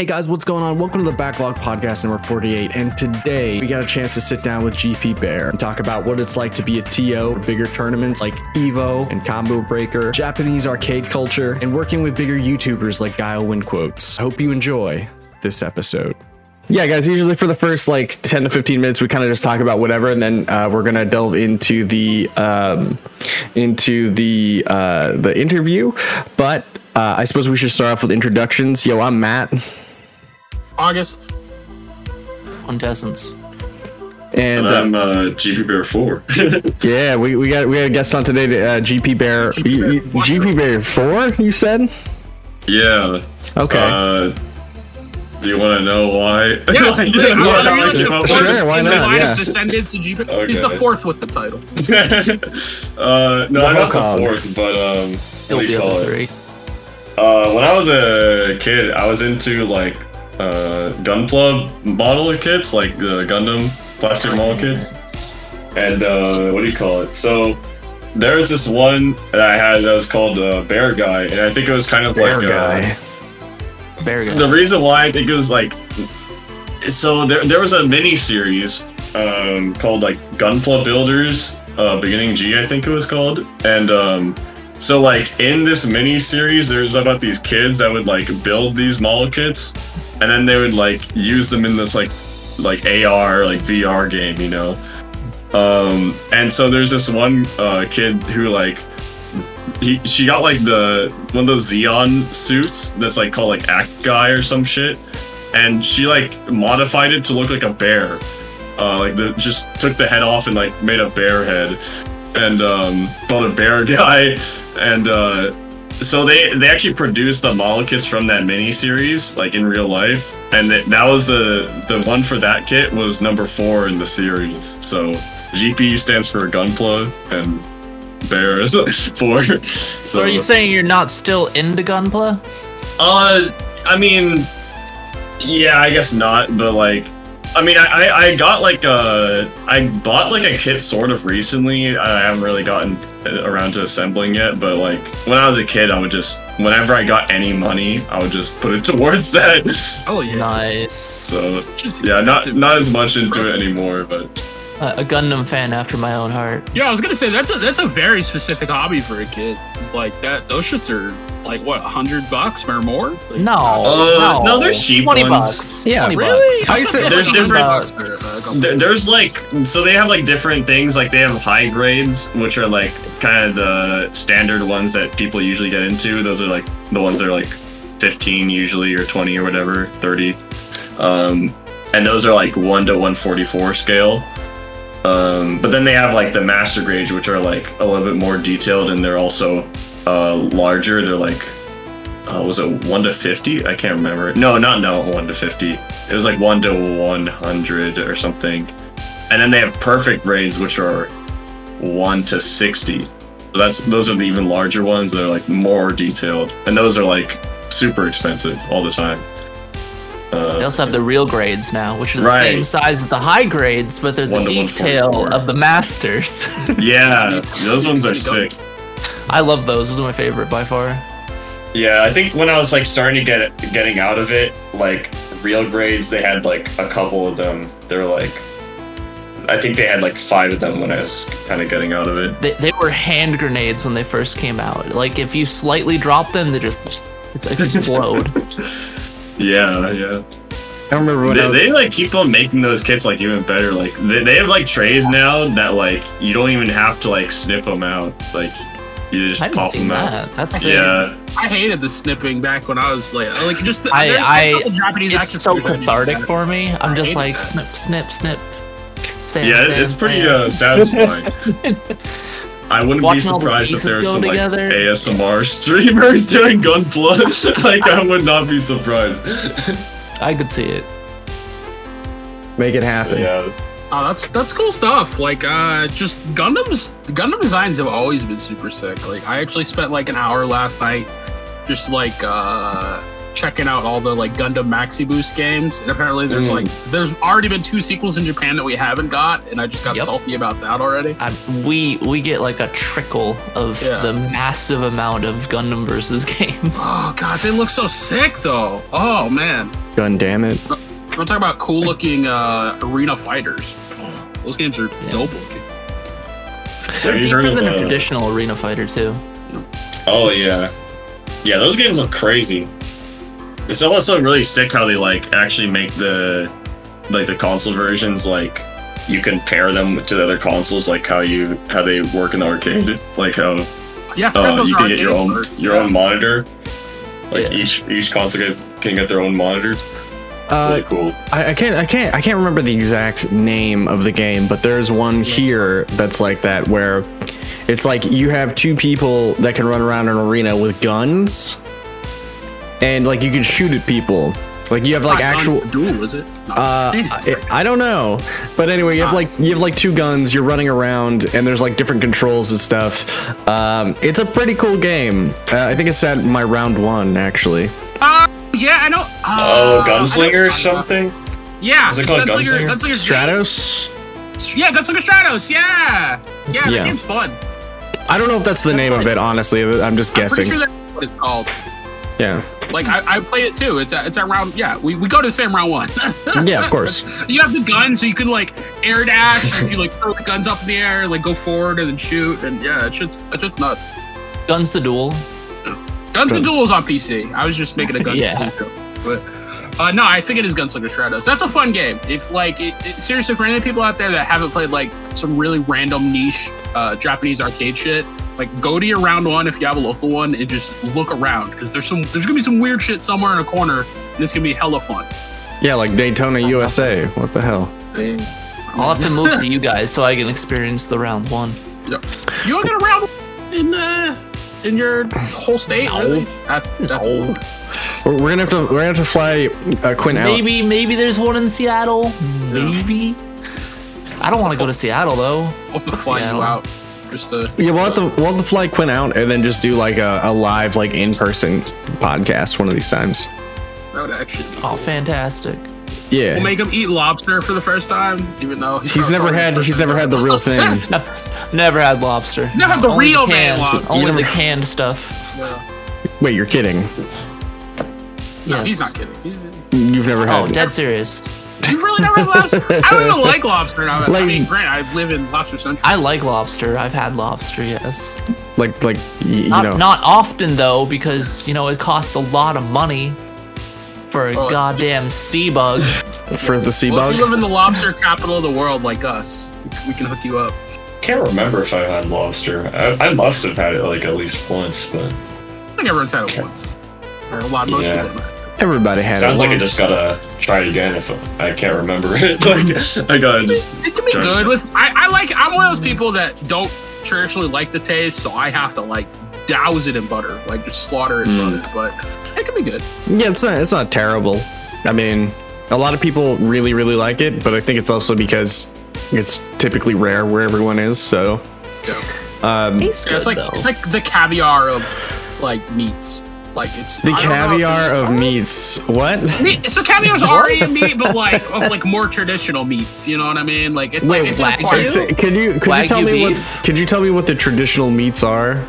Hey guys, what's going on? Welcome to the Backlog Podcast number 48. And today we got a chance to sit down with GP Bear and talk about what it's like to be a TO for bigger tournaments like Evo and Combo Breaker, Japanese arcade culture, and working with bigger YouTubers like Guile Win Quotes. I hope you enjoy this episode. Yeah, guys, usually for the first like 10 to 15 minutes, we kind of just talk about whatever, and then uh, we're gonna delve into the um, into the uh, the interview. But uh, I suppose we should start off with introductions. Yo, I'm Matt. August. Quintessence. And And uh, I'm uh, GP Bear 4. yeah, we, we got we got a guest on today, uh, GP Bear. GP you- you- Bear. GP Bear four, you said? yeah. Okay. Uh, do you want to know why? Yeah, You know yeah, how I came up with Sure, why not? Line Yeah. of descendants of GP. He's the fourth with the title. uh, no, I'm not the fourth, but um, He'll what do be you the call it? three. Uh, when I was a kid, I was into like uh, Gunpla model kits, like the Gundam plastic model kits. And uh, what do you call it? So there was this one that I had that was called uh, Beargguy, and I think it was kind of Bear like guy. Uh, Very good. the reason why I think it was like so there there was a mini series um called like Gunpla Builders uh beginning G I think it was called and um so like in this mini series there's about these kids that would like build these model kits and then they would like use them in this like like AR like VR game you know um and so there's this one uh kid who like he she got like the one of those Zeon suits that's like called like Acguy or some shit, and she like modified it to look like a bear. Uh, like the just took the head off and like made a bear head, and um, called a Beargguy, and uh, so they they actually produced the model from that mini series like in real life, and that that was the the one for that kit was number four in the series. So GP stands for Gunpla and Bear is four. So, so are you saying you're not still into Gunpla? Uh, I mean, yeah, I guess not, but like, I mean, I, I, I got like a, I bought like a kit sort of recently. I haven't really gotten around to assembling yet, but like when I was a kid, I would just, whenever I got any money, I would just put it towards that. Oh yeah. Nice. So yeah, not not as much into it anymore, but Uh, a Gundam fan after my own heart. Yeah, I was gonna say that's a that's a very specific hobby for a kid. It's like that. Those shits are like what, hundred bucks or more? Like, No, Uh, no, no, there's cheap Twenty ones. bucks. Yeah, Twenty really? bucks. I used There's different- bucks uh, There- There's like so they have like different things. Like they have high grades, which are like kind of the standard ones that people usually get into. Those are like the ones that are like 15 usually or 20 or whatever, 30. Um, and those are like 1 to 144 scale. Um, but then they have like the master grades, which are like a little bit more detailed and they're also uh, larger. They're like, uh, was it 1 to 50? I can't remember. No, not no 1 to 50. It was like 1 to 100 or something. And then they have perfect grades, which are 1 to 60. So that's those are the even larger ones that are like more detailed. And those are like super expensive all the time. They Uh, also have the real grades now, which are the Right. same size as the high grades, but they're the detail of the masters. yeah, those ones are There you sick. I love those. Those are my favorite by far. Yeah, I think when I was like starting to get getting out of it, like real grades, they had like a couple of them. They were like, I think they had like five of them when I was kind of getting out of it. They, they were hand grenades when they first came out. Like if you slightly drop them, they just explode. Yeah, yeah. I remember when I They, was. they like keep on making those kits like even better. Like they, they have like trays now that like you don't even have to like snip them out. Like you just I haven't pop seen them out. that. That's sick. Yeah, I hated the snipping back when I was like, like just. I- there's a I- Japanese It's so cathartic that. for me. I'm just like that. snip, snip, snip. Stand, yeah, stand, it's pretty uh, satisfying. I wouldn't Watching be all the surprised if pieces there was go some like together. ASMR streamers doing Gunpla. like I would not be surprised. I could see it. Make it happen. yeah, Oh, that's that's cool stuff. Like, uh, just Gundams. Gundam designs have always been super sick. Like, I actually spent like an hour last night, just like uh, checking out all the like Gundam Maxi Boost games, and apparently there's Mm. like there's already been two sequels in Japan that we haven't got, and I just got Yep. salty about that already. I, we we get like a trickle of Yeah. the massive amount of Gundam versus games. Oh god, they look so sick though. Oh man, Gun damn it. I'm talking about cool looking uh, arena fighters. Those games are Yeah. dope looking. They're Have you heard deeper of than a traditional arena fighter too. Oh yeah, yeah. Those games look crazy. It's also really sick how they like actually make the like the console versions like you can pair them to the other consoles like how you how they work in the arcade like how Yeah, I forgot uh, those you can get your own arcade your yeah. own monitor like Yeah. each each console get, can get their own monitor it's Uh, really cool I, I can't I can't I can't remember the exact name of the game, but there's one here that's like that where it's like you have two people that can run around an arena with guns, and like you can shoot at people. Like you have like actual. Duel, is it? No. Uh, I, I don't know, but anyway, you have Ah. like you have like two guns. You're running around, and there's like different controls and stuff. Um, it's a pretty cool game. Uh, I think it's at my round one actually. Uh, yeah, I know. Uh, oh gunslinger I or something Yeah, Is it called Gunslinger? Gunslinger? Gunslinger Stratos. Yeah, Gunslinger Stratos. Yeah, yeah, that Yeah. game's fun. I don't know if that's the That's name of it. Honestly, I'm just I'm guessing. pretty sure that's what it's called. Yeah. Like I, I played it too. It's at, it's at round. Yeah, we, we go to the same round one. Yeah, of course. you have the gun, so you can like air dash if you like throw the guns up in the air, like go forward and then shoot. And yeah, it shit's that shit's nuts. Guns to duel. Guns and Good. Duel is on PC. I was just making a gun. Yeah. joke, but uh, no, I think it is Gunslinger Stratos. That's a fun game. If like it, it- seriously for any people out there that haven't played like some really random niche uh, Japanese arcade shit, like go to your round one if you have a local one and just look around because there's some there's gonna be some weird shit somewhere in a corner and it's gonna be hella fun. Yeah, like Daytona USA. What the hell? I'll have to move to you guys so I can experience the round one. You don't get a round in uh, in your whole state. No. Really? That's that's No. We're, we're gonna have to we're gonna have to fly uh, Quinn out. Maybe maybe there's one in Seattle. Maybe. I don't want to go to Seattle though. I'll have to fly you out. Just to Yeah, we'll have to we'll have to fly Quinn out and then just do like a, a live like in person podcast one of these times. that would actually. Be Oh, fantastic. Yeah. We'll make him eat lobster for the first time, even though he's never had he's never had the real thing. Never had lobster. He's never had the Only real canned, man lobster. Only You the canned stuff. Wait, you're kidding? No, Yes. he's not kidding. He's, You've never had Oh, dead serious. you really never had lobster? I don't even like lobster now. I Like- mean, grant I live in Lobster Central. I like lobster. I've had lobster, yes. like like y- you Not, know not often though, because you know it costs a lot of money for a goddamn sea bug. for the sea well, bug. if you live in the lobster capital of the world like us, we can hook you up. can't remember if I had lobster I, I must have had it like at least once but I think everyone's had it once. Or a lot, most Yeah. people have. Everybody had it. sounds it like I just gotta try it again if I can't remember it like I gotta just It can be good with. I, I like. I'm one of those people that don't traditionally like the taste, so I have to like douse it in butter, like just slaughter it in Mm. butter. But it can be good. Yeah, it's not it's not terrible. I mean, a lot of people really really like it, but I think it's also because it's typically rare where everyone is. So, um, Tastes Yeah, good it's like though. it's like the caviar of like meats. Like it's the I don't know if caviar it's- of meats. What? Meat, so caviar's already a meat, but like of like more traditional meats. You know what I mean? Like it's Wait, like it's black a part. Wagyu? Can you could you Wagyu tell me beef? what could you tell me what the traditional meats are?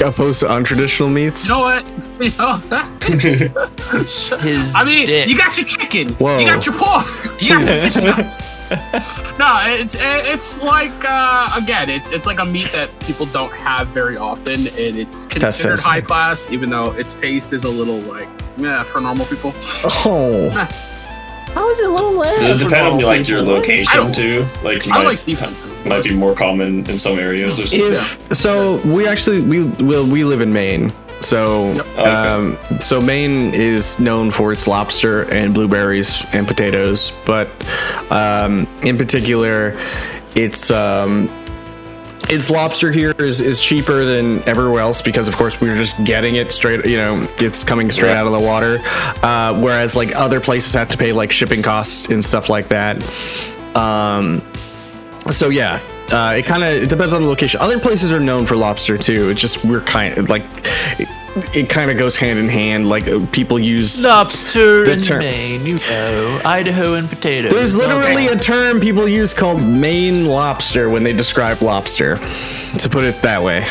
Opposed to untraditional meats? You know what? You know, His I mean, dick. you got your chicken. Whoa. You got your pork. You got no, it's it's like uh, again, it's it's like a meat that people don't have very often, and it's considered high class, even though its taste is a little like yeah for normal people. Oh, How is it a little less? Does it depend on like your location too? Like you I might, like seafood. might be more common in some areas or something. if so, we actually we will we live in Maine. So, Yep. Okay. um, so Maine is known for its lobster and blueberries and potatoes, but um, in particular, it's um, its lobster here is, is cheaper than everywhere else because of course we're just getting it straight you know it's coming straight Yeah. out of the water. Uh, whereas like other places have to pay like shipping costs and stuff like that. Um, so yeah uh, it kind of it depends on the location. Other places are known for lobster too. It's just we're kind of like it kind of goes hand in hand. Like uh, people use. Lobster The in term- Maine, you know, Idaho and potatoes. There's literally Okay. a term people use called Maine lobster when they describe lobster. To put it that way.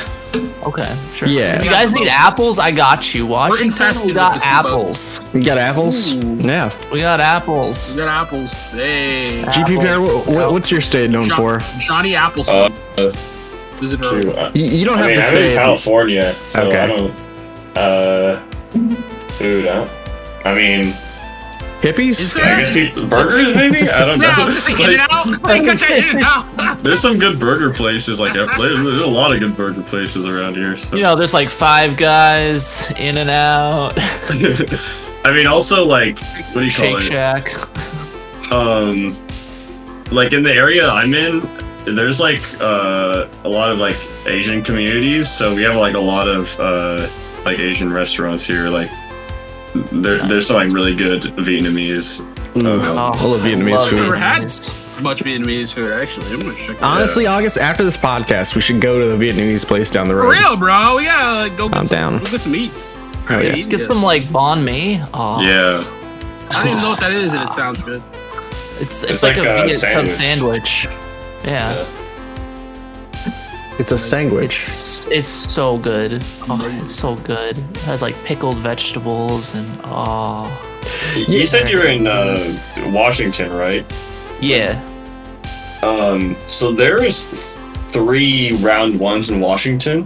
Okay, sure. Yeah. If you guys need apples, I got you. Washington, we got apples. You got apples? Ooh. Yeah. We got apples. We got apples. Hey. GP Bear, Apples. wh- wh- what's your state known Jo- for? Johnny Uh, Appleseed. uh, Visit shoot, her. uh, You, you don't I have mean, to I'm stay. in California, so Okay. I don't. Uh, food. Huh? I mean, Hippies? Is I guess people, burgers maybe. I don't know. No, just like, Like, In-N-Out. Like, go check In-N-Out. there's some good burger places. Like there's, there's a lot of good burger places around here. So. You know, there's like five guys In-N-Out. I mean, also like what do you call Shake it? Shack. um like in the area i'm in there's like uh a lot of like asian communities so we have like a lot of uh like asian restaurants here like there, there's some like really good vietnamese Ooh, Uh, I love Vietnamese food. Never had. Much Vietnamese food, actually. I'm gonna check that out. Honestly, August, after this podcast, we should go to the Vietnamese place down the road. For road. real, bro. Yeah, like, go get I'm some, down. Go get some eats. Oh, yeah. Let's get some like banh mi. Oh, yeah I don't even know what that is, and it sounds good. It's, it's, It's like, like a a Viet Cup sandwich. sandwich. Yeah. It's a sandwich. It's it's so good. Oh, it's so good. It has like pickled vegetables and oh you said you were in uh washington right yeah. um so there's three round ones in washington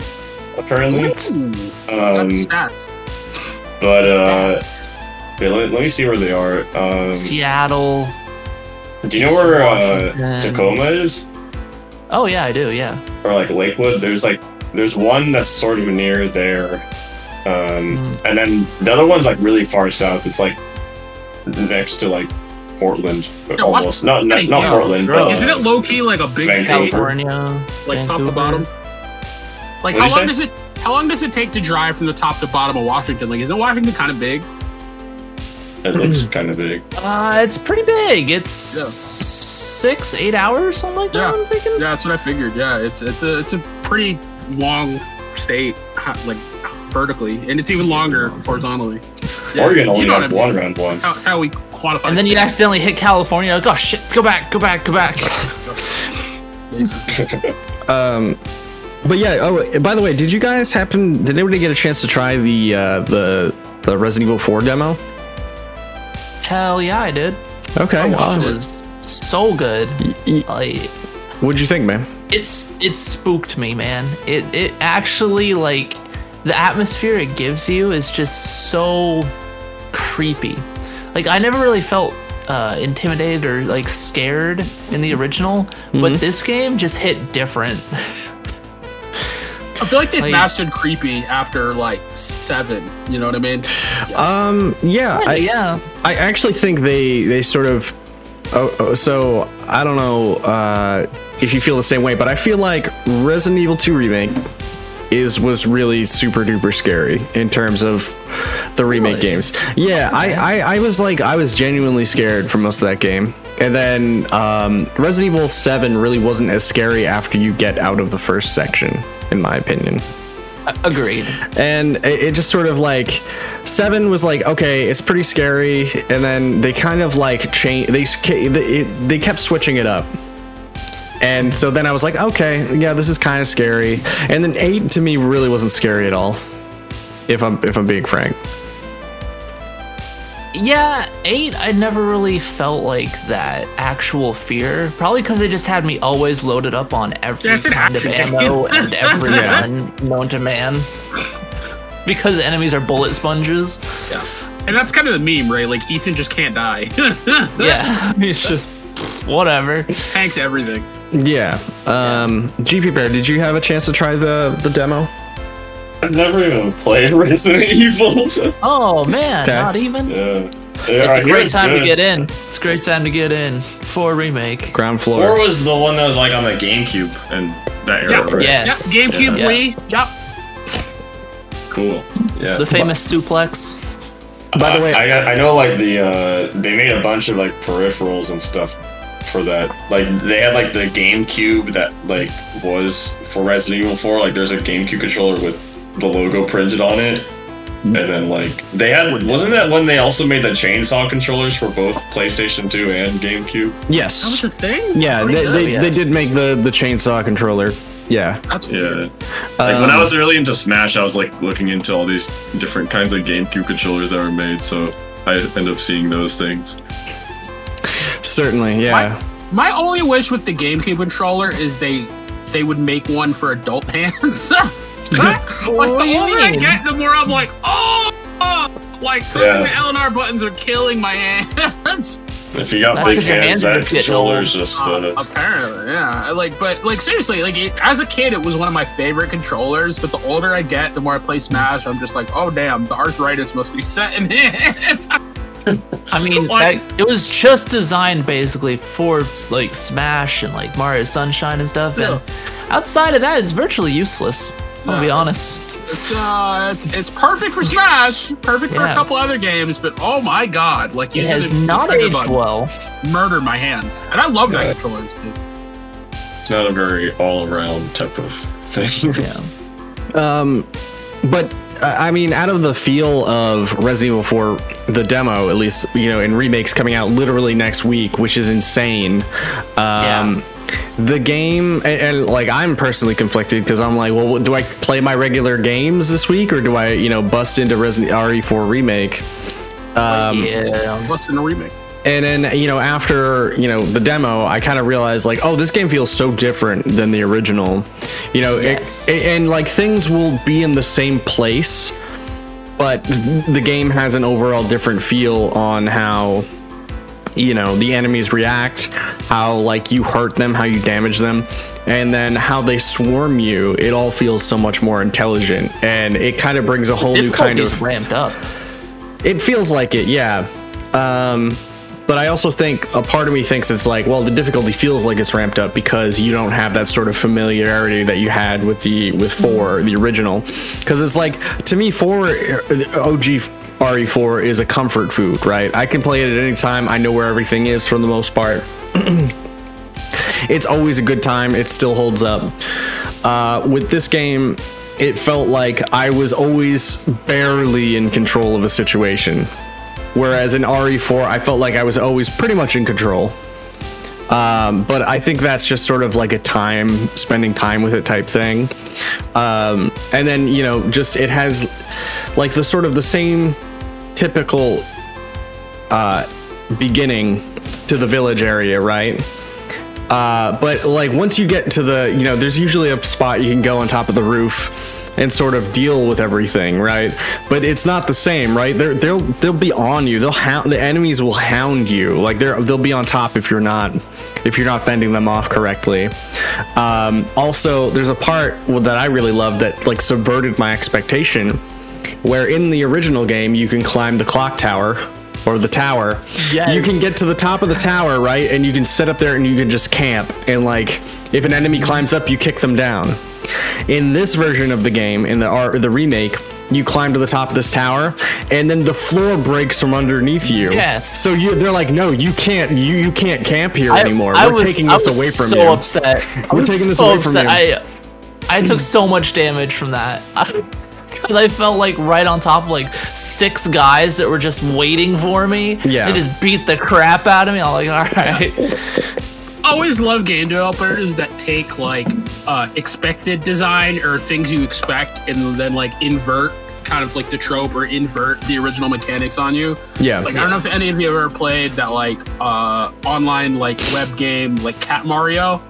apparently Ooh, um that's stats. but uh yeah, let, let me see where they are um Seattle. do you know where uh tacoma is Oh yeah, I do. Yeah. or like Lakewood. There's like there's one that's sort of near there, um, Mhm. and then the other one's like really far south. It's like next to like Portland, Yeah, what? almost. Not not, not yeah, Portland. bro. but, Isn't it low key like a big Vancouver. California. like top to bottom? Like What'd how long say? does it? How long does it take to drive from the top to bottom of Washington? Like, isn't Washington kind of big? It looks kind of big. Uh, it's pretty big. It's six, eight hours, something like that. Yeah. I'm thinking. Yeah, that's what I figured. Yeah, it's it's a it's a pretty long state, like vertically, and it's even longer horizontally. Yeah, Oregon only you know has what I mean. one round one. How- That's how we quantify. And then you accidentally hit California. Like, oh shit! Go back! Go back! Go back! Um, but yeah. Oh, by the way, did you guys happen? Did anybody get a chance to try the uh, the the Resident Evil 4 demo? Hell yeah, I did. Okay. Wow. It awesome. was so good. Y- y- Like What'd you think, man? it's it spooked me, man. It it actually like the atmosphere it gives you is just so creepy. Like I never really felt uh, intimidated or like scared in the original, but Mhm. this game just hit different. I feel like they've Like- mastered creepy after like seven. You know what I mean? Um, yeah, I, yeah, I actually think they they sort of. Oh, oh, so I don't know uh, if you feel the same way, but I feel like Resident Evil 2 remake is was really super duper scary in terms of the remake Really? games. Yeah, I, I I was like I was genuinely scared for most of that game, and then um, Resident Evil 7 really wasn't as scary after you get out of the first section, in my opinion agreed. and it, it just sort of like seven was like okay it's pretty scary. And then they kind of like change they they, they kept switching it up. And so then i was like okay yeah this is kind of scary. And then eight to me really wasn't scary at all if i'm if i'm being frank Yeah, eight. I never really felt like that actual fear. Probably because it just had me always loaded up on every Yeah, it's an kind of ammo and every Yeah. gun known to man. because enemies are bullet sponges. Yeah. And that's kind of the meme, right? Like Ethan just can't die. Yeah, it's just pff, whatever. Tanks everything. yeah um gp bear did you have a chance to try the the demo I've never even played Resident Evil. Oh man, Okay. not even. yeah. It's a great time to get in. It's a great time to get in for remake. ground floor. Four floor was the one that was like on the GameCube and that era, Yeah. right? Yes. Yep. GameCube, Yeah. Wii. Yep. Cool. Yeah. The famous suplex. By the Uh, way- I, got- I know like the uh, they made a bunch of like peripherals and stuff for that. Like they had like the GameCube that like was for Resident Evil 4. Like there's a GameCube controller with the logo printed on it, and then like they had wasn't that when they also made the chainsaw controllers for both PlayStation 2 and GameCube? Yes. That was Yes. a thing. Yeah, they, good. they, yes. they did make the the chainsaw controller. Yeah. That's Yeah. weird. Like when I Um, was really into Smash, I was like looking into all these different kinds of GameCube controllers that were made, so I end up seeing those things. certainly, yeah. My only wish with the GameCube controller is they they would make one for adult hands. like the What older I get, the more I'm like, oh, like pressing Yeah. the L and R buttons are killing my hands. If you got That's big 'cause your hands, hands that just getting controller is just Uh, uh, apparently, yeah. Like, but like seriously, like it, as a kid, it was one of my favorite controllers. But the older I get, the more I play Smash, I'm just like, oh damn, the arthritis must be setting in. I mean, that, it was just designed basically for like Smash and like Mario Sunshine and stuff. And outside of that, it's virtually useless. I'll be honest. It's uh, it's, it's perfect for Smash, perfect for a Yeah. couple other games, but oh my god, like It using has the not trigger aged button well. murdered my hands, and I love Yeah. that controllers. Too. it's not a very all-around type of thing. Yeah. Um, but uh, I mean, out of the feel of Resident Evil 4, the demo, at least, you know, and remakes coming out literally next week, which is insane. Um, The game, and, and like I'm personally conflicted because I'm like, well, do I play my regular games this week or do I, you know, bust into Resident RE4 remake? Um, yeah. What's in a remake? and then you know after you know the demo i kind of realized like oh this game feels so different than the original you know it- it- and like things will be in the same place but the game has an overall different feel on how you know the enemies react how like you hurt them how you damage them and then how they swarm you it all feels so much more intelligent and it kind of brings a whole new kind of ramped up. it feels like it, yeah. Um, but I also think a part of me thinks it's like, well, the difficulty feels like it's ramped up because you don't have that sort of familiarity that you had with the with four, the original. Because it's like to me, four OG RE4 is a comfort food, right? I can play it at any time. I know where everything is for the most part. it's always a good time. It still holds up. Uh, with this game, it felt like I was always barely in control of a situation. Whereas in RE4, I felt like I was always pretty much in control. Um, but I think that's just sort of like a time, spending time with it type thing. Um, and then, you know, just it has like the sort of the same typical uh, beginning to the village area, right? Uh, but like once you get to the, you know, there's usually a spot you can go on top of the roof and sort of deal with everything, right? But it's not the same, right? They're, they'll they'll be on you. They'll hound the enemies will hound you. Like they're they'll be on top if you're not if you're not fending them off correctly. Um, also, there's a part that I really love that like subverted my expectation, where in the original game you can climb the clock tower or the tower. You can get to the top of the tower, right? And you can sit up there and you can just camp. And like, if an enemy climbs up, you kick them down. In this version of the game, in the art, the remake, you climb to the top of this tower, and then the floor breaks from underneath you. Yes. So you, they're like, no, you can't, you, you can't camp here anymore. I We're was- taking I this away from so you. upset. I We're taking this so away from you. I, I took so much damage from that. Because I felt like right on top of like six guys that were just waiting for me. Yeah. They just beat the crap out of me. I'm like, all right. always love game developers that take like uh, expected design or things you expect and then like invert kind of like the trope or invert the original mechanics on you. Yeah. Like I don't know if any of you ever played that like uh, online like web game like Cat Mario.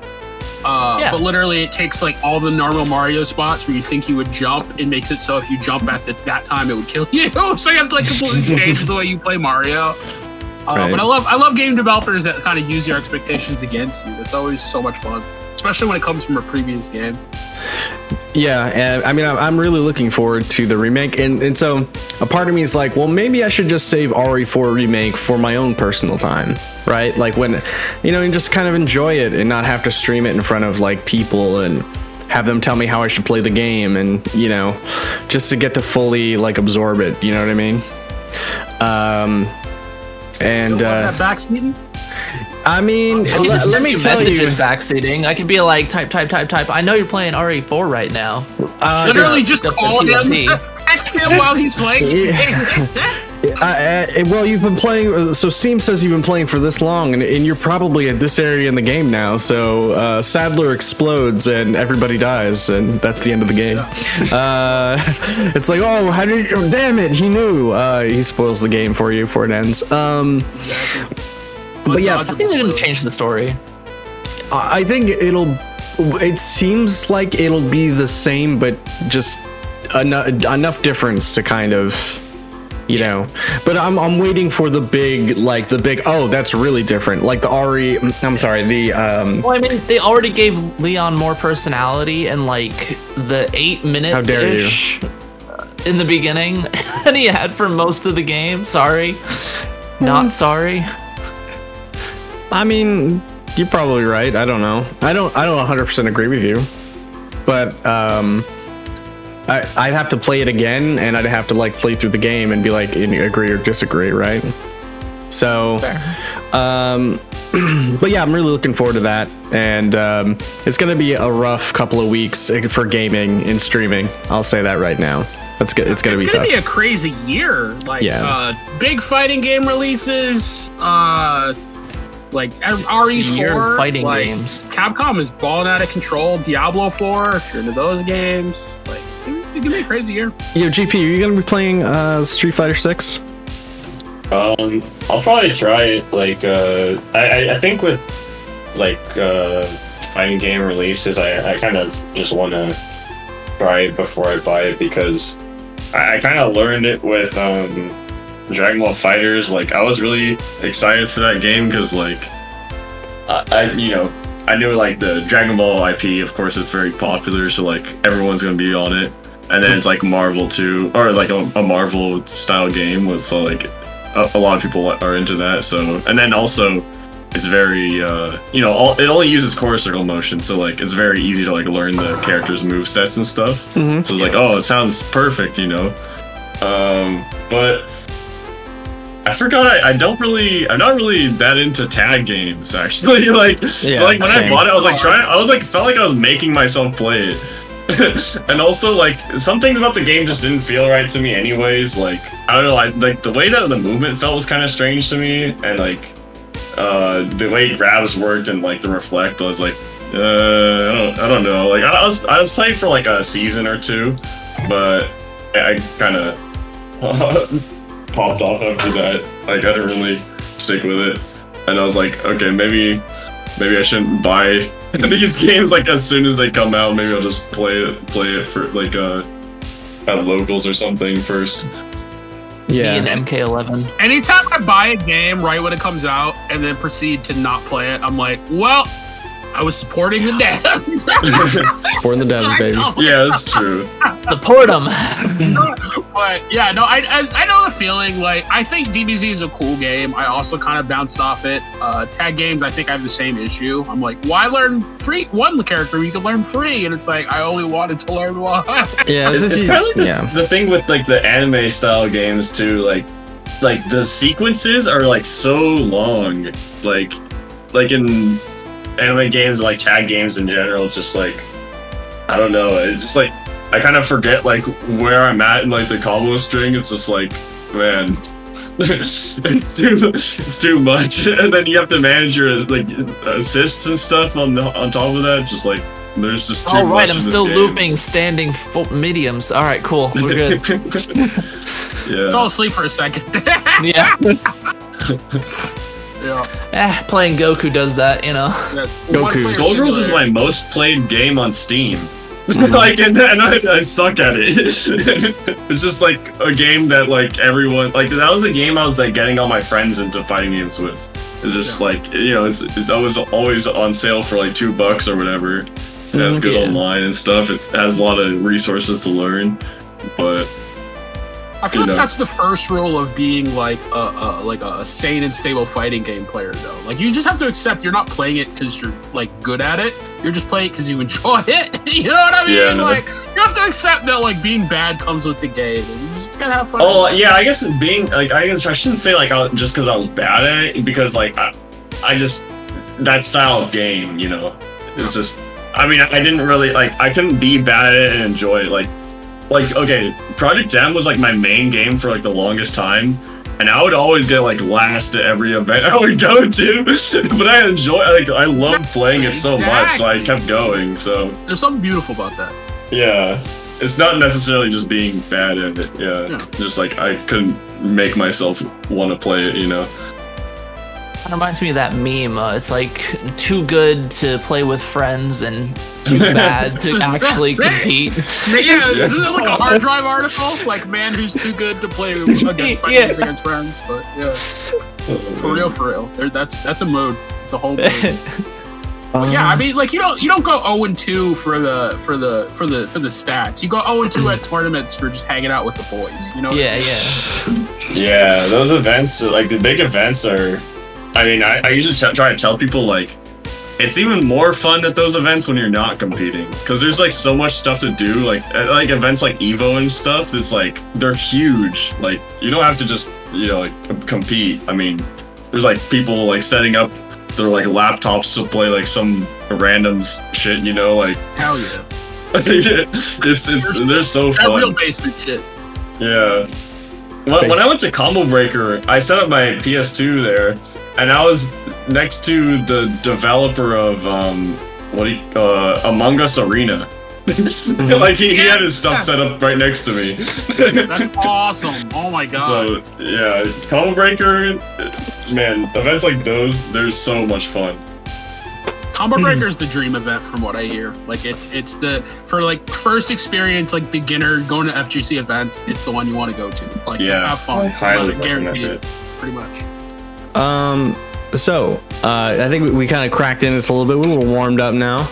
Uh, Yeah. But literally, it takes like all the normal Mario spots where you think you would jump and makes it so if you jump at the, that time, it would kill you. so you have to like completely change the way you play Mario. Uh, Right. But I love I love game developers that kind of use your expectations against you. It's always so much fun, especially when it comes from a previous game. Yeah, and I mean, I'm- I'm really looking forward to the remake, and and so a part of me is like, well, maybe I should just save RE4 remake for my own personal time, right? Like when, you know, and just kind of enjoy it and not have to stream it in front of like people and have them tell me how I should play the game, and you know, just to get to fully like absorb it. You know what I mean? Um, and uh, that backseating? I mean, I can let, let me you tell you. messages backseating. I could be like, type, type, type, type. I know you're playing RE4 right now. Uh, Literally, just call him, text him while he's playing. I, I, well, you've been playing. So Steam says you've been playing for this long, and, and you're probably at this area in the game now. So uh, Sadler explodes and everybody dies, and that's the end of the game. Uh, it's like, oh, how did? You, damn it, he knew. Uh, he spoils the game for you before it ends. Um, but yeah, I think they're gonna change the story. I I think it'll. It seems like it'll be the same, but just enough, enough difference to kind of, you know. But I'm I'm waiting for the big like the big. Oh, that's really different. Like the Ari. I'm sorry. The um. Well, I mean, they already gave Leon more personality and like the eight minutes dare you. ish in the beginning than he had for most of the game. Sorry, Hmm. not sorry. I mean, you're probably right. I don't know. I don't. I don't 100 percent agree with you, but um. I, I'd have to play it again, and I'd have to like play through the game and be like, in- agree or disagree, right? So, Um, but yeah, I'm really looking forward to that, and um, it's gonna be a rough couple of weeks for gaming and streaming. I'll say that right now. That's good. It's gonna it's be It's gonna tough. be a crazy year. Like, Yeah. uh, big fighting game releases. Uh, like RE4 Year of fighting like, games. Capcom is balling out of control. Diablo 4, if you're into those games, like it's gonna- it's gonna be a crazy year. Yo, GP, are you gonna be playing uh, Street Fighter Six? Um, I'll probably try it. Like, uh, I, I- I think with like uh, fighting game releases, I, I kind of just want to try it before I buy it because I, I kind of learned it with um, Dragon Ball FighterZ. Like, I was really excited for that game because, like, I, I you know. I knew like the Dragon Ball IP, of course, it's very popular, so like everyone's gonna be on it. And then it's like Marvel too, or like a, a Marvel style game with so like a, a lot of people are into that. So, and then also, it's very, uh, you know, all, it only uses quarter circle motion, so like it's very easy to like learn the characters' move sets and stuff. Mm-hmm. So it's like, oh, it sounds perfect, you know. Um, but I forgot I, I don't really, I'm not really that into tag games actually. like, Yeah, so like when same. I bought it, I was like trying, I was like felt like I was making myself play it. and also like some things about the game just didn't feel right to me anyways like i don't know I, like the way that the movement felt was kind of strange to me and like uh the way grabs worked and like the reflect i was like uh i don't, I don't know like I, was i was playing for like a season or two but i, I kind of popped off after that. Like i didn't really stick with it. And i was like okay maybe maybe i shouldn't buy these games like as soon as they come out maybe i'll just play it play it for like uh at locals or something first Yeah. Me and MK11. Anytime I buy a game right when it comes out and then proceed to not play it, I'm like, well, I was supporting the devs. Supporting the devs, baby. yeah that's true Support them. but yeah, no, I, I I know the feeling. Like I think DBZ is a cool game. I also kind of bounced off it. Uh, tag games, I think I have the same issue. I'm like, why learn three one character? You can learn three, and it's like I only wanted to learn one. Yeah, it's, this it's kind of like this, yeah. the thing with like the anime style games too like like the sequences are like so long like like in anime games like tag games in general it's just like i don't know it's just like i kind of forget like where i'm at in like the combo string it's just like man it's too it's too much and then you have to manage your like assists and stuff on the on top of that it's just like there's just too All right, much I'm still game. looping standing full mediums. All right, cool. We're good. yeah Fell asleep for a second. yeah. Yeah. Eh, playing Goku does that, you know. yeah. Goku. One Skullgirls is my most played game on Steam. like, and, and I, I suck at it. it's just like a game that like everyone like that was a game I was like getting all my friends into fighting games with. It's just like you know, it's it's always always on sale for like two bucks or whatever. It has Mhm. good Yeah. online and stuff. It's, it has a lot of resources to learn, but I feel you like know. that's the first rule of being like a, a like a sane and stable fighting game player, though. Like you just have to accept you're not playing it because you're like good at it. You're just playing it because you enjoy it. you know what I mean? Yeah. Like you have to accept that like being bad comes with the game, and you just gotta have fun. Oh yeah, I guess being like I guess I shouldn't say like I, just because I was bad at it because like I, I just that style of game, you know, it's just. I mean, I didn't really like. I couldn't be bad at it and enjoy it. Like, like okay, Project M was like my main game for like the longest time. And I would always get like last at every event I would go to, but I enjoy like I love playing it so much, so I kept going. So There's something beautiful about that. yeah, it's not necessarily just being bad at it. Yeah, Yeah. just like I couldn't make myself want to play it. You know. It reminds me of that meme. Uh, it's like too good to play with friends and too bad to actually compete. Yeah, isn't it like a hard drive article? Like man who's too good to play against friends Yeah. against friends. But yeah, for real, for real. There, that's that's a mode. It's a whole mode. Um, Yeah, I mean, like you don't you don't go zero and two for the for the for the for the stats. You go zero and two at tournaments for just hanging out with the boys. You know? Yeah, yeah. Yeah, those events, like the big events, are. I mean, I, I usually t- try to tell people like, it's even more fun at those events when you're not competing, because there's like so much stuff to do. Like, at, like events like Evo and stuff. It's like they're huge. Like, you don't have to just you know like com- compete. I mean, there's like people like setting up their like laptops to play like some random shit. You know, like Hell yeah. it's it's they're so That fun. real basement shit. Yeah. When, when I went to Combo Breaker, I set up my PS2 there, and I was next to the developer of um, what do you, uh, Among Us Arena. like he, he had his stuff set up right next to me. That's awesome. Oh my god. so yeah, Combo Breaker, man, events like those, they're so much fun. Combo Breaker is the dream event from what I hear. Like it's it's the for like first experience like beginner going to FGC events. It's the one you want to go to. Like Yeah, have fun. Highly Like, recommend guaranteed, it. pretty much. Um, so uh, I think we, we kind of cracked in this a little bit. We're a little warmed up now.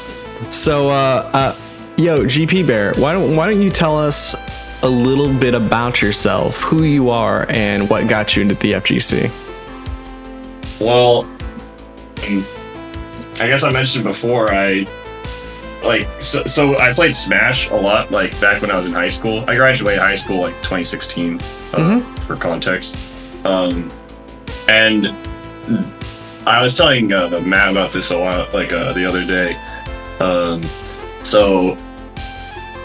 So, uh, uh, yo, GP Bear, why don't why don't you tell us a little bit about yourself, who you are, and what got you into the FGC? Well, I guess I mentioned before. I like so, so I played Smash a lot. Like back when I was in high school. I graduated high school like 2016. Uh, Mhm. For context, um, and I was telling uh, Matt about this a lot, like uh, the other day. Um, so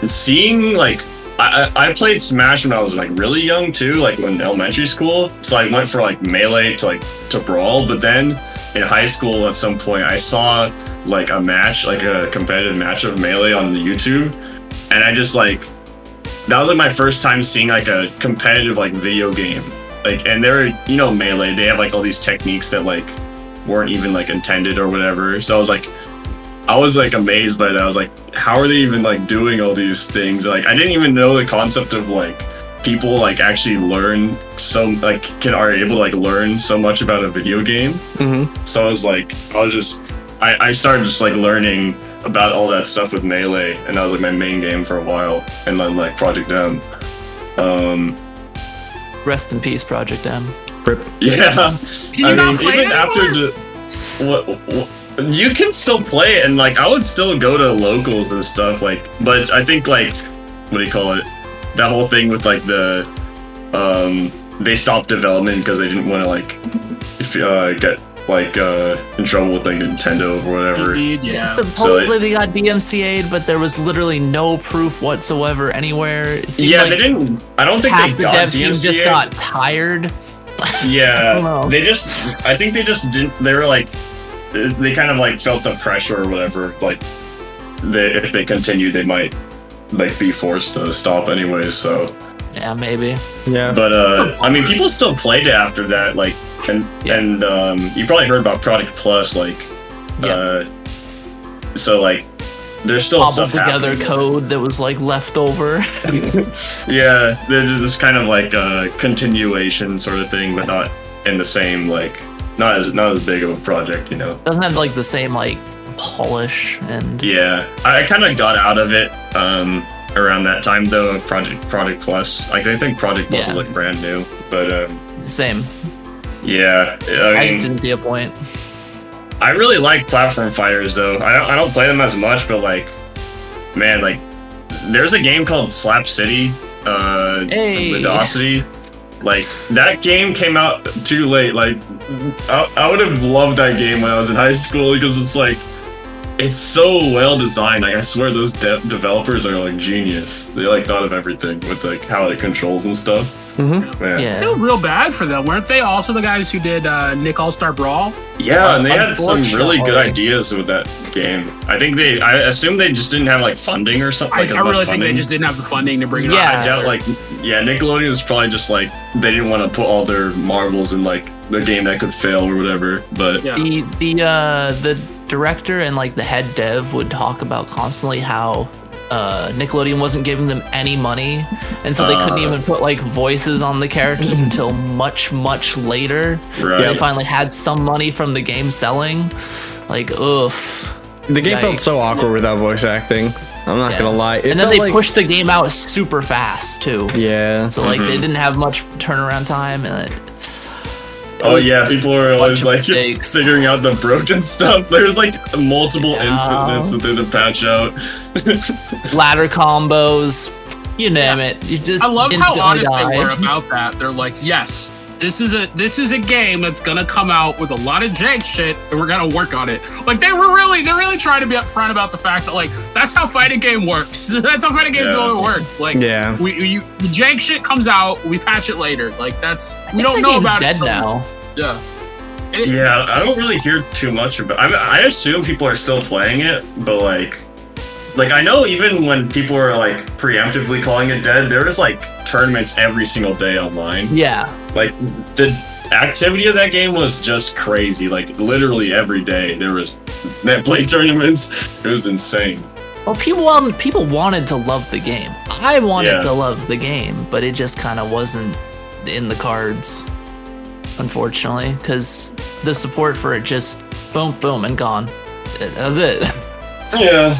seeing like I, I played Smash when I was like really young too, like when elementary school. So I went for like melee to like to brawl, but then in high school at some point I saw like a match, like a competitive match of melee on the YouTube, and I just like that was like my first time seeing like a competitive like video game. Like and they're you know melee, they have like all these techniques that like weren't even like intended or whatever. So I was like I was like amazed by that. I was like, how are they even like doing all these things? Like I didn't even know the concept of like people like actually learn so like can are able to like learn so much about a video game. Mm-hmm. So I was like, I was just I, I started just like learning about all that stuff with Melee and that was like my main game for a while. And then like Project M. Um Rest in peace, Project M. Rip. yeah. Can you I not mean, play even it after the what, what you can still play it, and like I would still go to locals and stuff. Like, but I think like what do you call it? That whole thing with like the um they stopped development because they didn't want to like uh, get like uh in trouble with like Nintendo or whatever. Indeed, yeah. Supposedly they got DMCA'd, but there was literally no proof whatsoever anywhere. Yeah, like they didn't. I don't think half they the got dev team just got tired. Yeah, they just. I think they just didn't. They were like, they kind of like felt the pressure or whatever. Like, they if they continue, they might like be forced to stop anyway. So, Yeah, maybe. Yeah. but uh, I mean, people still played it after that. Like, and Yeah. and um, you probably heard about Project Plus. Like, Yeah. uh, so like, there's still Cobbled stuff together happening. code that was like left over. Yeah, there's this kind of like a continuation sort of thing, but not in the same like not as not as big of a project, you know. Doesn't have like the same like polish and Yeah, I kind of got out of it um, around that time though. Of Project Project Plus, like I think Project Plus Yeah. is like brand new, but um, same. yeah, I I, mean, just didn't see a point. I really like platform fighters though. I don't, I don't play them as much, but like, man, like, there's a game called Slap City uh, Hey. from Ludosity. Like that game came out too late. Like, I, I would have loved that game when I was in high school because it's like, it's so well designed. Like I swear, those de- developers are like genius. They like thought of everything with like how it controls and stuff. Mm-hmm. Man. I feel real bad for them. Weren't they also the guys who did uh, Nick All Star Brawl? Yeah, and they had some really good ideas with that game. I think they, I assume they just didn't have like funding or something. I, Like, as I much really think they just didn't have the funding to bring it Yeah. I doubt like, yeah, Nickelodeon is probably just like they didn't want to put all their marbles in like the game that could fail or whatever. But Yeah. the the uh the director and like the head dev would talk about constantly how uh Nickelodeon wasn't giving them any money and so they couldn't Uh. even put like voices on the characters until much much later right, they finally had some money from the game selling like oof The game felt so awkward without voice acting. I'm not Yeah. gonna lie. It and then they like- pushed the game out super fast too Yeah. so like they Mhm. didn't have much turnaround time and it, it Oh yeah, people are always like mistakes. figuring out the broken stuff. There's like multiple Yeah. infinite that they had to patch out. ladder combos you name it you just I love how instantly honest die. they were about that. They're like, yes, this is a this is a game that's gonna come out with a lot of jank shit, and we're gonna work on it. Like they were really they're really trying to be upfront about the fact that like that's how fighting game works. that's how fighting game Yeah. really works. Like Yeah. we you the jank shit comes out, we patch it later. Like that's we don't know about dead it. till- now Yeah. It- Yeah, I don't really hear too much about. I mean, I assume people are still playing it, but like, like I know even when people were like preemptively calling it dead, there was like tournaments every single day online. yeah Like the activity of that game was just crazy. Like literally every day there was net play tournaments. It was insane. Well, people um, people wanted to love the game. I wanted Yeah. to love the game, but it just kind of wasn't in the cards, unfortunately, because the support for it just boom, boom, and gone. That was it. Yeah.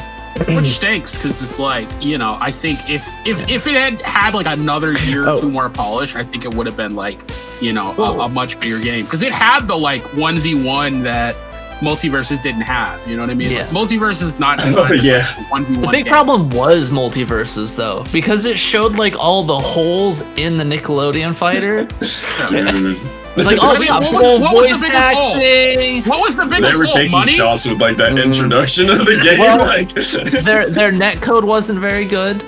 Which stinks because it's like you know i think if if if it had had like another year or Oh. two more polish i think it would have been like you know a, a much bigger game because it had the like 1v1 that multiverses didn't have you know what i mean Yeah. like, multiverse is not Oh, yeah. a 1v1 The big game. problem was multiverses, though, because it showed like all the holes in the Nickelodeon fighter. Yeah. Mm-hmm. Dude. It's like, oh, we got What was- full what was the biggest hole? acting. what was the They biggest were hole? taking money shots with like that Mm. introduction of the game. Well, like, their their net code wasn't very good.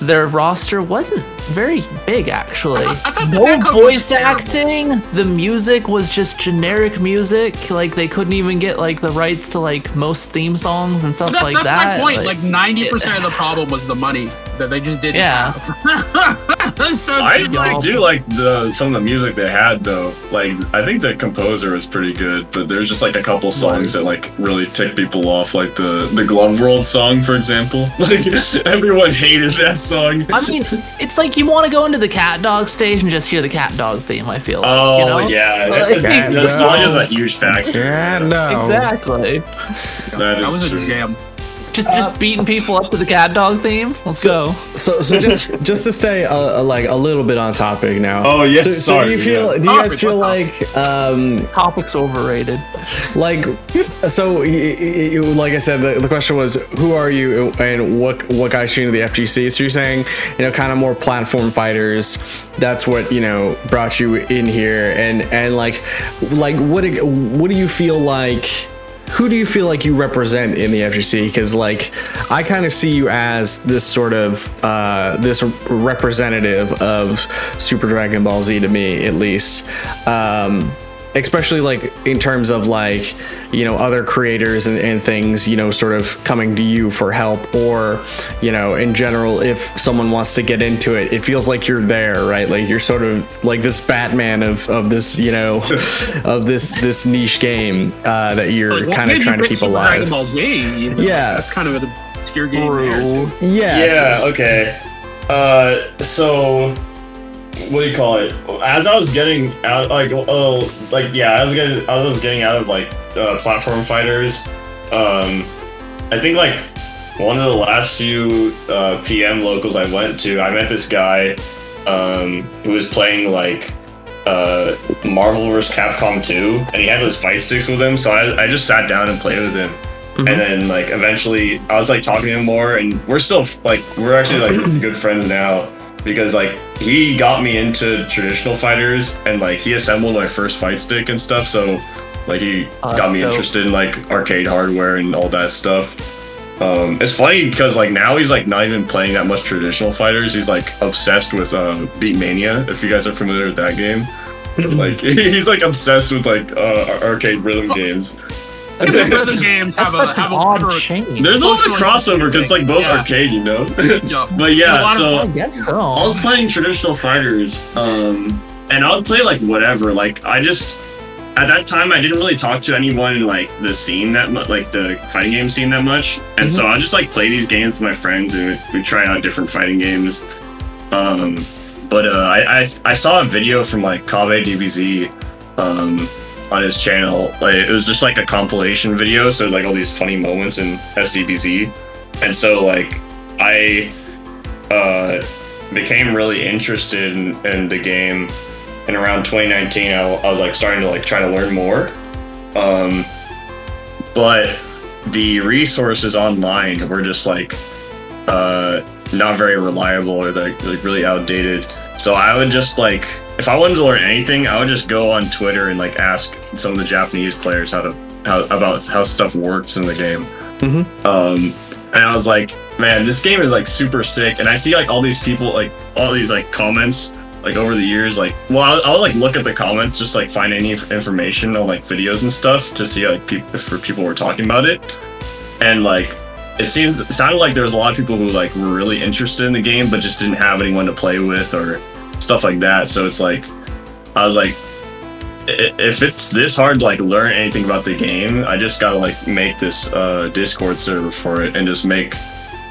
Their roster wasn't very big, actually. I thought- I thought no net code was voice acting. The music was just generic music. Like they couldn't even get like the rights to like most theme songs and stuff like That- like that's that. my point. Like ninety percent of the problem was the money that they just didn't. Yeah. have. so I like, I do like the some of the music they had though. Like I think the composer was pretty good, but there's just like a couple songs Was. that like really tick people off, like the the Glove World song, for example. Like everyone hated that song. I mean, it's like you want to go into the CatDog stage and just hear the CatDog theme. I feel. Like, Oh you know? yeah, Like, That- nostalgia is a huge factor. Yeah, no. Exactly. That that is was a jam. Just just beating people up to the CatDog theme. Let's go. So, so just just to stay uh, uh, like a little bit on topic now. Oh, yeah, So, so do you feel? yeah. Do you Topic, guys feel what's up? like um Topic's overrated. like so? y- y- y- Like I said, the, the question was who are you and what what got you into the FGC? So you're saying you know kind of more platform fighters. That's what you know brought you in here, and and like like what what do you feel like? Who do you feel like you represent in the FGC? Because like I kind of see you as this sort of uh, this representative of Super Dragon Ball Z to me, at least. Um, especially like in terms of like you know other creators and, and things you know sort of coming to you for help or you know in general if someone wants to get into it it feels like you're there right like you're sort of like this batman of of this you know of this this niche game uh, that you're Like, kind of trying to keep alive Dragon Ball Z. You know, Yeah. that's kind of an obscure game. there, True. too. yeah so- Yeah, okay. Uh, so what do you call it? As I was getting out, like, oh, like, yeah, I was getting, I was getting out of like uh, platform fighters. Um, I think like one of the last few uh, PM locals I went to, I met this guy um, who was playing like uh, Marvel vs. Capcom 2, and he had those fight sticks with him. So I, I just sat down and played with him. Mhm. And then like eventually, I was like talking to him more, and we're still like we're actually like good friends now because like he got me into traditional fighters, and like he assembled my first fight stick and stuff. So Like he Oh, got me dope. interested in like arcade hardware and all that stuff. Um, it's funny because like now he's like not even playing that much traditional fighters. He's like obsessed with uh, Beatmania. If you guys are familiar with that game, like he's like obsessed with like uh, arcade rhythm games. The rhythm games have a have a odd have a- change. There's a lot of crossover because it's like both Yeah. arcade, you know. yeah. but yeah, lot of so I guess so. I was playing traditional fighters, um, and I would play like whatever. Like I just at that time I didn't really talk to anyone in like the scene that much, like the fighting game scene that much, and so I just like play these games with my friends and we, we try out different fighting games. Um, but uh, I, I I saw a video from like Kabe DBZ um, on his channel. Like it was just like a compilation video, so like all these funny moments in SDBZ, and so like I uh, became really interested in, in the game. And around 2019, I, I was like starting to like try to learn more. Um, but the resources online were just like uh, not very reliable or like, like really outdated. So I would just like if I wanted to learn anything, I would just go on Twitter and like ask some of the Japanese players how to how about how stuff works in the game. Mhm. Um, and I was like, man, this game is like super sick. And I see like all these people like all these like comments like over the years like well I'll, I'll like look at the comments just like find any information on like videos and stuff to see like peop if people were talking about it and like it seems it sounded like there was a lot of people who like were really interested in the game but just didn't have anyone to play with or stuff like that. So it's like i was like if it's this hard to like learn anything about the game i just gotta like make this uh discord server for it and just make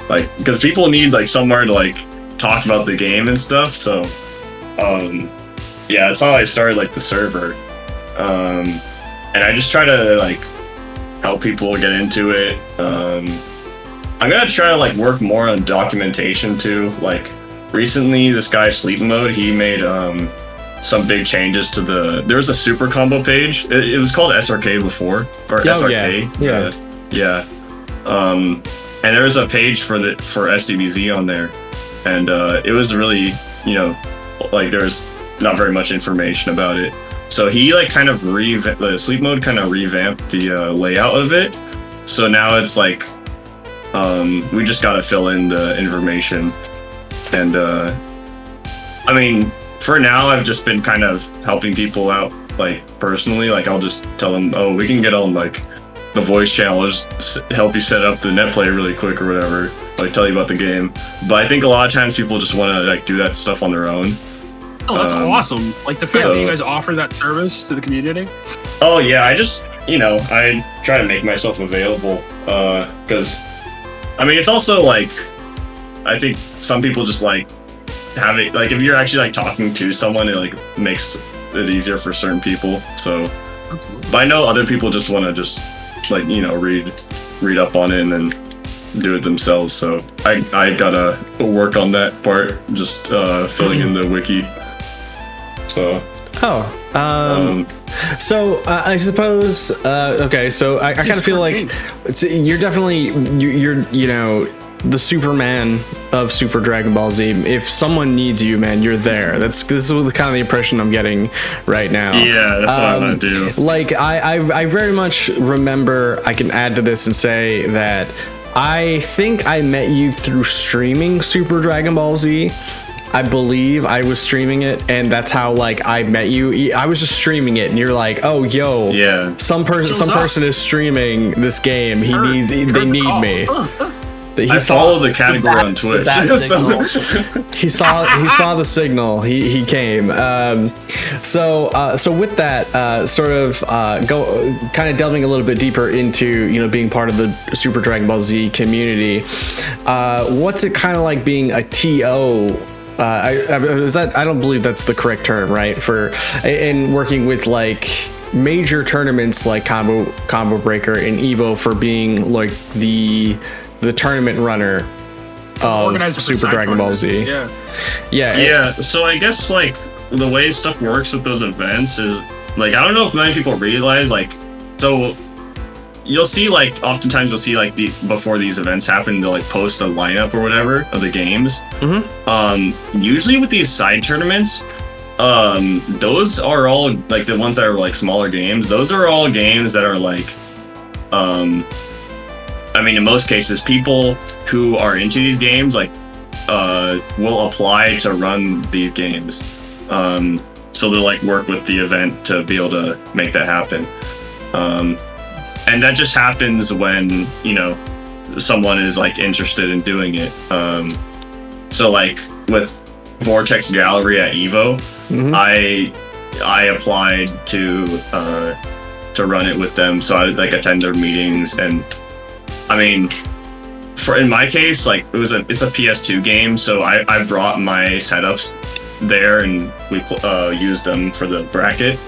like because people need like somewhere to like talk about the game and stuff. So um yeah that's how i started like the server. Um and i just try to like help people get into it. Um i'm gonna try to like work more on documentation too like recently this guy sleep mode he made um some big changes to the there was a super combo page. It, it was called srk before or Oh, srk yeah. yeah. Yeah. Um and there was a page for the for sdbz on there. And uh it was really you know like there's not very much information about it. So he like kind of revamped the sleep mode kind of revamped the uh, layout of it. So now it's like um we just gotta fill in the information and uh i mean for now i've just been kind of helping people out like personally like i'll just tell them oh we can get on like the voice channel I'll just help you set up the net play really quick or whatever like tell you about the game but i think a lot of times people just want to like do that stuff on their own Oh, that's Um, awesome! Like the fact so- that you guys offer that service to the community. Oh yeah, I just you know I try to make myself available because I mean it's also like I think some people just like having like if you're actually like talking to someone it like makes it easier for certain people. So but I know other people just want to just like you know read read up on it and then do it themselves. So I I gotta work on that part, just uh, filling in the wiki. So Oh, um, um, so uh, I suppose. Uh, okay, so I, I kind of feel like it's, you're definitely you, you're you know the Superman of Super Dragon Ball Z. If someone needs you, man, you're there. That's this is the kind of the impression I'm getting right now. yeah, that's what I'm Um, gonna do. Like I, I, I very much remember. I can add to this and say that I think I met you through streaming Super Dragon Ball Z. I believe I was streaming it, and that's how like I met you. I was just streaming it, and you're like, "Oh, yo, Yeah. some person, some up. person is streaming this game. He Heard- needs, they need call. me." Huh, huh. He I saw- follow the category on Twitch. So- he saw he saw the signal he he came um, so uh, so with that uh, sort of uh, go kind of delving a little bit deeper into you know being part of the super dragon ball z community uh, what's it kind of like being a T.O. uh, I, I, is that I don't believe that's the correct term, right? For in working with like major tournaments like Combo Combo Breaker and Evo for being like the the tournament runner of Super Dragon Ball. Z. Yeah. Yeah, yeah, so I guess like the way stuff works with those events is like I don't know if many people realize like so you'll see like oftentimes you'll see like the before these events happen they'll like post a lineup or whatever of the games. Mhm. Um, usually with these side tournaments, um, those are all like the ones that are like smaller games. Those are all games that are like, um, I mean, in most cases, people who are into these games like uh, will apply to run these games. Um, so they'll like work with the event to be able to make that happen. Um, and that just happens when you know someone is like interested in doing it. Um, so like with Vortex Gallery at Evo, Mhm. I I applied to uh, to run it with them, so I like attend their meetings, and I mean, for in my case, like it was a it's a PS2 game, so I I brought my setups there and we uh, used them for the bracket.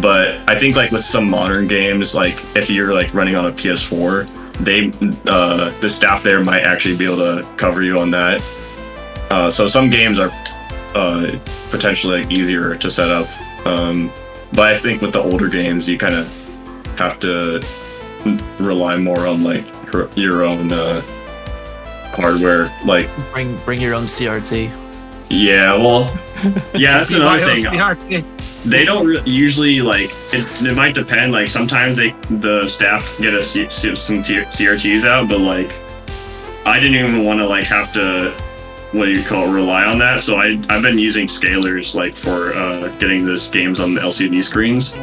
But I think like with some modern games, like if you're like running on a PS4, they uh, the staff there might actually be able to cover you on that. Uh, so some games are uh, potentially like, easier to set up. Um, but I think with the older games, you kind of have to rely more on like your- your own uh, hardware. Like, Bring bring your own CRT. yeah, well, yeah, that's another thing. thing. They don't re- usually like it, it. might depend. Like sometimes they the staff get us C- some T- CRTs out, but like I didn't even want to like have to what do you call it, rely on that. So I I've been using scalers like for uh, getting this games on the LCD screens.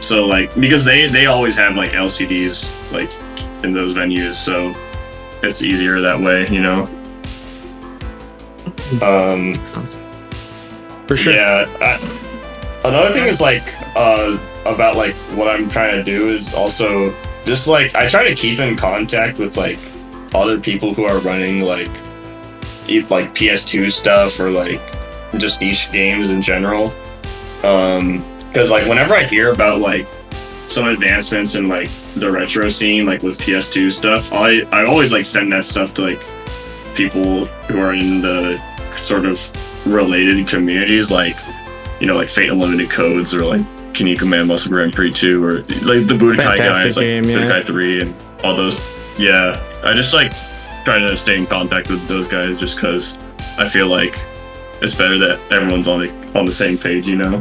So like because they they always have like LCDs like in those venues, so it's easier that way, you know. Um, For sure. yeah. I, another thing is like uh, about like what I'm trying to do is also just like I try to keep in contact with like other people who are running like like PS2 stuff or like just niche games in general. Um, because like whenever I hear about like some advancements in like the retro scene, like with PS2 stuff, I I always like send that stuff to like people who are in the sort of related communities, like you know, like Fate Unlimited Codes or like Kinnikuman Muscle Grand Prix 2 or like the Budokai Fantastic guys, like yeah. Budokai 3 and all those. Yeah, I just like try to stay in contact with those guys just because I feel like it's better that everyone's on the on the same page, you know.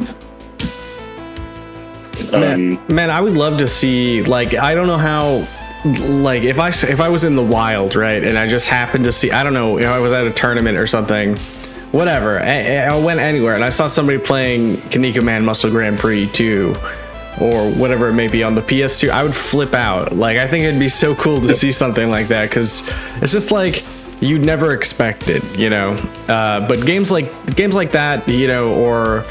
Um, Man, man, I would love to see like I don't know how like if I if I was in the wild, right, and I just happened to see I don't know if I was at a tournament or something, whatever. I, I went anywhere and I saw somebody playing Kinnikuman Muscle Grand Prix 2 or whatever it may be on the PS2, I would flip out. Like I think it'd be so cool to see something like that because it's just like you'd never expect it, you know. Uh, but games like games like that, you know, or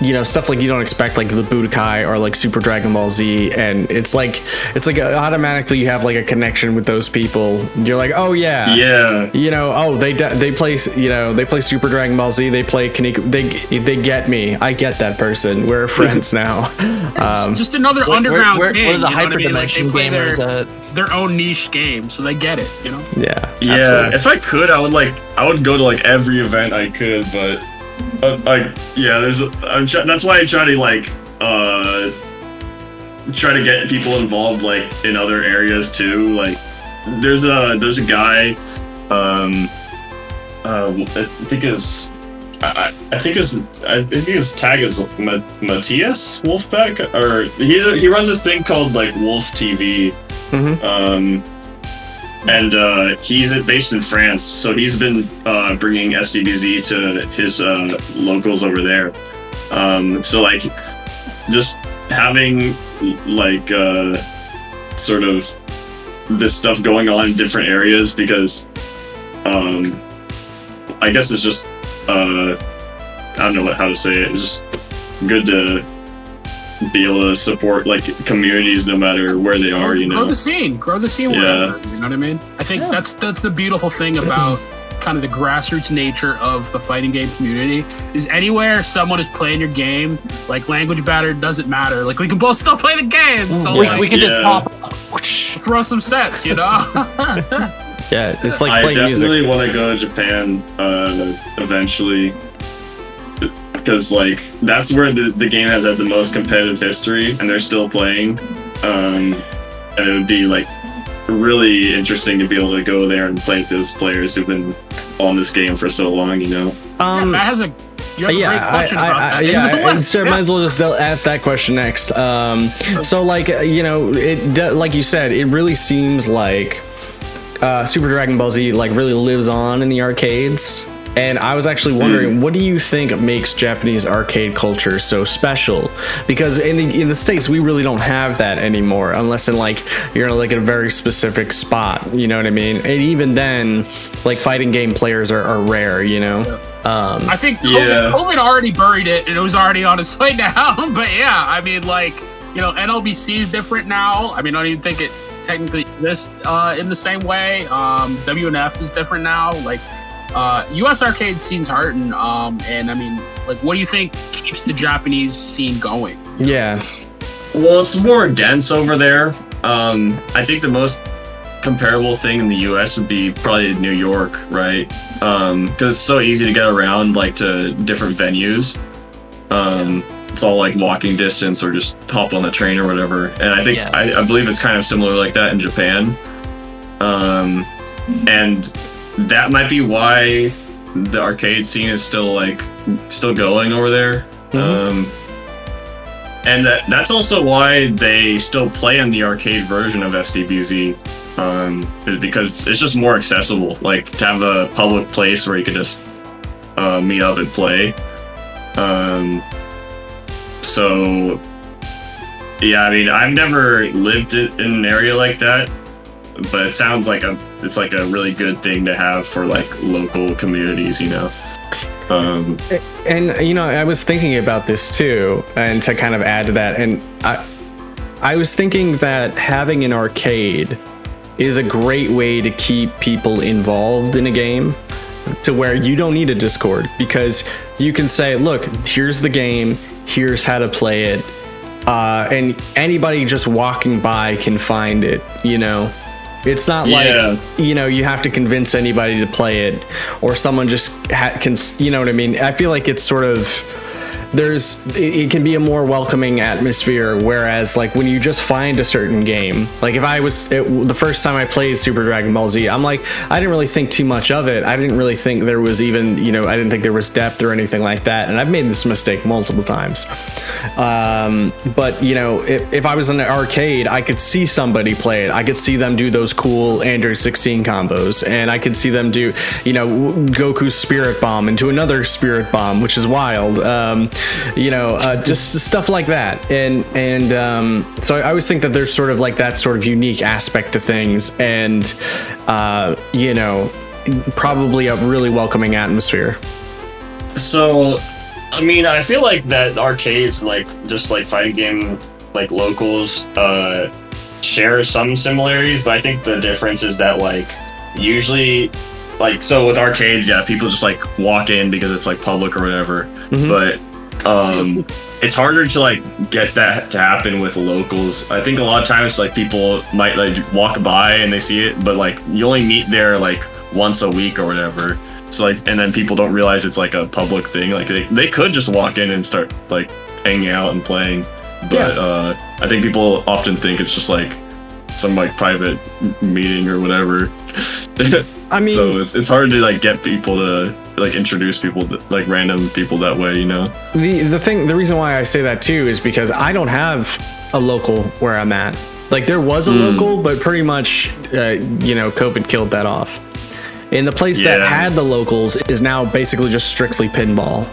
you know stuff like you don't expect like the Budokai or like Super Dragon Ball Z and it's like it's like automatically you have like a connection with those people you're like oh yeah yeah, you know oh they de- they play you know they play Super Dragon Ball Z they play Kinniku they they get me I get that person we're friends now um Just another Where, underground where, game. where are the you know I mean? Like, they play gamers their, at? their own niche game, so they get it. You know. yeah yeah. absolutely. If I could, I would like I would go to like every event I could, but uh, like yeah, there's I'm try- that's why I try to like uh try to get people involved like in other areas too. Like there's a there's a guy um uh I think his I, I think his I think his tag is Ma- Matthias Wolfbeck or he he runs this thing called like Wolf TV Mhm. um and uh, he's based in France, so he's been uh, bringing SDBZ to his uh, locals over there. Um, so like, just having like uh, sort of this stuff going on in different areas because um, I guess it's just uh, I don't know what, how to say it. It's just good to be able to support like communities no matter where they are. You know, grow know. the scene, grow the scene. Yeah. Wherever, you know what I mean? I think that's that's the beautiful thing about kind of the grassroots nature of the fighting game community is anywhere someone is playing your game, like language batter doesn't matter. Like we can both still play the game. So we, like, we can just pop up. Whoosh. throw some sets, you know? yeah it's like I playing definitely want to go to Japan uh, eventually because like that's where the, the game has had the most competitive history and they're still playing um, and it would be like really interesting to be able to go there and play with those players who've been on this game for so long you know Yeah, um Matt has a You have a great question about that. yeah, In the I- West, so yeah. might as well just ask that question next. Um, so, like, uh, you know, it de- like you said, it really seems like uh, Super Dragon Ball Z like really lives on in the arcades. And I was actually wondering, what do you think makes Japanese arcade culture so special? Because in the in the states, we really don't have that anymore, unless in like you're in like a very specific spot. You know what I mean? And even then, like fighting game players are, are rare. You know. Um, I think COVID, Yeah. COVID already buried it and it was already on its way down. But yeah, I mean, like, you know, NLBC is different now. I mean, I don't even think it technically exists uh, in the same way. Um, WNF is different now. Like, uh, US arcade scene's hurting. Um, and I mean, like, what do you think keeps the Japanese scene going? yeah. Well, it's more dense over there. Um, I think the most comparable thing in the U.S. would be probably New York, right? Because it's so easy to get around, like to different venues. Um, it's all like walking distance, or just hop on the train or whatever. And I think Yeah. I, I believe it's kind of similar like that in Japan. Um, and that might be why the arcade scene is still like still going over there. Mhm. Um, and that, that's also why they still play in the arcade version of SDBZ. Um, is because it's just more accessible. Like to have a public place where you could just uh, meet up and play. Um, so yeah, I mean, I've never lived in an area like that, but it sounds like a it's like a really good thing to have for like local communities, you know. Um, And you know, I was thinking about this too, and to kind of add to that, and I, I was thinking that having an arcade is a great way to keep people involved in a game, to where you don't need a Discord because you can say, "Look, here's the game. Here's how to play it," uh, and anybody just walking by can find it. You know. It's not like Yeah. you know you have to convince anybody to play it, or someone just ha- can. You know what I mean? I feel like it's sort of there's it, it can be a more welcoming atmosphere. Whereas like when you just find a certain game, like if I was it, the first time I played Super Dragon Ball Z, I'm like I didn't really think too much of it. I didn't really think there was even you know I didn't think there was depth or anything like that. And I've made this mistake multiple times. Um, but you know, if, if I was in an arcade, I could see somebody play it. I could see them do those cool Android 16 combos, and I could see them do, you know, Goku's Spirit Bomb into another Spirit Bomb, which is wild. Um, you know, uh, just stuff like that. And and um, so I always think that there's sort of like that sort of unique aspect to things, and uh, you know, probably a really welcoming atmosphere. So, I mean, I feel like that arcades, like just like fighting game, like locals, uh, share some similarities, but I think the difference is that like usually, like so with arcades, yeah, people just like walk in because it's like public or whatever, Mhm. but um. It's harder to like get that to happen with locals. I think a lot of times like people might like walk by and they see it, but like you only meet there like once a week or whatever. So like, and then people don't realize it's like a public thing. Like they, they could just walk in and start like hanging out and playing, but uh, I think people often think it's just like some like private meeting or whatever. I mean, so it's it's hard to like get people to like introduce people to, like random people that way, you know? the the thing the reason why I say that too is because I don't have a local where I'm at. Like there was a Mm. local, but pretty much uh, you know COVID killed that off. And the place that had the locals is now basically just strictly pinball.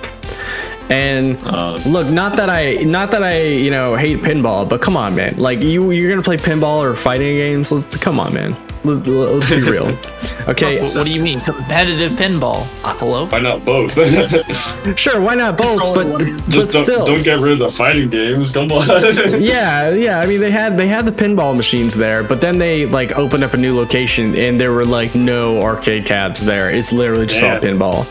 And Uh, look, not that I not that I you know hate pinball, but come on, man. Like you you're gonna play pinball or fighting games. Let's come on, man. Let's, let's be real. Okay, What, what do you mean competitive pinball? Hello. why not both? sure, why not both? Control But, one of you. but just don't, still, don't get rid of the fighting games. Come on. yeah yeah i mean they had they had the pinball machines there but then they like opened up a new location and there were like no arcade cabs there it's literally just all pinball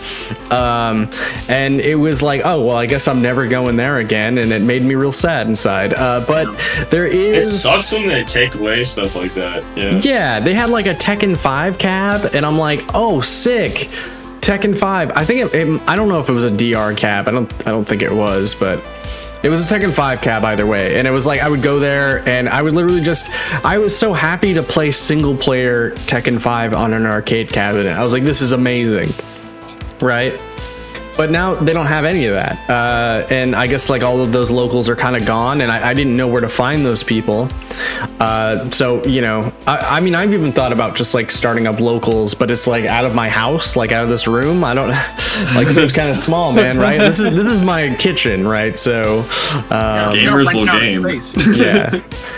um and it was like oh well i guess i'm never going there again and it made me real sad inside uh but there is. It sucks when they take away stuff like that. Yeah. yeah, they had like a Tekken 5 cab, and I'm like, oh, sick. Tekken 5. I think it, it- I don't know if it was a DR cab. I don't I don't think it was, but it was a Tekken 5 cab either way. And it was like I would go there and I would literally just I was so happy to play single player Tekken 5 on an arcade cabinet. I was like, this is amazing. Right? But now they don't have any of that. Uh, and I guess like all of those locals are kind of gone, and I, I, didn't know where to find those people. Uh, so you know, I, I, mean, I've even thought about just like starting up locals, but it's like out of my house, like out of this room. I don't like seems kind of small, man. Right? This is this is my kitchen, right? So um, gamers will game. yeah.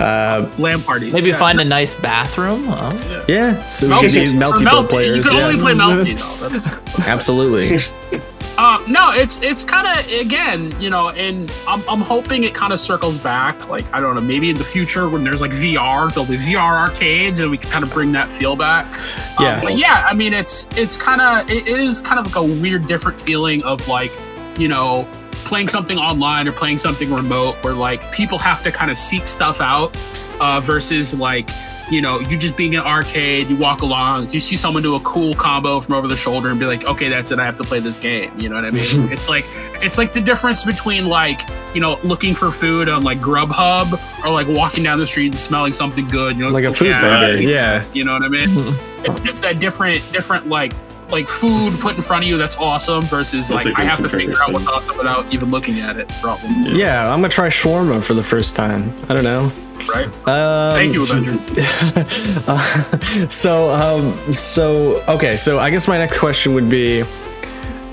Uh, LAN parties. Maybe yeah. find a nice bathroom. Huh? Yeah. yeah. So we could be multi players. You can yeah. only play multi though. Absolutely. Uh, no, it's it's kind of again, you know, and I'm, I'm hoping it kind of circles back. Like I don't know, maybe in the future when there's like VR, there'll be VR arcades, and we can kind of bring that feel back. Um, yeah, but yeah, I mean, it's it's kind of it, it is kind of like a weird, different feeling of like, you know, playing something online or playing something remote where like people have to kind of seek stuff out uh, versus like you know you just being an arcade you walk along you see someone do a cool combo from over the shoulder and be like okay that's it i have to play this game you know what i mean? It's like it's like the difference between like you know looking for food on like grubhub or like walking down the street and smelling something good you know like a food yeah, yeah you know what i mean? It's, it's that different different like like food put in front of you that's awesome versus like I have to figure out what's awesome without even looking at it. Problem. Yeah. yeah, I'm gonna try shawarma for the first time. I don't know. Right. Um, Thank you, Avenger. uh, so, um, so okay. So I guess my next question would be.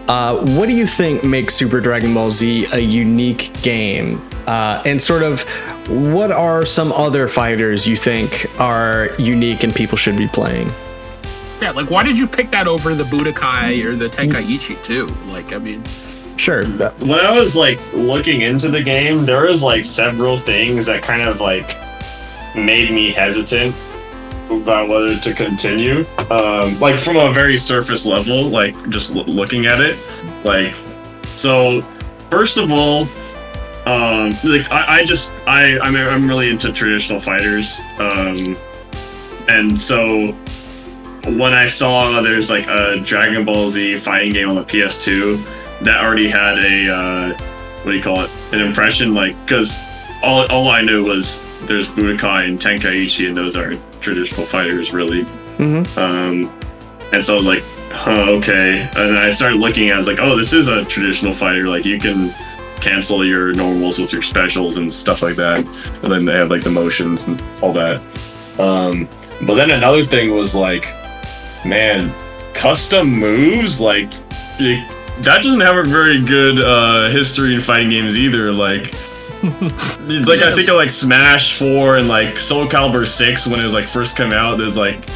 Uh, what do you think makes Super Dragon Ball Z a unique game? Uh, and sort of, what are some other fighters you think are unique and people should be playing? Yeah, like why did you pick that over the Budokai or the Tenkaichi too? Like, I mean, sure. When I was like looking into the game, there was like several things that kind of like made me hesitant about whether to continue. Um, like from a very surface level, like just l- looking at it, like so. First of all, um, like I, I just I I'm, I'm really into traditional fighters, um, and so when I saw there's like a Dragon Ball Z fighting game on the PS2 that already had a uh, what do you call it? An impression, like because all all I knew was there's Budokai and Tenkaichi, and those aren't traditional fighters, really. Mm-hmm. Um, and so I was like, huh, okay. And I started looking at, I was like, oh, this is a traditional fighter. Like you can cancel your normals with your specials and stuff like that. And then they have like the motions and all that. Um, but then another thing was like man, custom moves like it, that doesn't have a very good uh, history in fighting games either. Like, it's like yeah. I think of like Smash Four and like Soul Calibur Six when it was like first come out. There's like,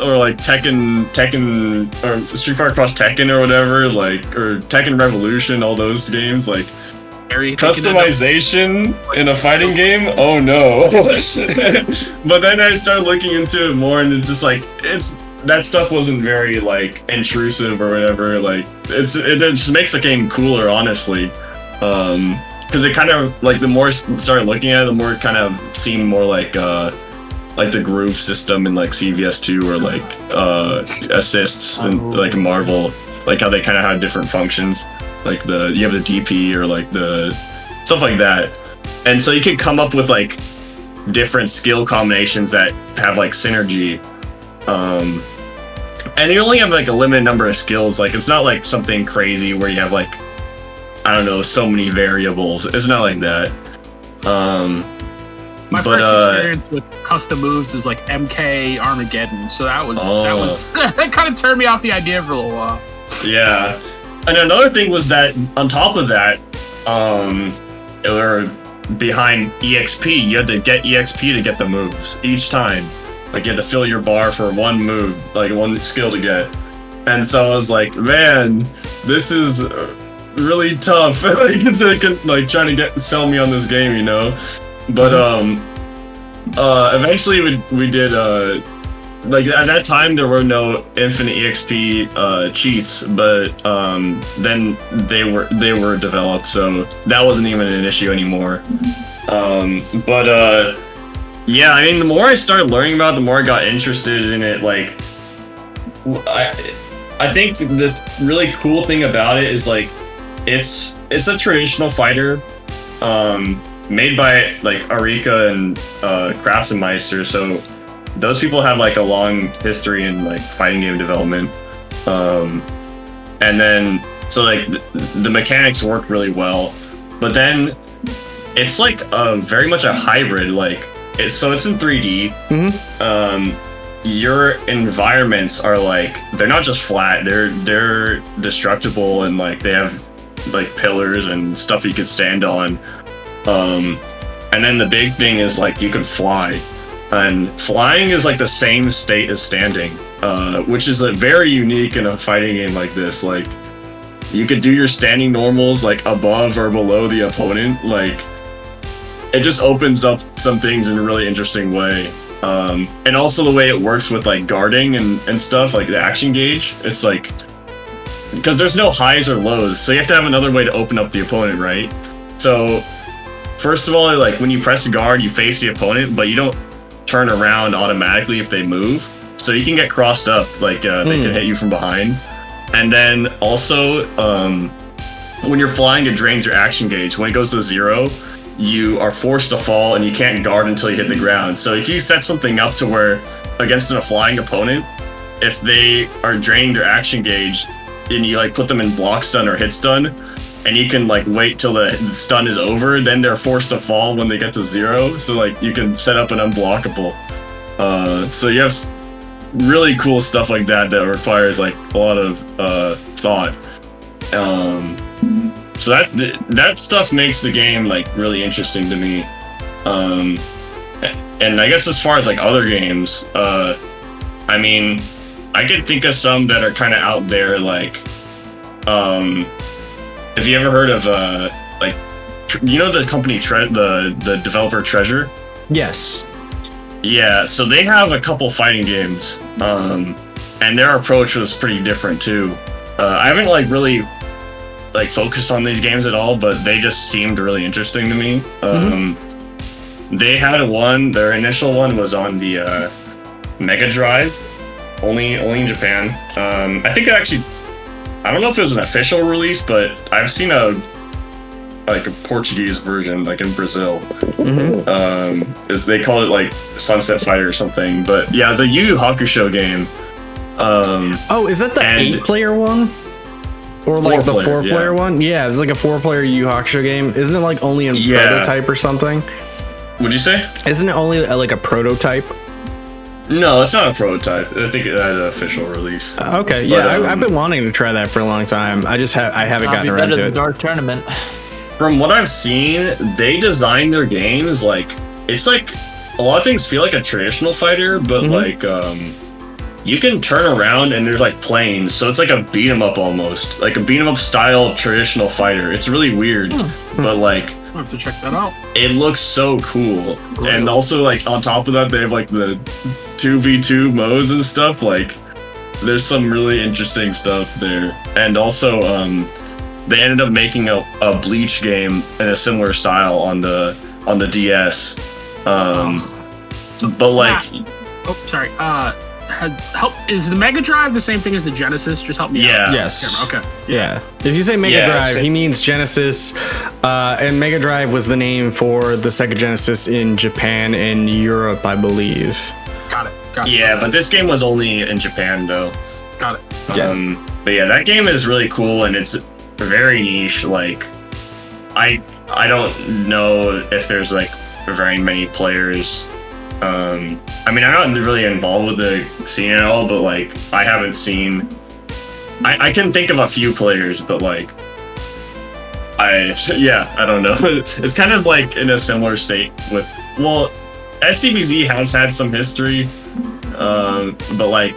or like Tekken, Tekken, or Street Fighter Cross Tekken or whatever, like or Tekken Revolution. All those games like customization in a fighting game oh no but then i started looking into it more and it's just like it's that stuff wasn't very like intrusive or whatever. Like it's it, just makes the game cooler, honestly. Um, because it kind of like the more I started looking at it, the more it kind of seemed more like uh like the groove system in like CVS2 or like uh assists and oh. like Marvel, like how they kind of had different functions. Like the you have the DP or like the stuff like that, and so you can come up with like different skill combinations that have like synergy um and you only have like a limited number of skills. Like it's not like something crazy where you have like I don't know so many variables. It's not like that. Um, my but, first uh, experience with custom moves is like MK Armageddon, so that was oh. that was that kind of turned me off the idea for a little while. Yeah, and another thing was that on top of that, um, or behind EXP, you had to get EXP to get the moves each time. Like you had to fill your bar for one move, like one skill to get. And so I was like, man, this is really tough. like trying to get sell me on this game, you know. But mm-hmm. um, uh, eventually we we did uh, like at that time there were no infinite exp uh, cheats but um, then they were they were developed so that wasn't even an issue anymore um, but uh, yeah, I mean, the more I started learning about it, the more I got interested in it. Like, I, I think the really cool thing about it is like, it's it's a traditional fighter, um, made by like Arika and uh, Kraftsmeister. So those people have like a long history in like fighting game development. Um, and then so like the, the mechanics work really well, but then it's like a very much a hybrid. Like it's so it's in 3D. Mhm. Um, your environments are like they're not just flat. They're they're destructible and like they have like pillars and stuff you could stand on. Um, and then the big thing is like you can fly, and flying is like the same state as standing, uh, which is a very unique in a fighting game like this. Like you could do your standing normals like above or below the opponent. Like it just opens up some things in a really interesting way. Um, and also the way it works with like guarding and, and stuff, like the action gauge. It's like because there's no highs or lows, so you have to have another way to open up the opponent, right? So first of all, like when you press guard, you face the opponent, but you don't turn around automatically if they move. So you can get crossed up, like uh, they Hmm. can hit you from behind. And then also, um, when you're flying, it drains your action gauge. When it goes to zero, you are forced to fall and you can't guard until you hit the ground. So if you set something up to where against a flying opponent, if they are draining their action gauge and you like put them in block stun or hit stun, and you can like wait till the, stun is over, then they're forced to fall when they get to zero. So like you can set up an unblockable. Uh, so you have really cool stuff like that that requires like a lot of uh, thought. Um, so that that stuff makes the game like really interesting to me. Um, and I guess as far as like other games, uh, I mean, I could think of some that are kind of out there. Like, um, have you ever heard of uh, like, you know the company Tre- the the developer Treasure? Yes. Yeah, so they have a couple fighting games, um, and their approach was pretty different too. Uh, I haven't like really like focused on these games at all, but they just seemed really interesting to me. Um, They had one. Their initial one was on the uh, Mega Drive, only only in Japan. Um, I think it actually. I don't know if it was an official release, but I've seen a like a Portuguese version, like in Brazil hmm um, is they call it like Sunset Fighter or something. But yeah, it's a Yu Yu Hakusho game. Um, Oh, is that the eight-player one? Or like the Four-player, four-player yeah. one? Yeah, it's like a four-player Yu Yu Hakusho game. Isn't it like only in Yeah. prototype or something? would you say? Isn't it only uh, like a prototype? No, it's not a prototype. I think it had an official release. Uh, Okay, yeah, But, I, um, I've been wanting to try that for a long time. I just have I haven't Not be gotten around to than it. Dark Tournament. From what I've seen, they design their games like it's like a lot of things feel like a traditional fighter, but Mhm. like um, you can turn around and there's like planes, so it's like a beat 'em up almost, like a beat 'em up style traditional fighter. It's really weird, but like I'll have to check that out. it looks so cool. And also like on top of that they have like the 2v2 modes and stuff like there's some really interesting stuff there. And also um they ended up making a, a bleach game in a similar style on the on the ds um So, but like Oh, sorry. Uh, had, help. Is the Mega Drive the same thing as the Genesis? Just help me yeah out. Yes. Okay. Yeah. If you say Mega Yeah, Drive, he means Genesis. Uh, and Mega Drive was the name for the Sega Genesis in Japan and Europe, I believe. Got it. Got it. yeah but this game was only in japan though Got it. Yeah. Um, but yeah, that game is really cool and it's very niche. Like, I I don't know if there's like very many players. Um, I mean, I'm not really involved with the scene at all, but like, I haven't seen. I, I can think of a few players, but like, I yeah, I don't know. it's kind of like in a similar state with well, SDBZ has had some history, um, but like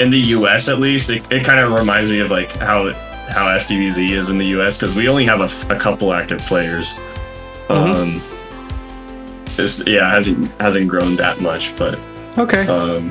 in the US at least, it, it kind of reminds me of like how it, how SDBZ is in the US because we only have a couple active players. Um, it's, yeah, hasn't hasn't grown that much, but Okay. um,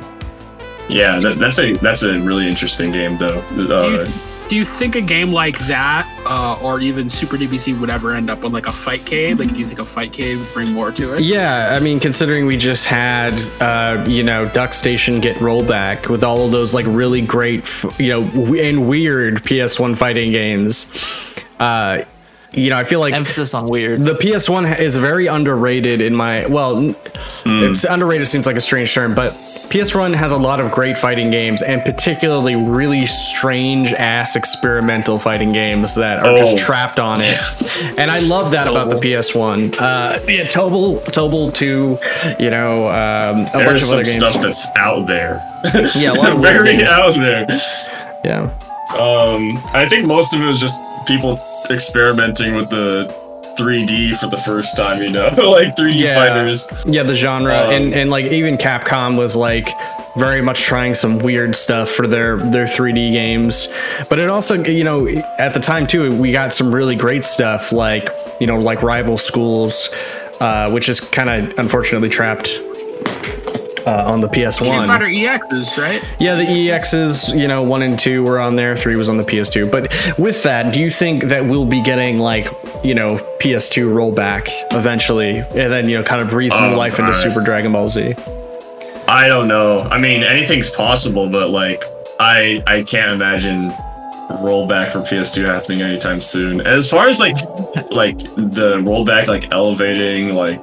yeah, that, that's a that's a really interesting game though. Uh, Do you think a game like that, uh, or even Super DBZ, would ever end up on like a Fightcade? Like, do you think a Fightcade would bring more to it? Yeah, I mean, considering we just had, uh, you know, DuckStation get rollback with all of those like really great, f- you know, w- and weird PS1 fighting games. Uh, you know, I feel like Emphasis on weird. the PS1 is very underrated in my well, n- it's underrated seems like a strange term, but PS1 has a lot of great fighting games, and particularly really strange ass experimental fighting games that are just Oh. trapped on it. And I love that about the PS1. Uh, yeah, Tobal, Tobal 2, you know, um, a bunch of other games. stuff that's out there. Yeah, a lot of weird very games. out there. Yeah. Um, I think most of it was just people experimenting with the 3D for the first time. You know, like 3D Yeah. fighters. Yeah, the genre Um, and and like even Capcom was like very much trying some weird stuff for their their 3D games. But it also, you know, at the time too, we got some really great stuff like, you know, like Rival Schools uh, which is kind of unfortunately trapped uh, on the PS1. Fighter EXs, right? Yeah, the EXs, you know, one and two were on there, three was on the PS2. But with that, do you think that we'll be getting like, you know, PS2 rollback eventually, and then you know, kind of breathe new Oh, life into God. Super Dragon Ball Z? I don't know. I mean, anything's possible, but like, I I can't imagine rollback for PS2 happening anytime soon. As far as like like the rollback, like elevating like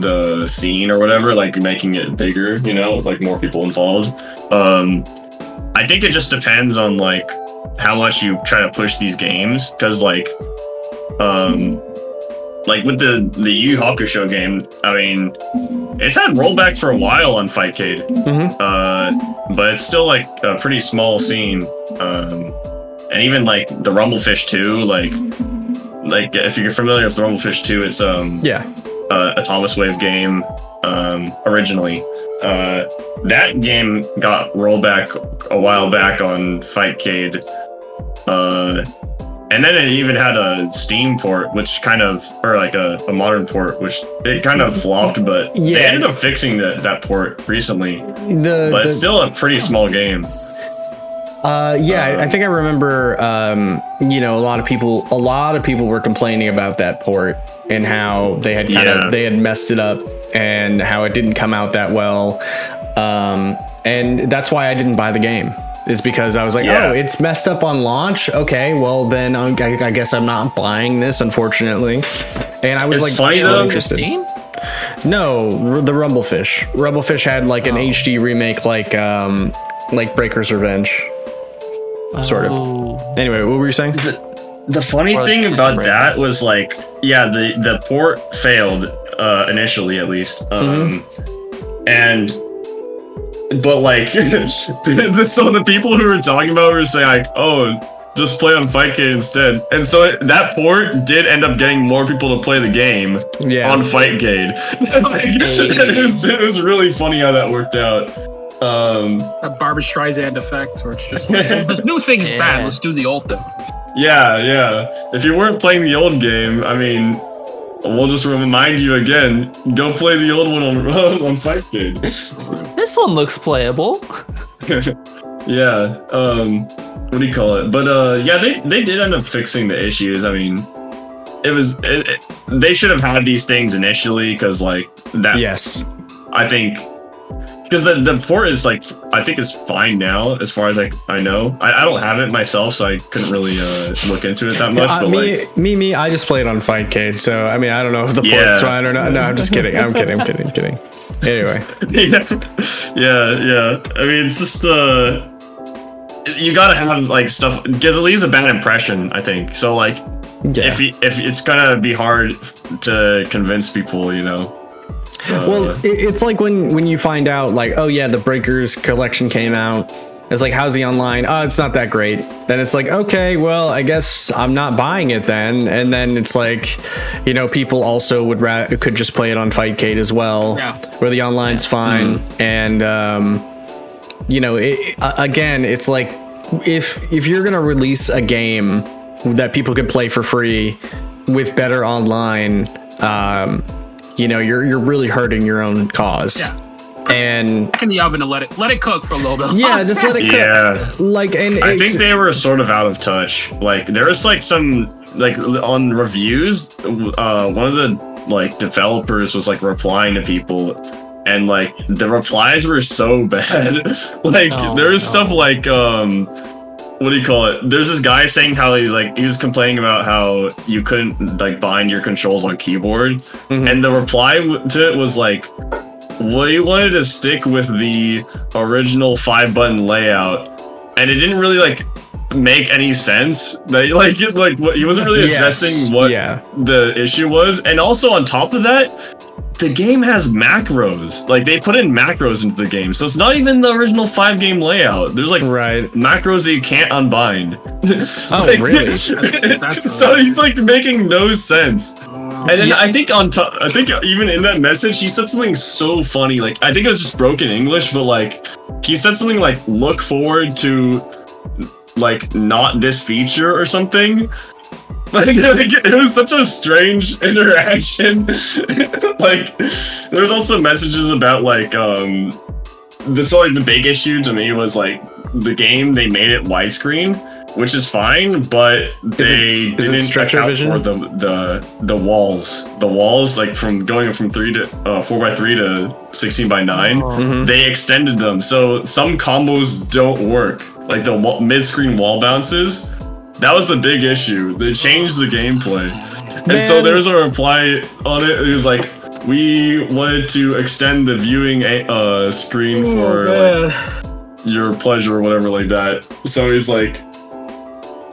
the scene or whatever, like making it bigger, you know, like more people involved. Um, I think it just depends on like how much you try to push these games, because like, um, like with the the Yu Hakusho game, I mean, it's had rollback for a while on Fightcade, Mhm. uh, but it's still like a pretty small scene. Um, and even like the Rumblefish 2, like, like if you're familiar with Rumblefish 2, it's um Yeah. Uh, a Atomiswave game um, originally. Uh, that game got rollback a while back on Fightcade. Uh, and then it even had a Steam port, which kind of, or like a, a modern port, which it kind of flopped, but they ended up fixing that that port recently. The, But the- it's still a pretty small game. Uh, yeah, I- I Um, think I remember. Um, you know, a lot of people, a lot of people were complaining about that port and how they had kind Yeah. of they had messed it up and how it didn't come out that well. Um, and that's why I didn't buy the game. Is because I was like, Yeah. oh, it's messed up on launch. Okay, well then I, I guess I'm not buying this, unfortunately. And I was It's like, funny, really though. interested. 15? No, the Rumblefish. Rumblefish had like an Oh. HD remake, like um, like Breaker's Revenge. Sort of. Oh. Anyway, what were you saying? The funny Or thing it's about right. that was like, yeah, the the port failed uh, initially, at least, um, and but like, so the people who were talking about were saying like, oh, just play on Fightcade instead, and so it, that port did end up getting more people to play the game Yeah. on Fightcade. Like, it, was, it was really funny how that worked out. Um, A Barbra Streisand effect, where it's just like, this new thing is Yeah. bad. Let's do the old thing. Yeah, yeah. If you weren't playing the old game, I mean, we'll just remind you again. Go play the old one on on Fightcade. This one looks playable. yeah. Um, what do you call it? But uh, yeah, they they did end up fixing the issues. I mean, it was it, it- they should have had these things initially because like that. Yes. I think. Because the, the port is like I think it's fine now as far as like I know I, I don't have it myself so I couldn't really uh, look into it that much Uh, but me, like me, me. I just played on Fightcade, so I mean, I don't know if the Yeah. port's fine or not. No, I'm just kidding. I'm kidding. I'm kidding. kidding. Anyway, yeah, yeah. I mean, it's just uh, you gotta have like stuff because it leaves a bad impression. I think so. Like, yeah. if you, if it's gonna be hard to convince people, you know. Uh, well, it, it's like when when you find out, like, oh yeah, the Breakers collection came out. It's like, how's the online? Oh, it's not that great. Then it's like, okay, well, I guess I'm not buying it then. And then it's like, you know, people also would ra- could just play it on Fightcade as well, Yeah. where the online's fine. And um, you know, it, uh, again, it's like if if you're gonna release a game that people could play for free with better online, um, you know, you're you're really hurting your own cause. Yeah. And Back in the oven and let it let it cook for a little bit. yeah, just let it cook. yeah. Like, and I think they were sort of out of touch. Like there was like some like on reviews, uh, one of the like developers was like replying to people, and like the replies were so bad. like Oh, there was no. stuff like um, what do you call it? There's this guy saying how he's like he was complaining about how you couldn't like bind your controls on keyboard, Mhm. and the reply to it was like. we wanted to stick with the original five button layout, and it didn't really like make any sense. That like it, like what, he wasn't really Yes, addressing what yeah. the issue was, and also on top of that, the game has macros. Like they put in macros into the game, so it's not even the original five game layout. There's like Right. macros that you can't unbind. Oh, Like- really? That's- that's so right. he's like making no sense. And then I think on top, I think even in that message, he said something so funny. Like I think it was just broken English, but like he said something like "look forward to like not this feature" or something. Like, like, it was such a strange interaction. like there was also messages about like um this like the big issue to me was like the game they made it widescreen which is fine but they is it didn't stretcher account vision? for the the the walls. The walls like from going from three to uh, four by three to 16 by nine Mhm. they extended them. So some combos don't work. Like the wa- mid-screen wall bounces that was the big issue. They changed the gameplay. And so Man. there was a reply on it. It was like we wanted to extend the viewing uh, screen for like, your pleasure or whatever like that. So he's like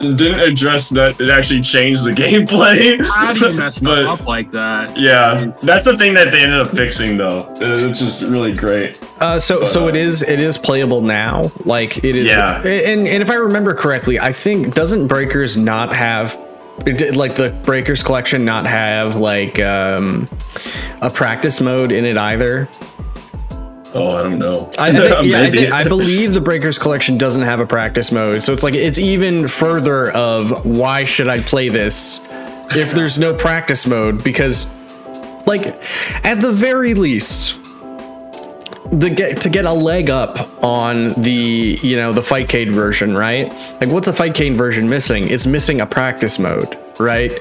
didn't address that it actually changed the gameplay How do you mess But- up like that? yeah that's the thing that they ended up fixing though Uh, it's just really great Uh, so so it is it is playable now. Like it is. Yeah. And and if I remember correctly, I think doesn't Breakers not have. it did- Like the Breakers collection, not have like um, a practice mode in it either. Oh i don't know I, think, yeah, I, think, I believe the Breakers collection doesn't have a practice mode, so it's like it's even further of why should I play this if there's no practice mode? Because, like, at the very least, the get to get a leg up on the you know the Fightcade version, right? Like, what's a Fightcade version missing? It's missing a practice mode, right?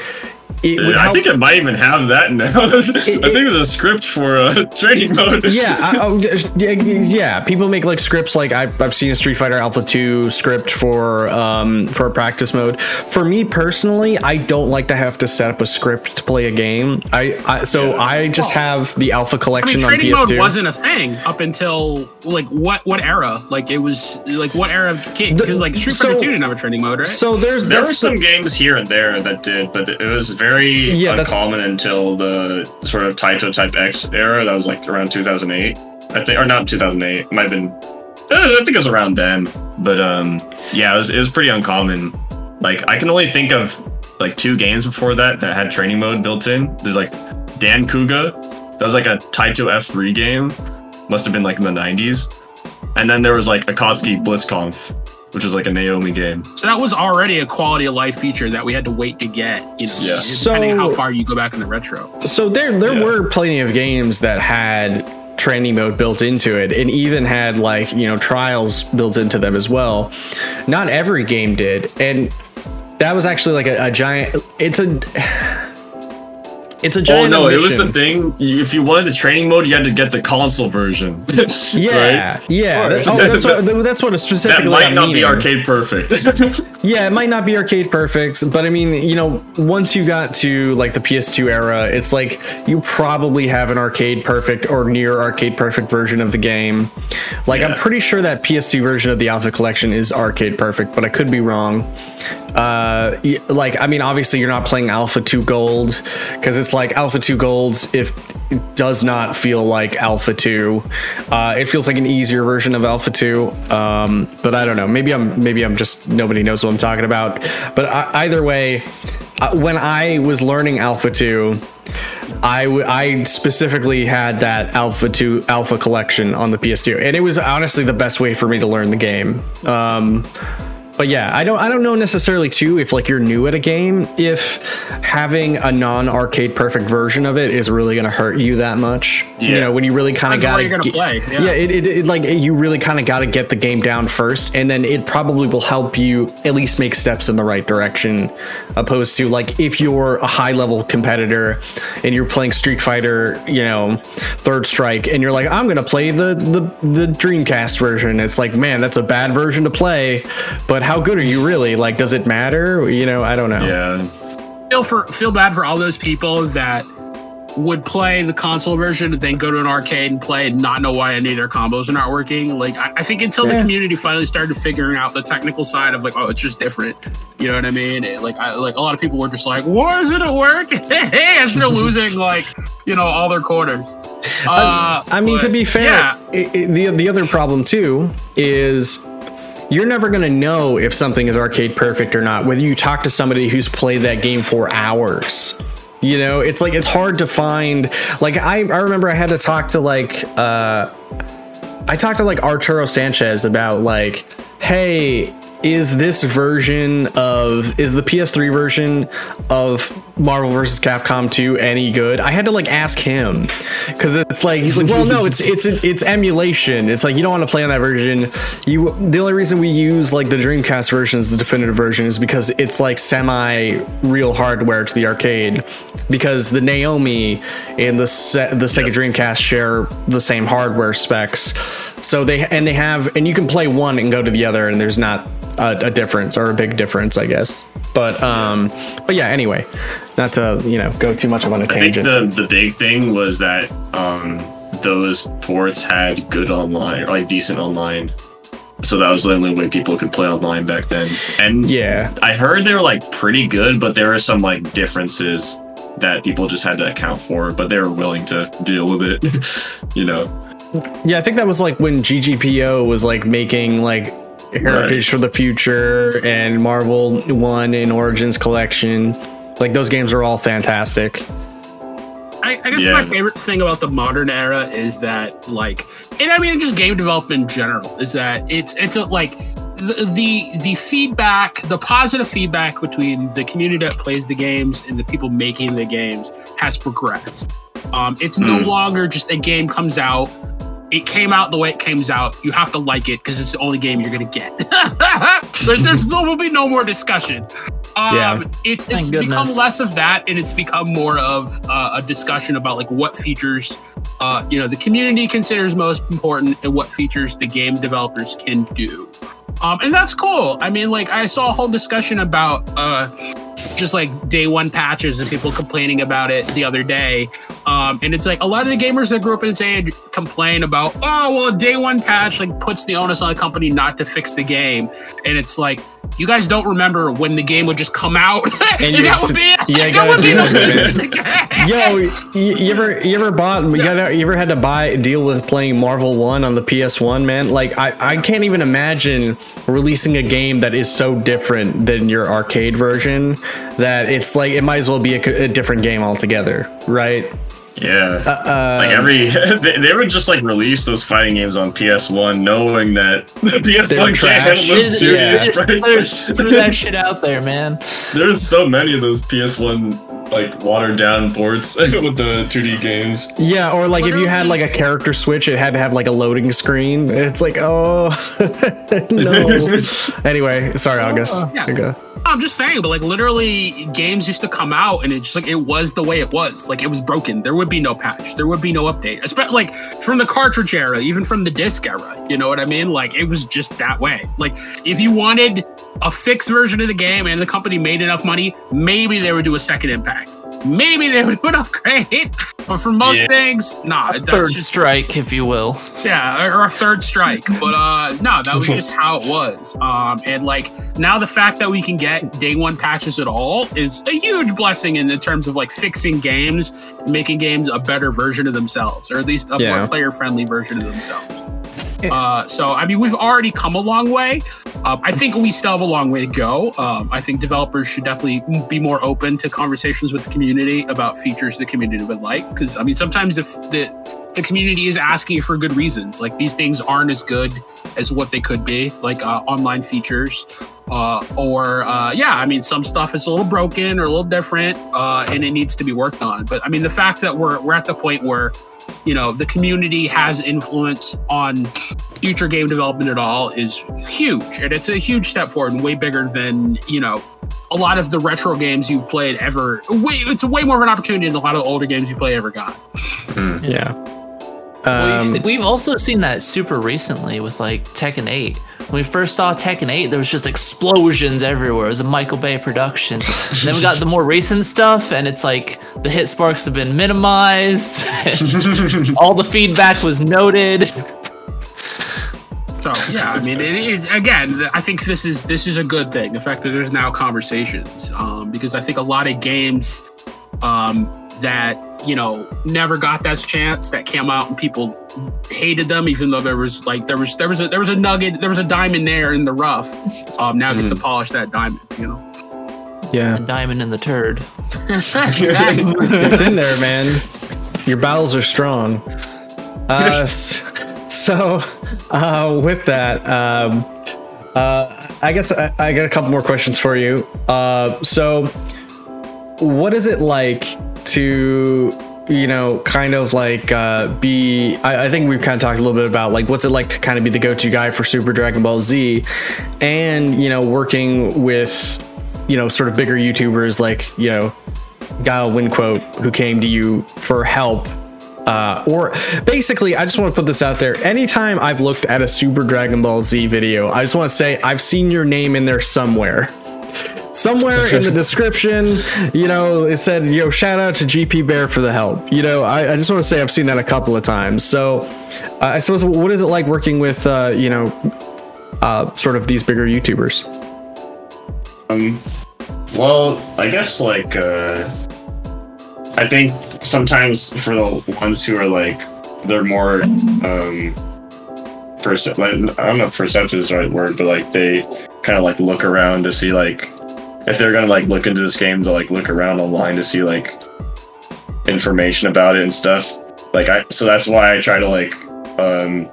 It would I think it might even have that now. I think there's a script for uh, training mode. yeah, I, oh, yeah, yeah. People make like scripts. Like I've, I've seen a Street Fighter Alpha Two script for um for a practice mode. For me personally, I don't like to have to set up a script to play a game. I, I so Yeah. I just have the Alpha I collection mean, on training mode PS2. wasn't a thing up until like what what era? Like it was like what era of because like Street Fighter so- Two didn't have a training mode, right? so there's There were there's some games here and there that did, but it was very Yeah, uncommon until the sort of Taito Type X era. That was like around 2008, I think, or not 2008. It might have been. uh, I think it was around then. But um, yeah, it was, it was pretty uncommon. Like I can only think of like two games before that that had training mode built in. There's like Dan Kuga. That was like a Taito F3 game. Must have been like in the 90s. And then there was like Akatsuki Blitzkampf, which was like a Naomi game. So that was already a quality of life feature that we had to wait to get. You know, Yeah. depending So- how far you go back in the retro. So there there Yeah. were plenty of games that had training mode built into it and even had like, you know, trials built into them as well. Not every game did. And that was actually like a, a giant it's a it's a giant. Oh giant no, it was the thing. If you wanted the training mode, you had to get the console version. Yeah, right? yeah. Of That- oh, that's what that's what That specifically might I'm not be arcade perfect. Yeah, it might not be arcade perfect, but I mean, you know, once you got to like the PS2 era, it's like you probably have an arcade perfect or near arcade perfect version of the game. Like I'm pretty sure that PS2 version of the Alpha Collection is arcade perfect, but I could be wrong. Uh, like I mean, obviously you're not playing Alpha 2 Gold because it's like Alpha 2 Golds, if it does not feel like Alpha 2. Uh, it feels like an easier version of Alpha 2. Um, but I don't know. Maybe I'm maybe I'm just nobody knows what I'm talking about. But I, either way, uh, when I was learning Alpha 2, I, w- I specifically had that Alpha 2 Alpha collection on the PS2, and it was honestly the best way for me to learn the game. Um, but yeah, I don't I don't know necessarily too if like you're new at a game if having a non-arcade perfect version of it is really going to hurt you that much. Yeah. You know, when you really kind of got to play, yeah. Yeah, it, it, it like you really kind of got to get the game down first and then it probably will help you at least make steps in the right direction opposed to like if you're a high level competitor and you're playing Street Fighter, you know, Third Strike and you're like I'm going to play the the the Dreamcast version. It's like, man, that's a bad version to play, but how good are you really? Like does it matter? You know, I don't know. yeah. feel for feel bad for all those people that would play the console version and then go to an arcade and play and not know why any of their combos are not working. Like I, I think until the community finally started figuring out the technical side of like, oh, it's just different. You know what I mean? It- like I like a lot of people were just like, why isn't it work? hey, and still losing like, you know, all their quarters. Uh, I mean, to be fair, yeah, i i the the other problem too is you're never gonna know if something is arcade perfect or not. Whether you talk to somebody who's played that game for hours, you know, it's like it's hard to find. Like I I remember I had to talk to like uh, I talked to like Arturo Sanchez about like, hey, is this version of is the PS3 version of Marvel vs. Capcom 2 any good? I had to like ask him because it's like he's like, well, no, it's it's it's emulation. It's like you don't want to play on that version. You the only reason we use like the Dreamcast version is the definitive version is because it's like semi real hardware to the arcade because the Naomi and the Se- the Sega Dreamcast share the same hardware specs. So they and they have and you can play one and go to the other and there's not a, a difference or a big difference, I guess. But um, but yeah. Anyway, not to you know go too much of on a I think tangent. the the big thing was that um, those ports had good online, or like decent online. So that was the only way people could play online back then. And yeah, I heard they were like pretty good, but there are some like differences that people just had to account for, but they were willing to deal with it. you know, yeah. I think that was like when GGPO was like making like Heritage for the Future and Marvel One and Origins Collection. Like those games are all fantastic. I, I guess Yeah. my favorite thing about the modern era is that, like, and I mean, just game development in general is that it's it's a like the the, the feedback, the positive feedback between the community that plays the games and the people making the games has progressed. Um, it's no Hmm. longer just a game comes out. It came out the way it comes out. You have to like it because it's the only game you're gonna get. there's, there's there will be no more discussion. Um, Yeah. it's Thank it's become goodness. less of that, and it's become more of uh, a discussion about like what features, uh, you know, the community considers most important, and what features the game developers can do. Um, and that's cool. I mean, like I saw a whole discussion about uh, just like day one patches and people complaining about it the other day. Um, and it's like a lot of the gamers that grew up in this age complain about, oh, well, day one patch like puts the onus on the company not to fix the game. And it's like, you guys don't remember when the game would just come out. and you're that would be, yeah, that would be gotta the Yo, you, you ever you ever bought you, gotta, you ever had to buy deal with playing Marvel One on the PS1, man? Like I, I can't even imagine releasing a game that is so different than your arcade version that it's like it might as well be a, a different game altogether, right? Yeah. Uh, like every they, they would just like release those fighting games on PS1 knowing that the PS1 can't trash. handle those Dude, 2D yeah. Throw sprites. throw that shit out there, man. There's so many of those PS1 like watered down ports with the 2D games. yeah, or like if you had like a character switch, it had to have like a loading screen. It's like oh no. anyway, sorry, August. Yeah. I'm just saying, but like literally, games used to come out and it's just like it was the way it was. Like it was broken. There would be no patch. There would be no update. Especially like from the cartridge era, even from the disc era. You know what I mean? Like it was just that way. Like if you wanted a fixed version of the game and the company made enough money, maybe they would do a second impact. Maybe they would do an upgrade. But for most Yeah. things, nah. That's Third just strike, if you will. yeah, or, or a third strike. But uh no, that was just how it was. Um and like now the fact that we can get day one patches at all is a huge blessing in the terms of like fixing games, making games a better version of themselves, or at least a Yeah. more player friendly version of themselves. Uh, so I mean, we've already come a long way. Um, I think we still have a long way to go. Um, I think developers should definitely be more open to conversations with the community about features the community would like. Because I mean, sometimes if the the community is asking for good reasons, like these things aren't as good as what they could be, like uh, online features, uh, or uh, yeah, I mean, some stuff is a little broken or a little different, uh, and it needs to be worked on. But I mean, the fact that we're we're at the point where you know the community has influence on future game development at all is huge. And it's a huge step forward and way bigger than you know a lot of the retro games you've played ever. Way it's way more of an opportunity than a lot of the older games you play ever got. Hmm. Yeah. Well, Um, we've, we've also seen that super recently with like Tekken 8. When we first saw Tekken 8, there was just explosions everywhere. It was a Michael Bay production. and then we got the more recent stuff, and it's like the hit sparks have been minimized. All the feedback was noted. So yeah, I mean, it, it, again, I think this is this is a good thing. The fact that there's now conversations, um, because I think a lot of games um, that you know never got that chance that came out and people hated them, even though there was like there was there was a there was a nugget, there was a diamond there in the rough. Um, now get to polish that diamond, you know. yeah, Diamond in the turd. it's in there, man. Your bowels are strong. Uh, so, uh, with that, um, uh, I guess I, I got a couple more questions for you. Uh, so, what is it like to, you know, kind of like uh, be? I, I think we've kind of talked a little bit about like what's it like to kind of be the go-to guy for Super Dragon Ball Z, and you know, working with, you know, sort of bigger YouTubers like you know Guile Winquote who came to you for help. Uh, or basically, I just want to put this out there. Anytime I've looked at a Super Dragon Ball Z video, I just want to say I've seen your name in there somewhere. Somewhere in the description, you know, it said, yo, shout out to GP Bear for the help. You know, I, I just want to say I've seen that a couple of times. So uh, I suppose, what is it like working with, uh, you know, uh, sort of these bigger YouTubers? Um, well, I guess like uh, I think sometimes for the ones who are like they're more um, perce- like, I don't know if perceptive is the right word, but like they kind of like look around to see like if they're gonna like look into this game to like look around online to see like information about it and stuff. Like I, so that's why I try to like um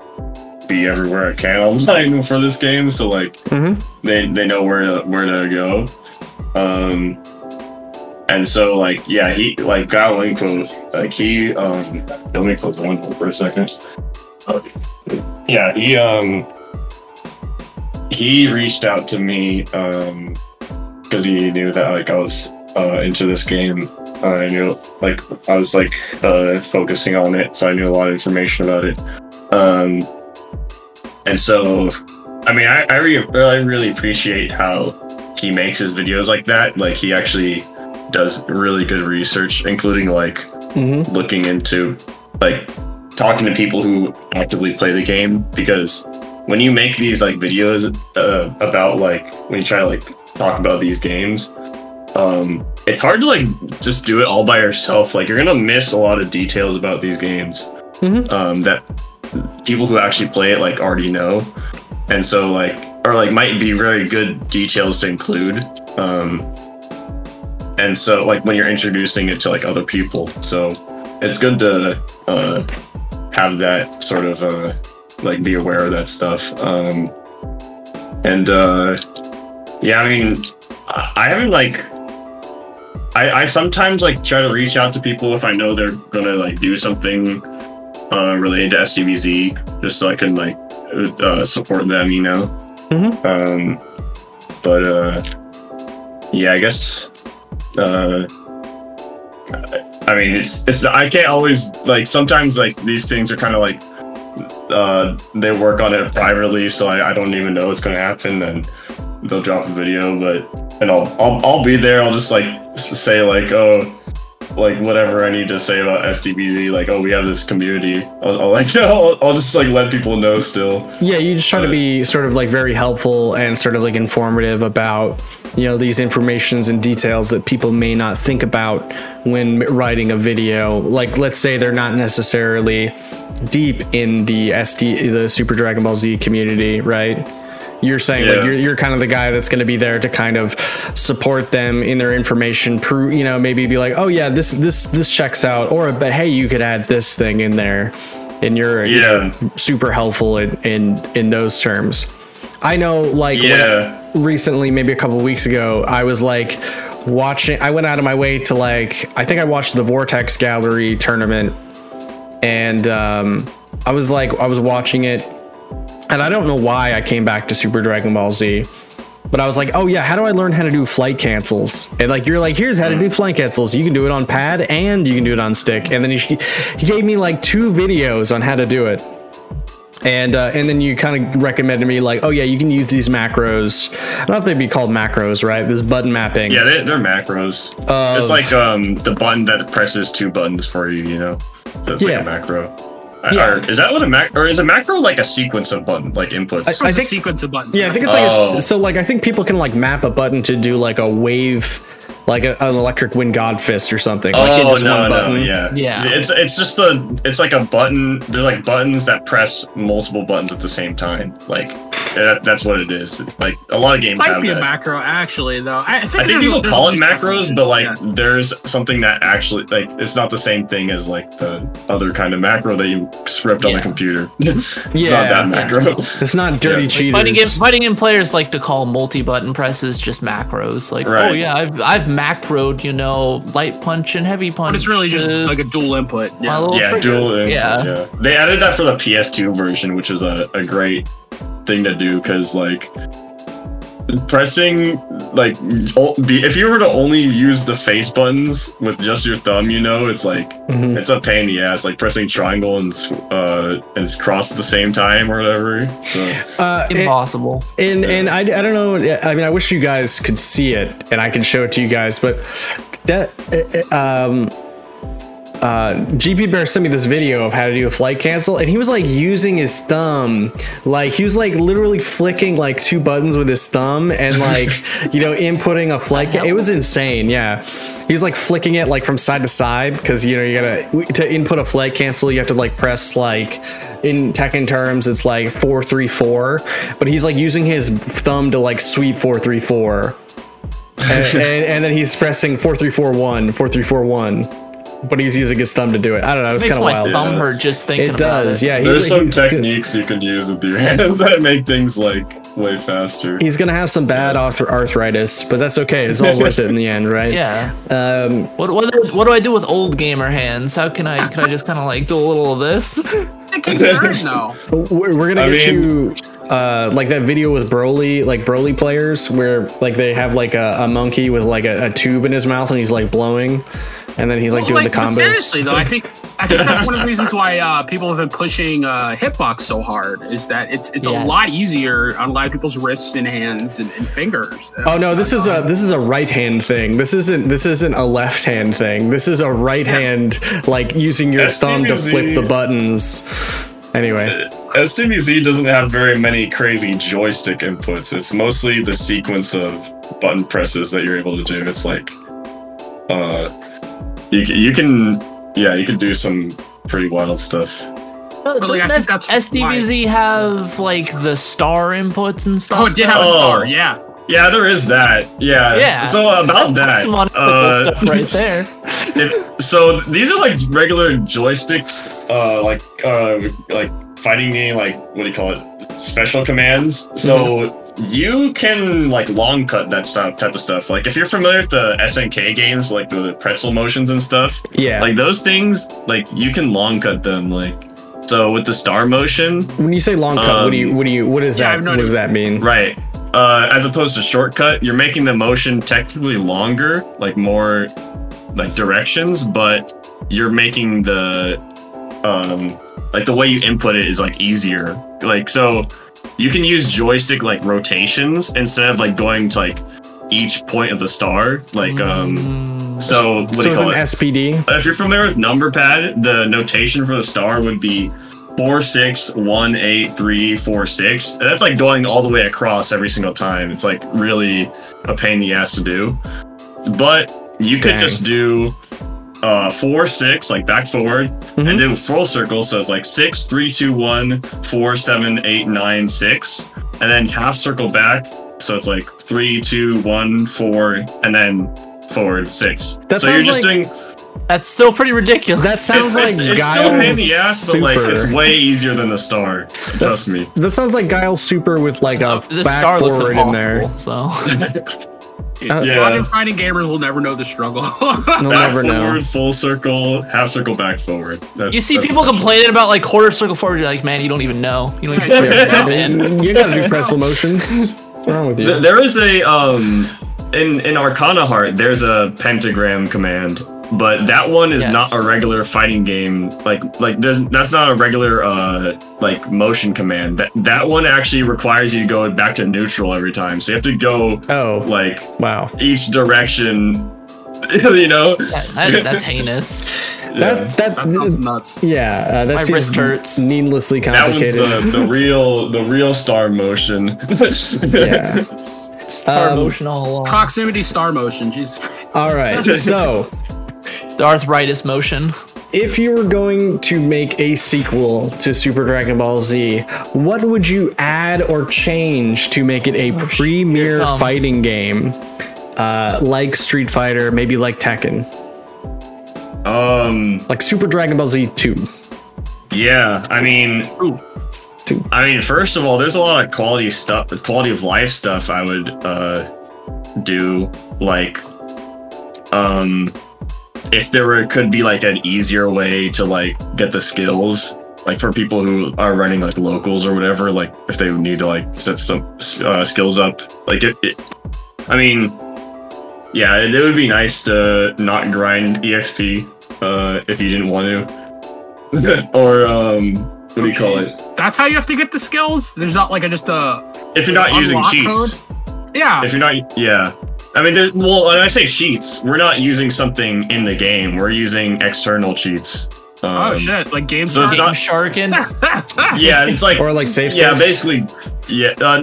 be everywhere I can online for this game. So like Mm-hmm. they they know where to where to go. Um and so like yeah, he like got one quote like he um let me close the window for a second. Yeah, he um he reached out to me um because he knew that like I was uh into this game. Uh, I knew like I was like uh focusing on it, so I knew a lot of information about it. Um and so I mean, I, I, re- I really appreciate how he makes his videos like that. Like, he actually does really good research, including like Mm-hmm. looking into like talking to people who actively play the game. Because when you make these like videos uh, about like when you try to like talk about these games, um, it's hard to like just do it all by yourself. Like, you're gonna miss a lot of details about these games Mhm. um, that people who actually play it like already know and so like or like might be very good details to include um and so like when you're introducing it to like other people so it's good to uh have that sort of uh like be aware of that stuff um and uh yeah i mean i, haven't like I, I sometimes like try to reach out to people if I know they're gonna like do something uh, related to SDBZ, just so I can like uh, support them, you know. Mhm. Um, but uh, yeah, I guess. Uh, I mean, it's it's I can't always like sometimes like these things are kind of like uh, they work on it privately, so I, I don't even know what's gonna happen, and they'll drop a video, but and I'll I'll, I'll be there. I'll just like say like oh like whatever I need to say about SDBZ, like oh we have this community. I'll, I'll like I'll, I'll just like let people know still. Yeah, you just try to be sort of like very helpful and sort of like informative about you know these informations and details that people may not think about when writing a video. Like let's say they're not necessarily deep in the SD the Super Dragon Ball Z community, right? You're saying like you're, you're kind of the guy that's going to be there to kind of support them in their information. Prove you know maybe be like, oh yeah, this this this checks out, or but hey, you could add this thing in there, and you're you know, super helpful in in in those terms. I know, like I- Yeah. recently, maybe a couple weeks ago, I was like watching. I went out of my way to like. I think I watched the Vortex Gallery tournament, and um, I was like, I was watching it, and I don't know why I came back to Super Dragon Ball Z. but I was like, oh yeah, how do I learn how to do flight cancels? And like you're like, here's how to do flight cancels. You can do it on pad and you can do it on stick. And then he, he gave me like two videos on how to do it. And uh, and then you kind of recommended me like, oh yeah, you can use these macros. I don't know if they'd be called macros, right? This button mapping. Yeah, they, they're macros. It's like um the button that presses two buttons for you. You know, that's Yeah. like a macro. I- Yeah. Or is that what a mac? Or is a macro like a sequence of button like inputs? I It's a think- sequence of buttons. Yeah, I think it's like Oh. s- so like I think people can like map a button to do like a wave, like a, an electric wind god fist or something. Like in oh just no, one no, yeah, Yeah. It's it's just a it's like a button. There's like buttons that press multiple buttons at the same time. Like that, that's what it is. Like a lot of games might have be a macro actually though. I think, I think people call it macros, but like Yeah. there's something that actually like it's not the same thing as like the other kind of macro that you script on Yeah. the computer. it's Yeah. not that macro. It's not dirty Yeah. cheaters. Fighting game, fighting game players like to call multi-button presses just macros. Like, oh yeah, I've I've macroed, you know, light punch and heavy punch. but it's really just to like a dual input. Yeah. yeah, trigger. dual input, Yeah. yeah. They added that for the PS2 version, which is a, a great thing to do because like pressing like if you were to only use the face buttons with just your thumb, you know, it's like Mhm. it's a pain in the ass. Like pressing triangle and s- uh and cross at the same time or whatever. So Uh, Impossible. and and I, I don't know. I mean, I wish you guys could see it and I can show it to you guys, but that uh, um. Uh, GP Bear sent me this video of how to do a flight cancel, and he was like using his thumb, like he was like literally flicking like two buttons with his thumb, and like you know inputting a flight. Ca- it was insane. Yeah, he's like flicking it like from side to side because you know you gotta to input a flight cancel, you have to like press like in Tekken terms it's like four three four, but he's like using his thumb to like sweep four three four, and, and, and then he's pressing four three four one four three four one. But he's using his thumb to do it. I don't know. It's Makes kind of my wild. thumb Yeah. hurt just thinking It about does. it. Yeah. he- there's some he- techniques you can use with your hands that make things like way faster. He's gonna have some bad arth- arthritis, but that's okay. It's all worth it in the end, right? Yeah. Um, What, what what do I do with old gamer hands? How can I can I just kind of like do a little of this? It concerns now. we're, we're gonna I get mean- you uh, like that video with Broly, like Broly players, where like they have like a, a monkey with like a, a tube in his mouth and he's like blowing, and then he's like doing like, the but combos. seriously though, I think I think that's one of the reasons why uh, people have been pushing uh, hitbox so hard. Is that it's it's a lot easier on a lot of people's wrists and hands and, and fingers. Oh no, this is a this is a right hand thing. This isn't this isn't a left hand thing. This is a right hand like using your thumb to flip the buttons. Anyway, SDBZ doesn't have very many crazy joystick inputs. It's mostly the sequence of button presses that you're able to do. It's like, uh, you can, you can yeah, you can do some pretty wild stuff. Doesn't like, I think that's SDBZ have like the star inputs and stuff? Oh, it did have a Oh. star. Yeah. Yeah, there is that. Yeah. Yeah. So about That's that, some unethical uh, stuff right there. if, so these are like regular joystick, uh, like uh, like fighting game, like what do you call it? Special commands. So you can like long cut that stuff, type of stuff. Like if you're familiar with the SNK games, like the pretzel motions and stuff, yeah. like those things, like you can long cut them. Like so with the star motion, when you say long cut, what do you um, what do you what does yeah, that no what does that mean? Right. Uh, as opposed to shortcut, you're making the motion technically longer, like more like directions, but you're making the um like the way you input it is like easier. Like so you can use joystick like rotations instead of like going to like each point of the star. Like um Mm, so what So do you it's call an it? SPD. If you're familiar with number pad, the notation for the star would be four six one eight three four six. And That's like going all the way across every single time. It's like really a pain in the ass to do. But you could Dang. just do uh four six like back forward Mhm. and do full circle so it's like six three two one four seven eight nine six and then half circle back so it's like three two one four and then forward six That so you're just like- doing That's still pretty ridiculous. That sounds it's, like it's, it's still a pain in the ass, but like Super. it's way easier than the star. Trust me. That sounds like Guile Super with like a the back star looks forward in there. So Uh, Yeah. Modern fighting gamers will never know the struggle. They'll back never know. forward, full circle, half circle, back forward. That- you see people complaining about like quarter circle forward. You're like, man, you don't even know. You don't even know, you gotta do pretzel motions. What's wrong with you? There is a um in in Arcana Heart. There's a pentagram command, but that one is Yes. not a regular fighting game. Like like there's that's not a regular uh like motion command. That that one actually requires you to go back to neutral every time. So you have to go oh, like wow. each direction. You know. That, that, that's heinous. Yeah. That that, That sounds nuts. yeah, uh, that My seems wrist hurts. needlessly That was the, the real the real star motion. yeah. Star Um, motion all along. Proximity star motion. Jesus All right. So, The arthritis motion. if you were going to make a sequel to Super Dragon Ball Z, what would you add or change to make it a Oh, premier here it comes. fighting game, uh, like Street Fighter, maybe like Tekken, um. like Super Dragon Ball Z Two? Yeah. I mean. Ooh. Two. I mean, first of all, there's a lot of quality stuff, quality of life stuff I would uh, do. Like, um, if there were could be like an easier way to like get the skills, like for people who are running like locals or whatever. Like, if they would need to like set some uh, skills up, like it, it. I mean, yeah, it, it would be nice to not grind exp uh, if you didn't want to, or um. What do you call it? That's how you have to get the skills. There's not like a just a If you're not using cheats. yeah. If you're not, yeah. I mean, there, well, when I say cheats, we're not using something in the game. We're using external cheats. Um, oh shit! Like games. so it's Game not- Sharkin. Yeah, it's like, Or like safe. yeah, states? basically, yeah. Uh,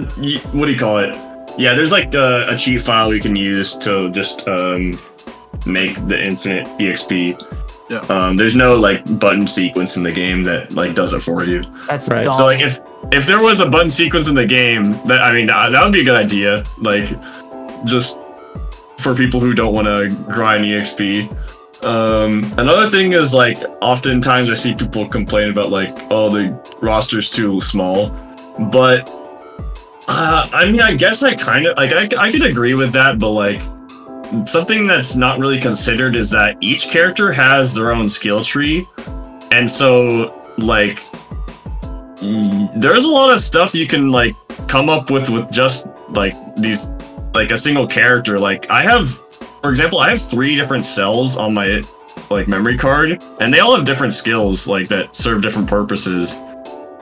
what do you call it? Yeah, there's like a, a cheat file we can use to just um, make the infinite exp. Yeah. Um, there's no like button sequence in the game that like does it for you. That's Right. dumb. So like if if there was a button sequence in the game, that I mean that, that would be a good idea. Like just for people who don't want to grind exp. Um, another thing is like oftentimes I see people complain about like oh the roster's too small, but uh, I mean I guess I kind of like I I could agree with that, but like something that's not really considered is that each character has their own skill tree, and so like there's a lot of stuff you can like come up with with just like these like a single character like i have for example i have three different cells on my like memory card and they all have different skills like that serve different purposes.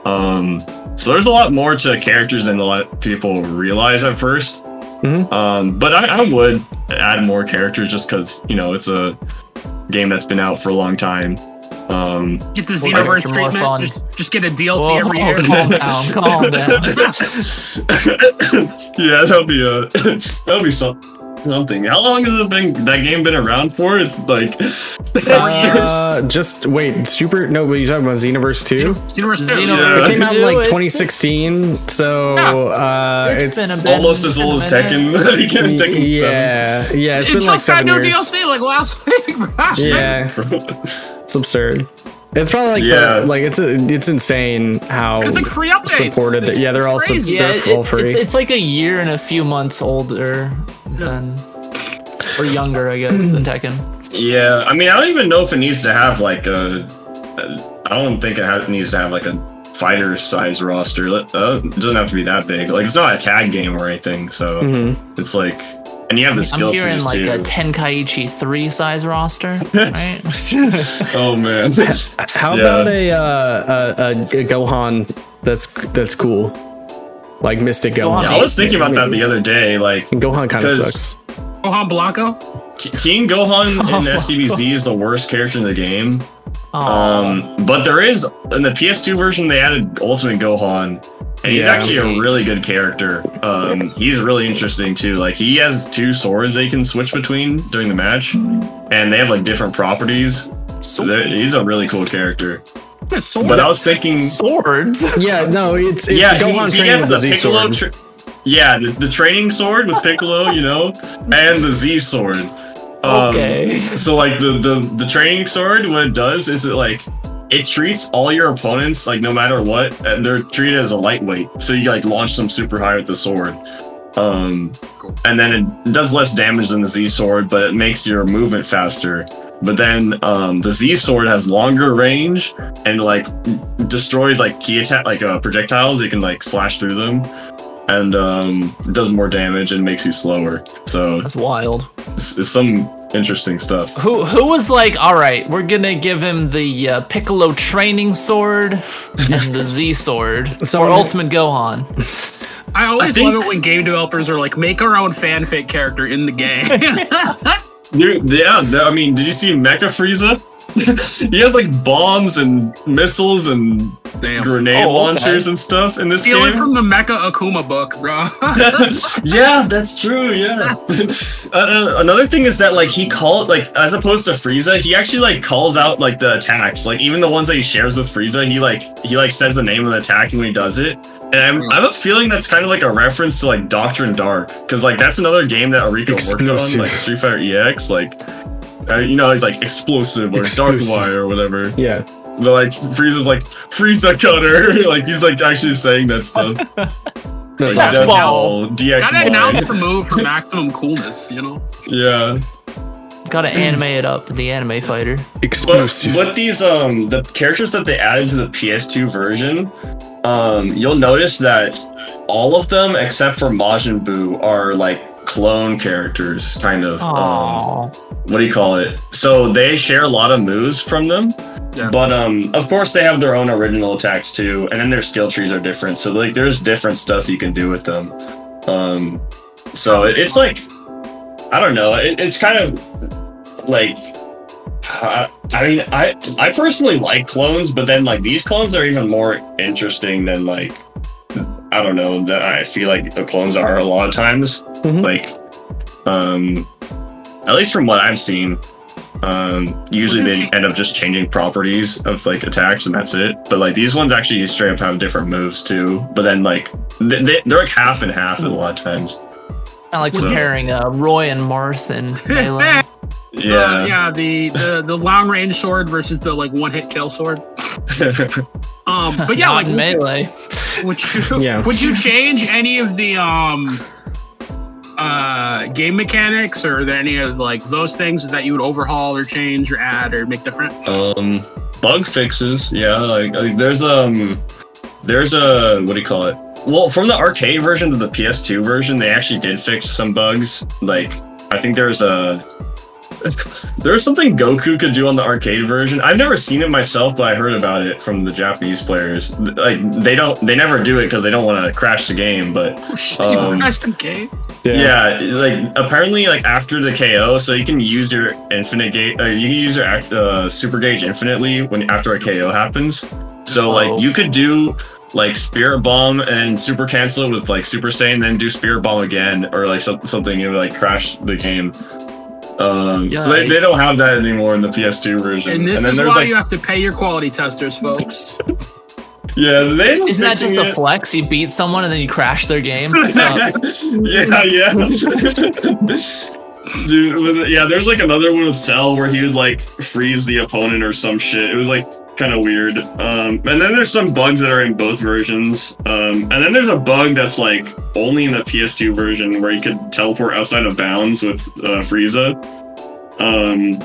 Um so there's a lot more to characters than a lot of people realize at 1st Mhm. um but I, I would add more characters just because you know it's a game that's been out for a long time um Get the Xenoverse they're treatment. Just, just get a DLC Whoa, every year. calm down, calm down. yeah, that'll be a that'll be some, something. How long has it been that game been around for? It's like Uh, just wait, Super. No, what you talking about? Xenoverse Two. Xenoverse 2. Xenoverse Yeah. It came out in like 2016, so Yeah. uh, It's it's, been almost as old as Tekken. Tekken seven. yeah, yeah. It's It been like just got seven no years. DLC like last week. bro. Yeah, it's absurd. It's probably like Yeah. the, like it's a, it's insane how It's like free updates. supported. It's- yeah, they're it's also yeah, they're it, all it- free. it's, it's like a year and a few months older than, or younger, I guess, than Tekken. Yeah, I mean, I don't even know if it needs to have like a. I don't think it ha- needs to have like a fighter size roster. Uh, it doesn't have to be that big. Like it's not a tag game or anything, so Mhm. it's like, and you have the skill I'm hearing trees like too. a Tenkaichi 3 size roster, right? oh man, How Yeah. about a, uh, a, a, a Gohan that's that's cool, like Mystic Gohan? Gohan yeah, I was thinking about that the other day. Like Gohan kind of sucks. Gohan Blanco. Team Teen Gohan in. SDBZ is the worst character in the game. Um, but there is in the PS2 version they added Ultimate Gohan, and he's Yeah. actually a really good character. Um, he's really interesting too. Like he has two swords they can switch between during the match, and they have like different properties. So he's a really cool character. Yeah, sword. But I was thinking, Swords. Yeah, no, it's, it's yeah, Gohan he, he training has with the the Z Piccolo. sword. Tra- yeah, the, the training sword with Piccolo, you know, and the Z sword. Um, Okay. So like the the the training sword, what it does is it like it treats all your opponents like no matter what, and they're treated as a lightweight. So you like launch them super high with the sword. Um, Cool. and then it does less damage than the Z sword, but it makes your movement faster. But then um, the Z sword has longer range and like destroys like ki attack like uh, projectiles. You can like slash through them. and um, does more damage and makes you slower. So That's wild. it's, it's some interesting stuff. Who who was like, all right, we're gonna give him the uh, Piccolo training sword and the Z sword for Someone- Ultimate Gohan. I always think- love it when game developers are like, make our own fanfic character in the game. Dude, yeah, I mean, did you see Mecha Frieza? he has like bombs and missiles and Damn. grenade Oh, okay. launchers and stuff in this Steal it game. from the Mecha Akuma book, bro. yeah, that's true. Yeah. uh, uh, another thing is that like he called like as opposed to Frieza, he actually like calls out like the attacks, like even the ones that he shares with Frieza. He like he like says the name of the attack when he does it. And I'm, I have a feeling that's kind of like a reference to like Doctrine Dark, because like that's another game that Arika worked on, like Street Fighter EX, like. Uh, you know, he's like explosive or Explosive. dark wire or whatever. Yeah. But like Frieza's like Frieza cutter, like he's like actually saying that stuff. No, Like, Death Ball, DX Gotta announce the move for maximum coolness, you know? Yeah. Gotta animate it up the anime fighter. But explosive. what these um the characters that they added to the PS2 version, um, you'll notice that all of them except for Majin Buu are like clone characters, kind of. Um, what do you call it? So they share a lot of moves from them. Yeah. But um, of course they have their own original attacks too, and then their skill trees are different. So like, there's different stuff you can do with them. Um, so it, it's like, I don't know. It, it's kind of like, I, I mean, I I personally like clones, but then like these clones are even more interesting than like, I don't know that I feel like the clones are a lot of times. Mhm. Like, um, at least from what I've seen. Um, usually they end up just changing properties of like attacks and that's it. But like these ones actually straight up have different moves too. But then like they, they, they're like half and half a lot of times. I like So- comparing uh, Roy and Marth and Melee. Yeah. Uh, yeah, the, the the long range sword versus the like one hit kill sword. Um, but yeah, like Melee. would you Yeah. would you change any of the um uh game mechanics or are there any of like those things that you would overhaul or change or add or make different? um, bug fixes. Yeah. Like, like there's um there's a what do you call it? Well, from the arcade version to the PS2 version, they actually did fix some bugs. Like I think there's a There's something Goku could do on the arcade version. I've never seen it myself, but I heard about it from the Japanese players. Like they don't, they never do it because they don't want to crash the game. But Oh, shit, Um, you crashed the game. yeah. like apparently, like after the KO, so you can use your infinite gauge, uh, you can use your uh, super gauge infinitely when after a KO happens. So Oh. like you could do like Spirit Bomb and Super Cancel it with like Super Saiyan, then do Spirit Bomb again, or like some- something and like crash the game. Um, so they, they don't have that anymore in the PS2 version. And this then is there's why like you have to pay your quality testers, folks. yeah, they Isn't that just a flex? You beat someone and then you crash their game. Yeah, yeah. Dude, with yeah, there's like another one with Cell where he would like freeze the opponent or some shit. It was like kind of weird. Um, and then there's some bugs that are in both versions. Um, and then there's a bug that's like only in the PS2 version where you could teleport outside of bounds with uh, Frieza. Um,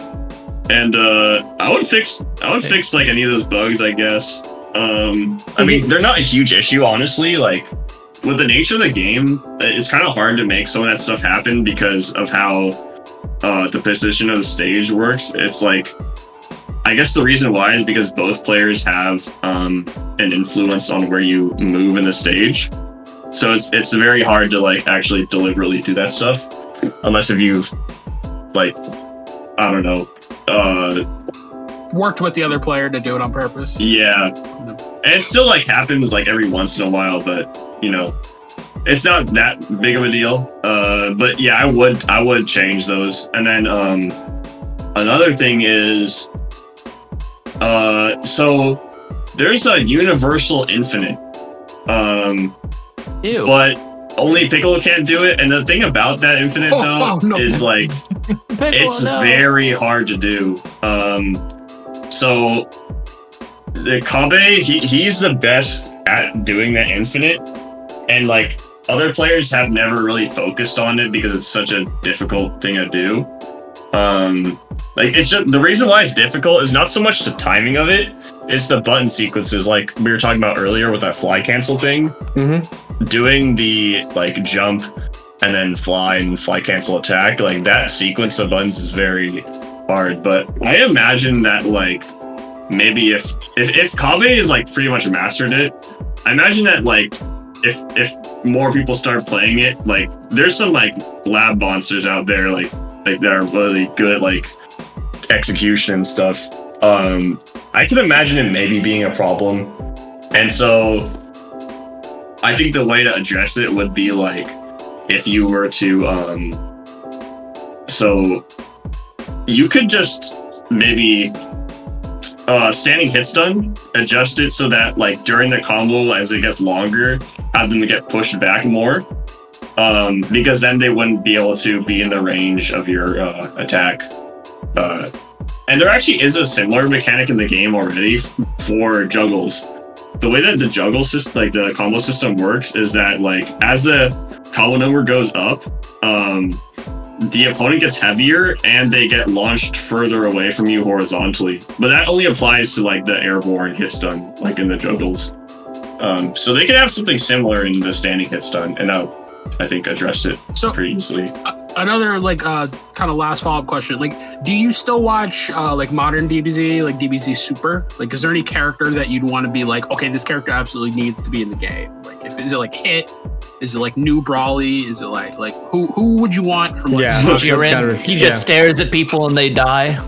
and uh, I would fix I would fix like any of those bugs, I guess. Um, I mean, they're not a huge issue, honestly. Like with the nature of the game, it's kind of hard to make some of that stuff happen because of how uh, the position of the stage works. It's like, I guess the reason why is because both players have um, an influence on where you move in the stage. So it's it's very hard to like actually deliberately do that stuff, unless if you've like, I don't know, uh, Worked with the other player to do it on purpose. yeah, and it still like happens like every once in a while, but you know, it's not that big of a deal. Uh, but yeah, I would I would change those. And then um, another thing is, uh, so there's a Universal Infinite, um, ew. but only Piccolo can't do it. And the thing about that Infinite Oh, though oh, no. is like Piccolo, it's no. very hard to do. Um, so the Kabe, he, he's the best at doing that infinite, and like other players have never really focused on it because it's such a difficult thing to do. Um, like it's just the reason why it's difficult is not so much the timing of it, it's the button sequences, like we were talking about earlier with that fly cancel thing. Mm-hmm. doing the like jump and then fly and fly cancel attack, like that sequence of buttons is very hard. But I imagine that like maybe if if, if Kabe is like pretty much mastered it, I imagine that like if if more people start playing it, like there's some like lab monsters out there like like that are really good at like execution and stuff. Um I can imagine it maybe being a problem. And so I think the way to address it would be like if you were to um so you could just maybe uh standing hit stun adjust it so that like during the combo as it gets longer have them get pushed back more um because then they wouldn't be able to be in the range of your uh attack uh and there actually is a similar mechanic in the game already for juggles the way that the juggle system like the combo system works is that like as the combo number goes up um the opponent gets heavier and they get launched further away from you horizontally. But that only applies to like the airborne hit stun, like in the juggles. Um, so they could have something similar in the standing hit stun, and that I think addressed it So pretty easily. Another like uh kind of last follow up question. Like, do you still watch uh like modern DBZ, like DBZ Super? Like, is there any character that you'd want to be like, okay, this character absolutely needs to be in the game? Like, if is it like Hit? Is it like New Broly? Is it like like who who would you want from like Yeah. modern- Jiren, gotta- he just yeah. stares at people and they die.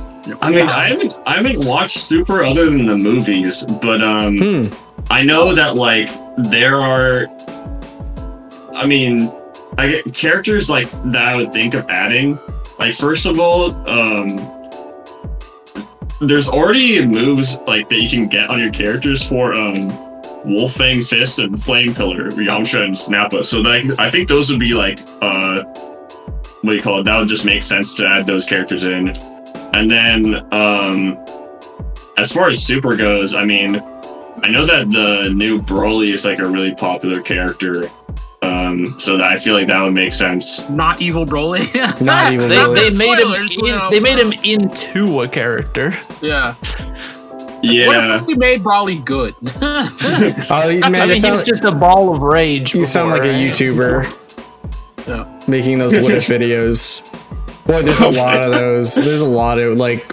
I mean, I haven't I haven't watched Super other than the movies, but um, Hmm. I know that like there are. I mean, I get characters like that. I would think of adding. Like first of all, um, there's already moves like that you can get on your characters for um, Wolfang Fist and Flame Pillar, Yamcha and Snappa. So like, I think those would be like uh, what do you call it? That would just make sense to add those characters in. And then um, as far as Super goes, I mean, I know that the new Broly is like a really popular character. Um, so that I feel like that would make sense. not evil Broly? Not Evil They, Broly. they made him. In, you know. they made him into a character. yeah. Yeah. What if we made Broly good? Oh, you- man, I you mean, he was just a ball of rage. you sound like a? YouTuber yeah. making those what if videos. Boy, there's a lot of those. There's a lot of like.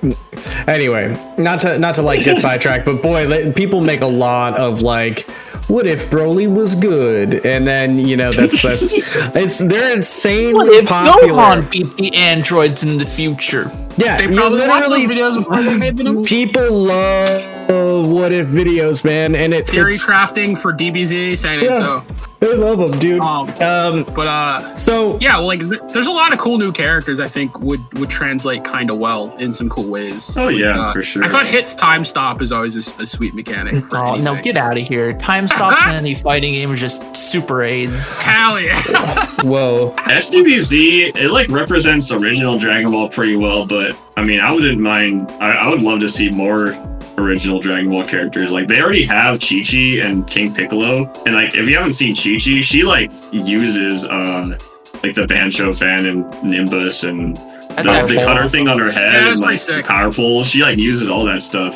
Anyway, not to not to like get sidetracked, but boy, people make a lot of like. What if Broly was good? And then you know that's that's it's they're insanely What if popular. Gohan beat the androids in the future? yeah, They you literally videos before they made them. people love what if videos, man, and it, Theory it's crafting for DBZ, saying it Yeah. so. I love them, dude. Um, Um, But uh, so yeah, well, like th- there's a lot of cool new characters I think would would translate kind of well in some cool ways. Oh, Like, yeah, uh, for sure. I thought Hit's time stop is always a sweet mechanic. For Oh no, get out of here! Time stops in any fighting game is just super aids. Hell yeah! whoa, SDBZ, it like represents original Dragon Ball pretty well, but I mean, I wouldn't mind. I, I would love to see more original Dragon Ball characters. Like they already have Chi Chi and King Piccolo, and like if you haven't seen Chi Chi, she like uses uh like the Bansho fan and Nimbus and That's the, actually the cutter thing on her head Yeah, and like the power pole. She like uses all that stuff.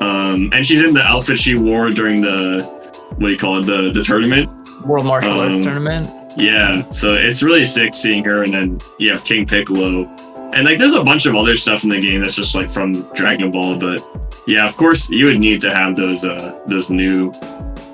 Um, and she's in the outfit she wore during the what do you call it the the tournament. World Martial Arts Um, Tournament. Yeah, so it's really sick seeing her, and then you have King Piccolo, and like there's a bunch of other stuff in the game that's just like from Dragon Ball. But yeah, of course you would need to have those uh those new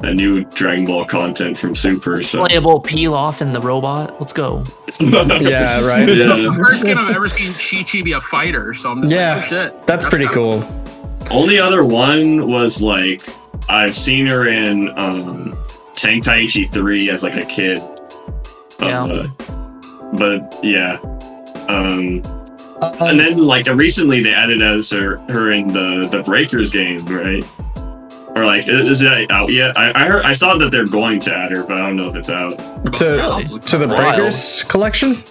that new Dragon Ball content from Super. So Playable Pilaf in the robot. Let's go. yeah, right. yeah, the first game I've ever seen Chi Chi be a fighter, so I'm just Yeah, like, oh, shit. That's pretty kinda- cool. only other one was like I've seen her in um Tenkaichi three as like a kid. Yeah. Uh, but yeah. Um Um, And then, like uh, recently, they added as her her in the the Breakers game, right? Or like, i- is it out yet? I, I heard I saw that they're going to add her, but I don't know if it's out. to Really? to the Wild. Breakers collection.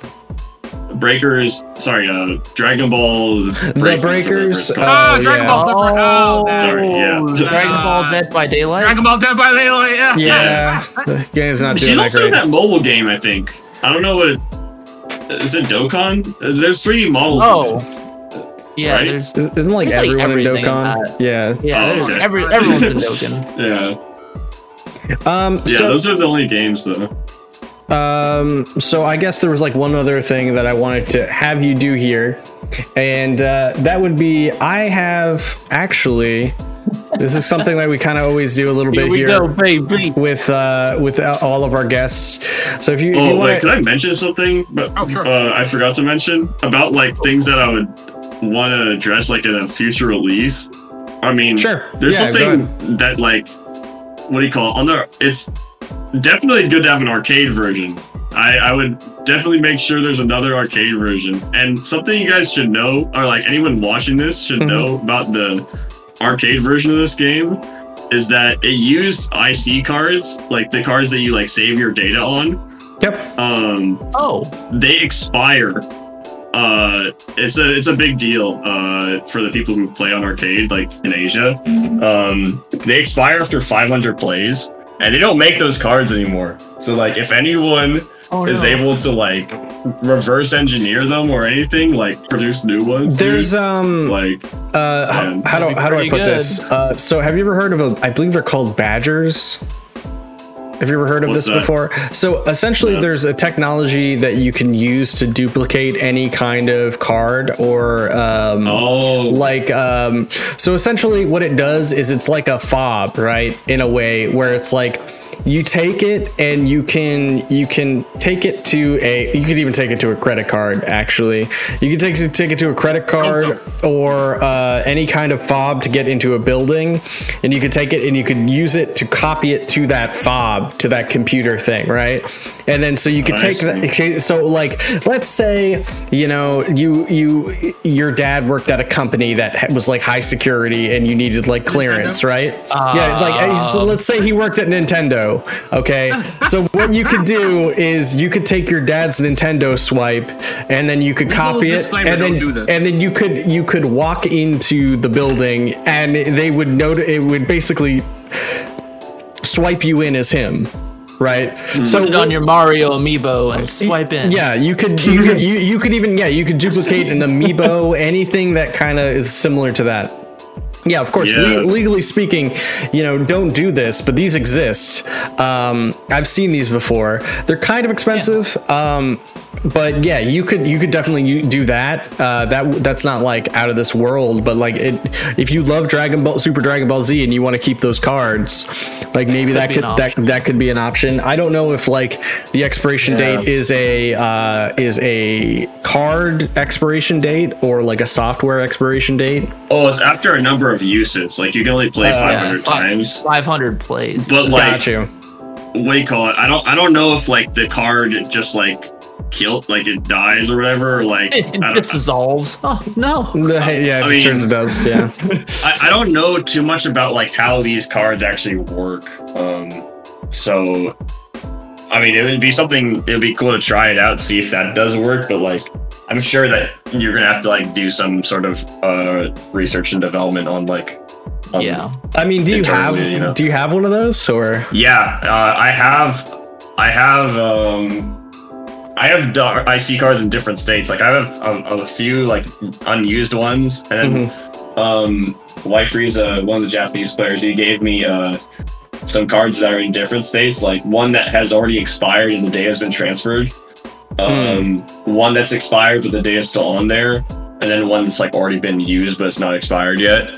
Breakers, sorry, uh, Dragon Ball. The Breakers. whatever Ah, Oh, Dragon yeah. Ball Super. Oh, man. Sorry, yeah. Dragon Uh, Ball Dead by Daylight. Dragon Ball Dead by Daylight. Yeah. Yeah, the game's not She's that also great. in that mobile game, I think. I don't know what. Is it Dokkan? Uh, There's three models. Oh. Yeah, Right? there's Isn't like There's, everyone in in Dokkan? that. yeah. yeah, Oh, okay. every everyone's in Dokkan. Yeah. Um, Yeah, so, those are the only games though. um, so I guess there was like one other thing that I wanted to have you do here, and uh, that would be I have actually. This is something that we kind of always do a little Here bit here go, baby. with uh, with all of our guests. So if you, if Oh you wait, want can I mention something? But Oh, sure. uh, I forgot to mention about like things that I would want to address like in a future release. I mean, Sure. There's Yeah, something that like, what do you call it? On the it's definitely good to have an arcade version. I, I would definitely make sure there's another arcade version. And something you guys should know, or like anyone watching this should Mhm. know about the arcade version of this game, is that it used IC cards, like the cards that you like save your data on. Yep. Um, Oh, they expire. Uh, it's a it's a big deal uh, for the people who play on arcade, like in Asia. Um, they expire after 500 plays, and they don't make those cards anymore. So like, if anyone oh is no. able to like reverse engineer them or anything, like produce new ones, dude, There's um like uh how, Man. how do That'd how do I put good. this? Uh, so have you ever heard of a? I believe they're called badgers. Have you ever heard of What's this that? before? So essentially, No. there's a technology that you can use to duplicate any kind of card or um, oh, like um so essentially what it does is it's like a fob right in a way where it's like you take it and you can you can take it to a you could even take it to a credit card actually. You can take it take it to a credit card or uh, any kind of fob to get into a building and you could take it and you could use it to copy it to that fob to that computer thing right? And then so you could I take that so like let's say you know you you your dad worked at a company that was like high security and you needed like clearance right? Yeah like uh, so let's say he worked at nintendo okay so what you could do is you could take your dad's nintendo swipe and then you could Legal copy it and then don't this. and then you could you could walk into the building and they would note it would basically swipe you in as him right mm-hmm. so Put it on your Mario amiibo and swipe in. yeah, you could you could you, you could even yeah, you could duplicate an amiibo, anything that kind of is similar to that. Yeah, of course. Yeah. le- legally speaking, you know, don't do this, but these exist. Um, I've seen these before. They're kind of expensive, um, but yeah, you could you could definitely do that. Uh, that that's not like out of this world, but like it, if you love Dragon Ball Super Dragon Ball Z and you want to keep those cards, like maybe could that could an that that could be an option. I don't know if like the expiration Yeah. date is a uh, is a card expiration date or like a software expiration date. oh, it's after a number of uses. Like you can only play Uh, 500 Fi- times. 500 plays. But like, Got you. what do you call it? I don't I don't know if like the card just like killed like it dies or whatever. Or, like it, it just dissolves. Oh no. yeah, I it mean- turns it does. Yeah. I, I don't know too much about like how these cards actually work. Um, so I mean, it would be something. It would be cool to try it out, see if that does work. But like, I'm sure that you're gonna have to like do some sort of uh, research and development on like. um, Yeah. I mean, do you have you know. do you have one of those or? Yeah, uh, I have, I have, um, I have IC cards in different states. Like I have a, a few like unused ones, and then um, uh, one of the Japanese players. He gave me uh, some cards that are in different states. Like one that has already expired and the data has been transferred. Um, one that's expired but the data's still on there, and then one that's like already been used but it's not expired yet.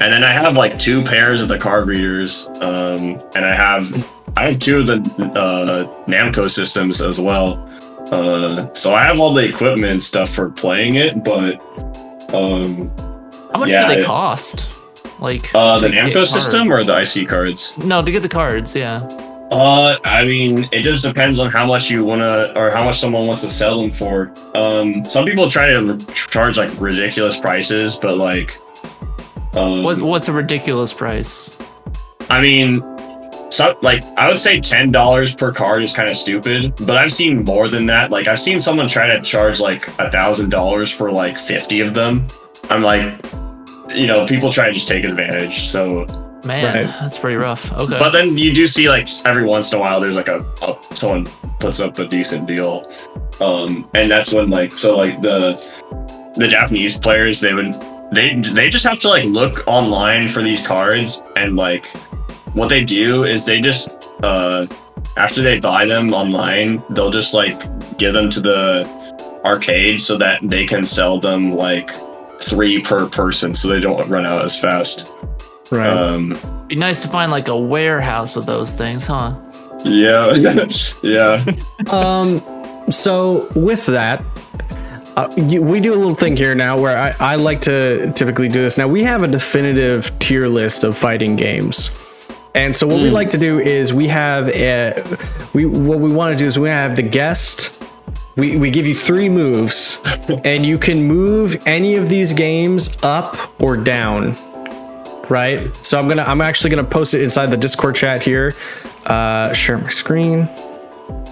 And then I have like two pairs of the card readers, um, and I have I have two of the uh, Namco systems as well. Uh, so I have all the equipment and stuff for playing it, but um, How much Yeah, do they it- cost? Like uh, the Namco system or the IC cards? No, to get the cards, yeah. Uh, I mean, it just depends on how much you wanna, or how much someone wants to sell them for. Um, some people try to charge like ridiculous prices, but like, um, What what's a ridiculous price? I mean, so, like I would say ten dollars per card is kind of stupid, but I've seen more than that. Like I've seen someone try to charge like a thousand dollars for like fifty of them. I'm like, you know, people try to just take advantage. So, Man, Right. that's pretty rough. Okay. but then you do see like every once in a while there's like a, a someone puts up a decent deal, um, and that's when like so like the the Japanese players they would they they just have to like look online for these cards and like what they do is they just uh, after they buy them online, they'll just like give them to the arcade so that they can sell them like three per person, so they don't run out as fast. Right. Um, Be nice to find like a warehouse of those things, huh? yeah, yeah. Um, so with that, uh, you, we do a little thing here now where I, I like to typically do this. Now we have a definitive tier list of fighting games. And so what we like to do is we have a, we what we want to do is we have the guest. We, we give you three moves, and you can move any of these games up or down. Right. So I'm gonna I'm actually gonna post it inside the Discord chat here. Uh, share my screen.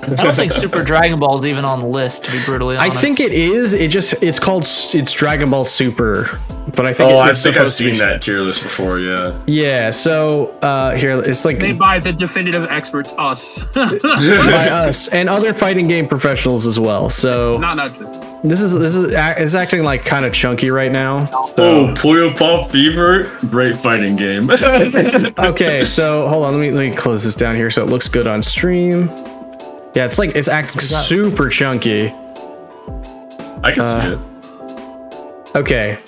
I don't think Super Dragon Ball is even on the list, to be brutally honest, I think it is. It just it's called it's Dragon Ball Super, but I think Oh, it- I it's think I've supposed to be- seen that tier list before. Yeah. Yeah. So uh, here it's like Made by the definitive experts, us. by us and other fighting game professionals as well. So not not just. this is this is a- it's acting like kind of chunky right now. Oh, So Puyo Pop Fever, great fighting game. okay, so hold on. Let me let me close this down here so it looks good on stream. Yeah, it's like it's acting super chunky. I can Uh, see it. Okay.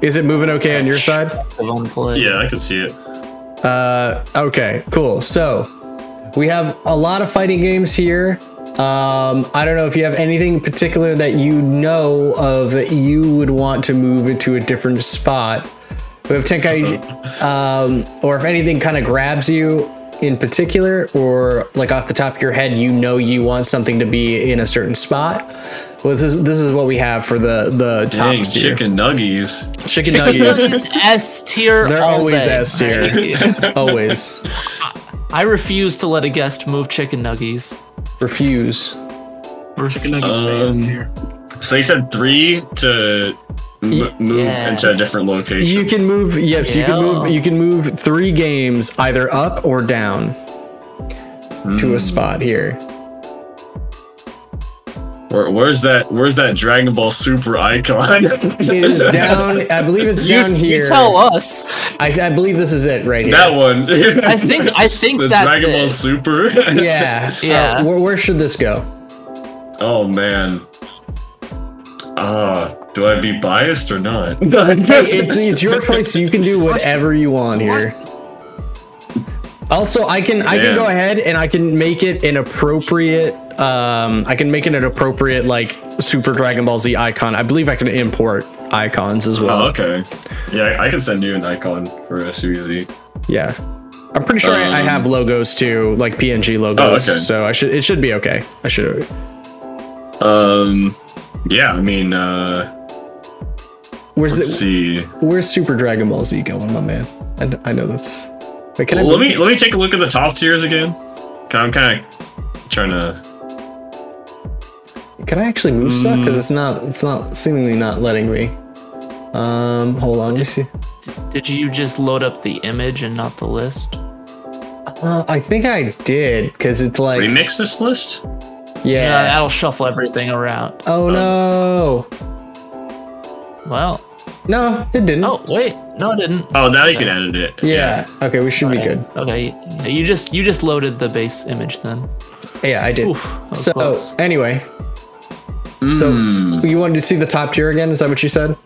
Is it moving okay on your side? I've only played. Yeah, I can see it. Uh, okay, cool. So we have a lot of fighting games here. Um, I don't know if you have anything particular that you know of that you would want to move into a different spot. We have Tenkai, um, or if anything kind of grabs you in particular, or like off the top of your head, you know you want something to be in a certain spot. Well, this is this is what we have for the the top tier. chicken nuggies. chicken This nuggets. S tier. They're always. S tier. always I refuse to let a guest move chicken nuggies. refuse. Chicken nuggets Um, here. So you said three to m- move Yeah. into a different location. You can move. Yes, you can move. You can move three games either up or down to a spot here. Where, where's that? Where's that Dragon Ball Super icon? It is down. I believe it's You, down here. you tell us. I, I believe this is it right here. that one. I think I think the that's Dragon Ball. Super. Yeah. Yeah. Uh, where, where should this go? oh man. Uh, do I be biased or not? It's it's your choice. You can do whatever you want here. Also, I can I can Damn. go ahead and I can make it an appropriate. Um, I can make it an appropriate like Super Dragon Ball Z icon. I believe I can import icons as well. Oh, okay. Yeah, I can send you an icon for SUZ. Yeah. I'm pretty sure I, I Um, have logos too, like PNG logos. Oh, okay. So I should it should be okay. I should Um, yeah, I mean, uh, Where's let's it see. where's Super Dragon Ball Z going, my man? I, I know that's Wait, can I let me this? let me take a look at the top tiers again. 'Cause I'm kind of trying to. Can I actually move stuff? Mm. Because it's not it's not seemingly not letting me. Um hold on, let me see. Did you just load up the image and not the list? Uh, I think I did, because it's like remix this list? Yeah, yeah. that'll shuffle everything around. Oh no. Well, No, it didn't. oh wait, no, it didn't. Oh, now you can edit it. yeah. Okay, we should be good. Okay, you just you just loaded the base image then. Yeah, I did. Oof, so close. anyway, so Hmm. you wanted to see the top tier again? Is that what you said?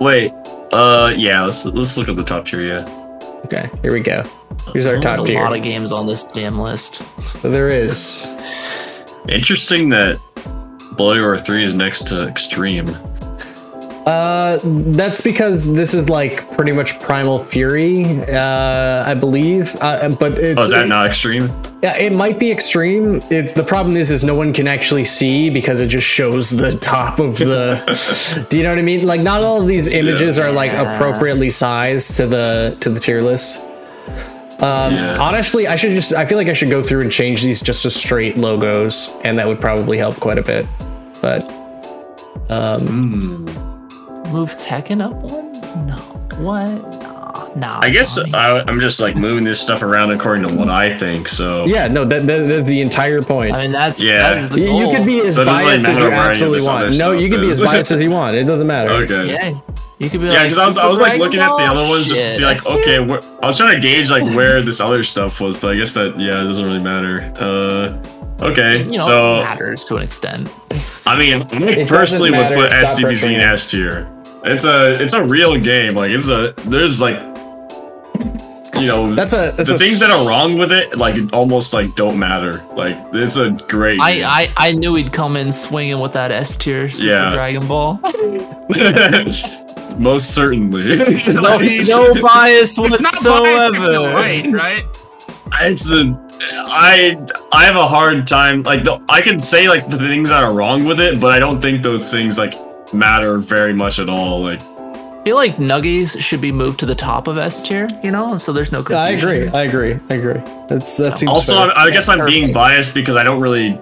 Wait. Uh, yeah. Let's let's look at the top tier. Yeah. Okay, here we go. Here's our There's top a tier. A lot of games on this damn list. There is. Interesting that Bloody Roar Three is next to Extreme. Uh, that's because this is like pretty much Primal Fury, uh, I believe. Uh, but it's, Oh, is that not Extreme? Yeah, it might be extreme. It, the problem is, is no one can actually see because it just shows the top of the. do you know what I mean? Like, not all of these images are like appropriately sized to the to the tier list. Um, Yeah. Honestly, I should just. I feel like I should go through and change these just to straight logos, and that would probably help quite a bit. But Move Tekken up one? No. What? No. no I guess Tommy. I, I'm just like moving this stuff around according to what I think. So yeah, no, that, that that's the entire point. I mean that's Yeah. that's the You- goal. you could be as So it doesn't really biased as you where absolutely want. No, you could be as biased as you want. It doesn't matter. okay. Yeah. You could be Yeah, like, because I was I was like Dragon looking at the other ones just to see like okay, where, I was trying to gauge like where this other stuff was, but I guess that yeah, it doesn't really matter. Uh, okay, You know, so it matters to an extent. I mean, I personally would put stop SDBZ in. S tier. It's a it's a real game. Like it's a there's like you know That's a that's the a things that are wrong with it like almost like don't matter. Like it's a great. I, game. I I knew he'd come in swinging with that S tier Super Yeah. Dragon Ball. Most certainly. No, no bias It's not biased if you're whatsoever. right, right? it's a I I have a hard time like the, I can say like the things that are wrong with it, but I don't think those things like matter very much at all. Like I feel like Nuggies should be moved to the top of S tier, you know, so there's no I agree. I agree. I agree. That's that seems also fair. I, I guess I'm being biased because I don't really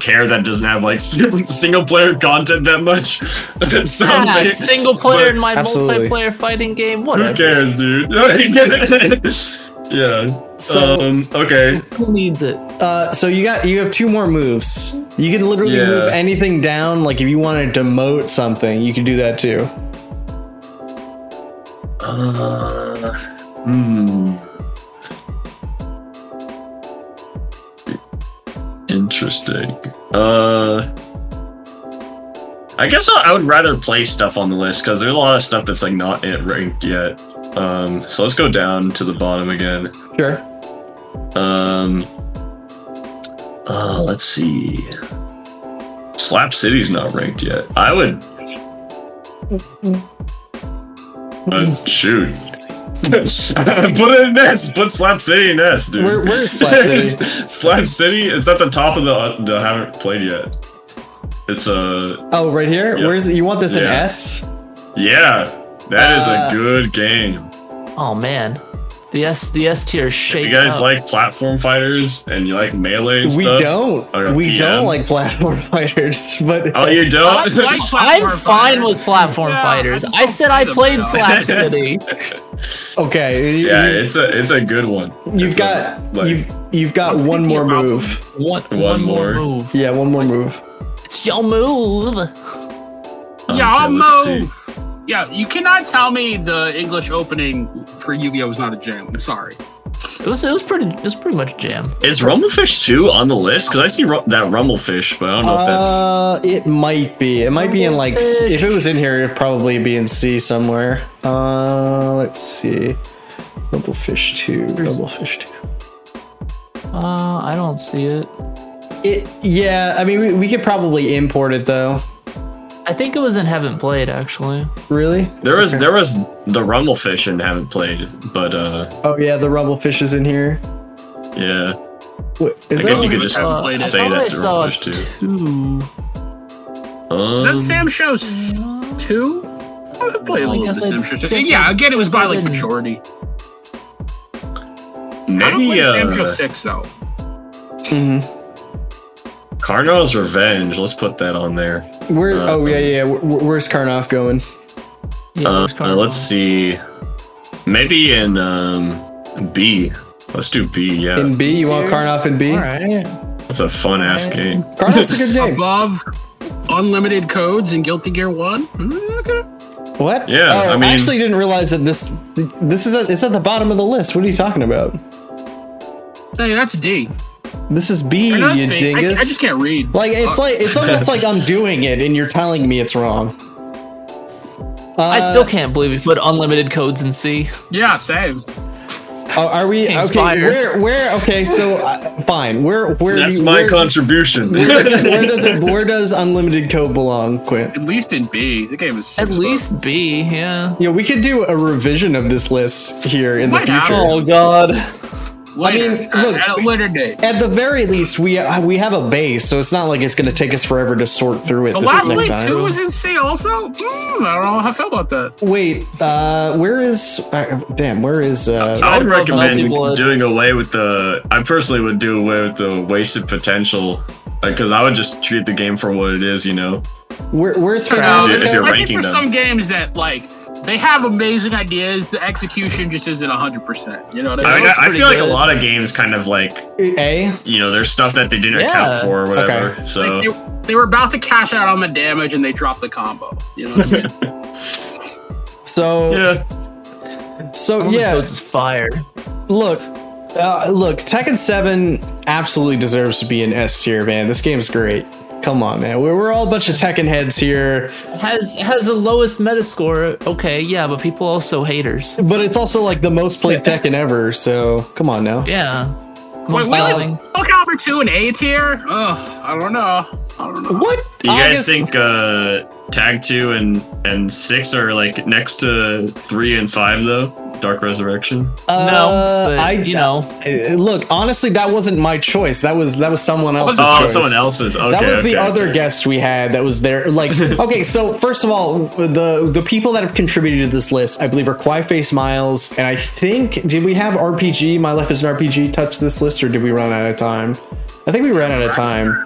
care that it doesn't have like single player content that much. so Yeah, they- single player but in my Absolutely. multiplayer fighting game. Who cares, dude? yeah. So- um, okay. Who needs it? Uh, so you got you have two more moves. You can literally Yeah. move anything down. Like if you want to demote something, you can do that too. Uh, hmm. Interesting. Uh, I guess I, would rather play stuff on the list because there's a lot of stuff that's like not at ranked yet. Um, so let's go down to the bottom again. Sure. Um, uh, let's see. Slap City's not ranked yet. I would. Uh, shoot. Put it in S. Put Slap City in S, dude. Where- where's Slap City? Slap City. It's at the top of the. the I haven't played yet. It's a. Oh, right here. Yep. Where's you want this in S? Yeah, that is Uh, a good game. Oh man, the S the S tier If shake. you guys up. like platform fighters and you like melee and We stuff. don't. Or a We PM. don't like platform fighters, but Oh, you don't? like platform I'm fine fighters. with platform Yeah, fighters. just I said I played now. Slap City. okay. you- yeah, you- it's a it's a good one. you've It's got a, like, you've you've got one more move. One, One one more more. move. Yeah, one more move. It's your move. Yeah, Okay, let's see. Move. Yeah, you cannot tell me the English opening for Yu-Gi-Oh was not a jam. I'm sorry. It was it was pretty it was pretty much a jam. Is Rumblefish 2 on the list? Because I see ru- that Rumblefish, but I don't know if that's. Uh, it might be. It might be in like. s- If it was in here, it'd probably be in C somewhere. Uh, let's see. Rumblefish two. Rumblefish two. Uh, I don't see it. It. Yeah. I mean, we, we could probably import it though. I think it was in Haven't Played actually. Really? There was Okay. there was the Rumblefish and haven't played, but uh, Oh yeah, the Rumblefish is in here. yeah. What, is I guess you could just haven't played I it. say that's I a saw Rumblefish 2. two. Um, Is that Sam Show two? I played a I little of the Sam Show. two. Yeah, again, it was guess by like didn't. majority. I don't Maybe play Sam Show uh, six though. Mhm. Karnov's Revenge. Let's put that on there. Where? Uh, oh yeah, yeah. Where, where's Karnov going? Yeah, Uh, where's uh, let's see. Maybe in um, B. Let's do B. Yeah, In B, you want Tier? Karnov in B? All right. that's a fun ass Alright. game. Karnov's a good game. Above unlimited codes in Guilty Gear One. Hmm, okay. What? Yeah, Oh, I mean- actually didn't realize that this this is at, it's at the bottom of the list. What are you talking about? Hey, that's D. This is B, Or no, you that's dingus. I just can't read. Like it's Fuck. like it's almost like I'm doing it and you're telling me it's wrong. Uh, I still can't believe you put unlimited codes in C. yeah, same. oh, are we King's okay? Fire. Where where okay? So uh, fine. Where where That's you- my where, contribution. where does, it, where does it where does unlimited code belong, Quint? At least in B, the game is At six least B, yeah. Yeah, we could do a revision of this list here in the Might have. future. Oh god. Later, I mean, look- at a later date. At the very least, we uh, we have a base, so it's not like it's going to take us forever to sort through it The this last next Blade time. 2 was in C also? Hmm, I don't know how I feel about that. Wait, uh, where is? Uh, damn, where is? Uh, I would recommend Melty doing away with the. I personally would do away with the wasted potential, because I would just treat the game for what it is. You know. where, where's You know, if you're I think ranking for them. some games that, like, they have amazing ideas, the execution just isn't 100%. You know what I I mean? mean, I, I pretty feel like a lot of games kind of like A. you know there's stuff that they didn't Yeah. account for or whatever. Okay. So Like, they, they were about to cash out on the damage and they dropped the combo. You know what I mean? So Yeah. so Common yeah, Codes is fire. look, uh, look, Tekken Seven absolutely deserves to be an S tier, man. This game's great. Come on, man. We're, we're all a bunch of Tekken heads here, Has has the lowest Metascore. Okay, yeah, but people also haters. but it's also like the most played Tekken ever. So come on now. Yeah. Wait, Amongst really? everything. 2 and A tier? Ugh, I don't know. I don't know. What? Do you guys August- think uh, tag two and and six are like next to three and five though? Dark Resurrection. Uh, no, but, I you know, Uh, Look, honestly, that wasn't my choice. That was that was someone else's was- Oh, choice. someone else's. Okay, that was the okay, other guest we had that was there. Like, okay, so first of all, the the people that have contributed to this list, I believe, are Quieface Miles, and I think did we have RPG? My Life is an RPG touch this list, or did we run out of time? I think we ran out of time.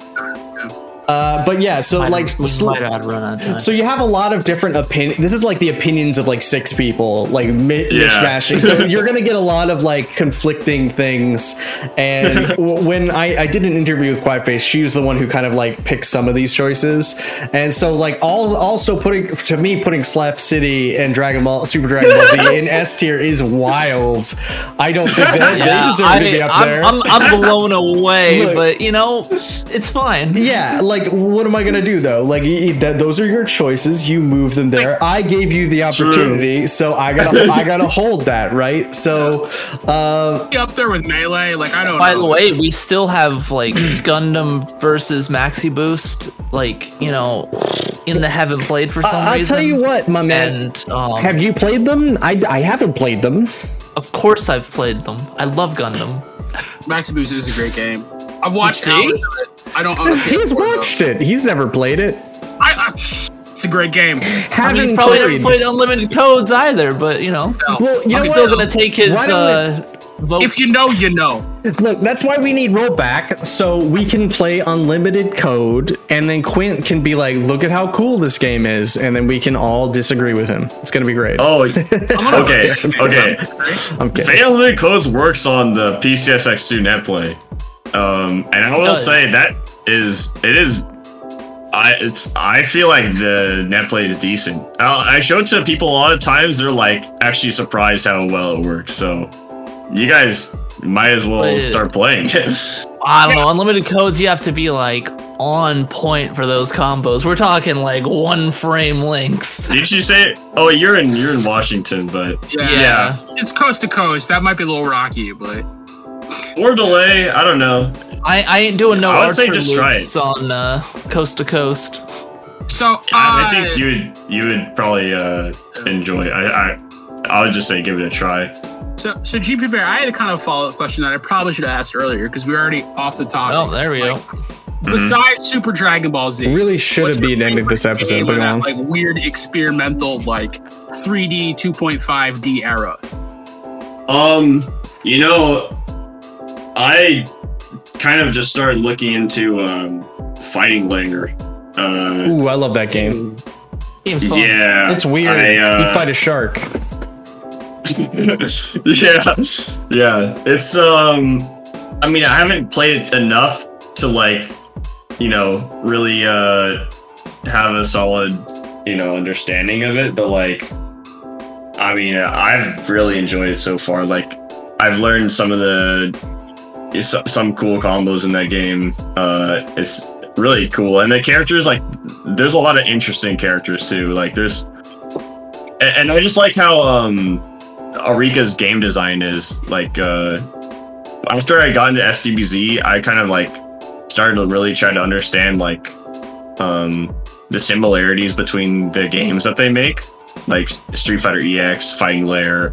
Uh, but yeah, so might- like, we sl- run out so you have a lot of different opinions. This is like the opinions of like six people, like mi- Yeah. mishmashing. So you're gonna get a lot of like conflicting things. And w- when I, I did an interview with Quiet Face, she was the one who kind of like picked some of these choices. And so like all also putting to me putting Slap City and Dragon Ball Super Dragon Ball Z in S tier is wild. I don't think they, they yeah, deserve to be up I, there. I'm, I'm, I'm blown away, Look. but you know, it's fine. Yeah, like what am I gonna do though? Like y- y- that, those are your choices. You move them there. I gave you the opportunity, so I gotta I gotta hold that, right? So, uh, up there with Melee? Like, I don't By know. the way, we still have like Gundam versus Maxi Boost, like you know, in the haven't played for some reason. I'll reason. tell you what, my man. And um, Have you played them? I, I haven't played them. of course, I've played them. I love Gundam. Maxi Boost is a great game. I've watched see? It. I don't own a He's PS4, though. watched it. He's never played it. I, I, it's a great game. I mean, he's probably played. never played Unlimited Codes either, but you know, Well, you I'm know still what? gonna take his Why don't uh, vote. If you know, you know. Look, that's why we need rollback so we can play unlimited code, and then Quint can be like, "Look at how cool this game is," and then we can all disagree with him. It's gonna be great. Oh, I'm okay, okay. I'm kidding. Unlimited Codes works on the PCSX2 netplay, um, and I will say that is it is. I it's I feel like the net play is decent. I, I show it to people a lot of times. They're like actually surprised how well it works. So you guys might as well But- start playing. I don't know. Unlimited codes, you have to be like on point for those combos. We're talking like one frame links. Did you say? Oh, you're in you're in Washington, but Yeah. Yeah. It's coast to coast. That might be a little rocky, but or delay. I don't know. I, I ain't doing no I would say archer just try loops on uh, coast to coast. so uh, I, I think you would you would probably uh, enjoy. It. I I I would just say give it a try. So, so GP Bear, I had a kind of follow up question that I probably should have asked earlier because we are already off the topic. Oh, there we go. Besides Super Dragon Ball Z, really should have been ended this episode, game but that, like weird experimental like 3D 2.5D era. Um, you know, I kind of just started looking into um, fighting Layer. Uh, Ooh, I love that game. Game's fun. yeah, It's weird. I, uh, you fight a shark. yeah, yeah. It's um, I mean, I haven't played it enough to like, you know, really uh have a solid, you know, understanding of it. But like, I mean, I've really enjoyed it so far. Like, I've learned some of the s- some cool combos in that game. Uh, it's really cool, and the characters like, there's a lot of interesting characters too. Like, there's, and, I just like how um. Arika's game design is like uh after I got into SDBZ, I kind of like started to really try to understand like um the similarities between the games that they make, like Street Fighter EX, Fighting Layer,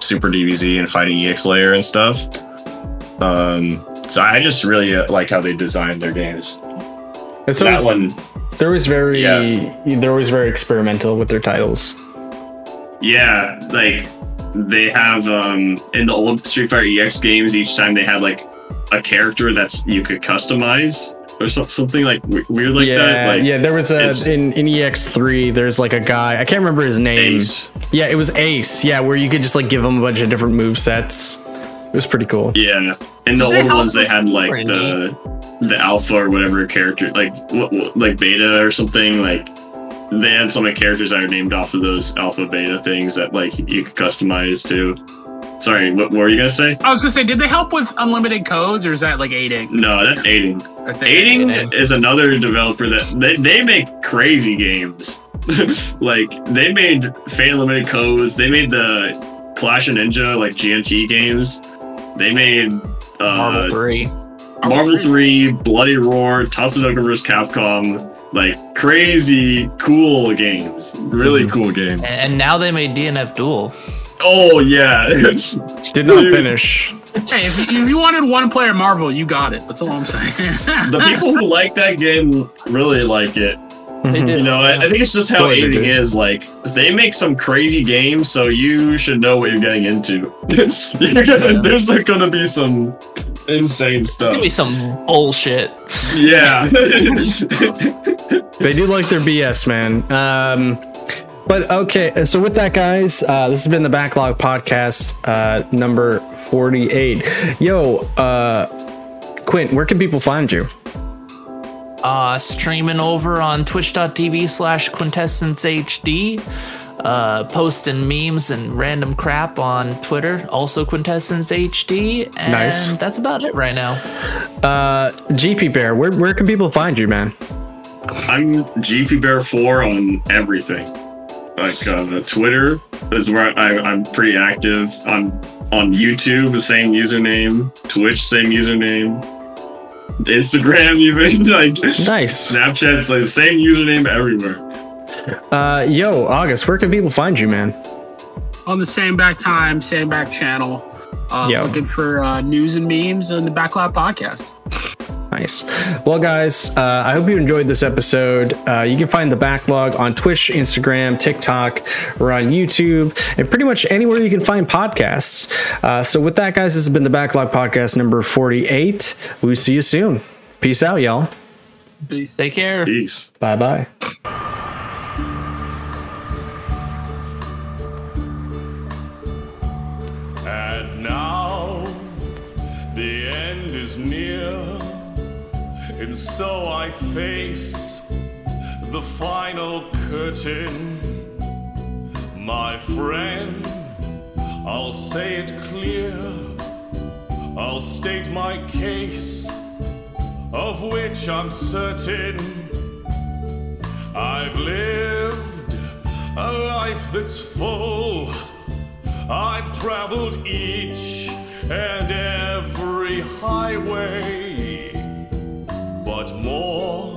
Super DBZ, and Fighting EX Layer and stuff. Um, so I just really uh, like how they designed their games. And so that it's- one, They're always very Yeah. they're always very experimental with their titles. yeah, like they have um in the old Street Fighter EX games, each time they had like a character that's you could customize or so, something like we- weird like yeah, that. Like yeah. There was a in in EX3. There's like a guy. I can't remember his name. Ace. Yeah, it was Ace. Yeah, where you could just like give him a bunch of different move sets. It was pretty cool. Yeah, and the They old ones they had like Pretty the the alpha or whatever character, like what, what- like beta or something. Like they had some of the characters that are named off of those alpha beta things that like you could customize too. Sorry, what, what were you gonna say? I was gonna say, did they help with unlimited codes, or is that like Eighting? No, that's Eighting. That's Eighting Eighting. is another developer that they, they make crazy games. like they made Fate Limited Codes, they made the Clash of Ninja like GNT games. They made uh, Marvel Three. Marvel 3, Bloody Roar, Tatsunoko vs. Capcom, like crazy cool games. Really Mhm. cool games. And now they made DNF Duel. Oh yeah. Did not finish. Hey, if you, if you wanted one player Marvel, you got it. That's all I'm saying. the people who like that game really like it. They Mhm. did. You know, I, I think it's just how Totally Eighting is. Like, they make some crazy games, so you should know what you're getting into. You're gonna- Yeah. There's like gonna be some insane Give stuff. be some bullshit. Yeah. They do like their BS, man. Um, but okay, so with that, guys, uh, this has been the Backlog Podcast, uh, number 48. Yo, uh, Quint, where can people find you? Uh, streaming over on twitch.tv slash quintessence hd uh, posting memes and random crap on twitter also quintessence hd and Nice. that's about it right now Uh, GP Bear, where, where can people find you, man? I'm GP Bear 4 on everything. Like uh, the Twitter is where I, I'm pretty active. I'm on YouTube, the same username. Twitch, same username. Instagram, even like Nice. Snapchat's like the same username everywhere. Uh, yo, August, where can people find you, man? on the same back time, same back channel. Uh, Yeah. Looking for uh, news and memes on the Backlog podcast. Nice. Well, guys, uh, I hope you enjoyed this episode. Uh, you can find the backlog on Twitch, Instagram, TikTok, or on YouTube, and pretty much anywhere you can find podcasts. Uh, so, with that, guys, this has been the Backlog Podcast number 48. We'll see you soon. Peace out, y'all. Peace. take care Peace. Bye bye. Final curtain. My friend, I'll say it clear, I'll state my case, of which I'm certain. I've lived a life that's full. I've traveled each and every highway, but more,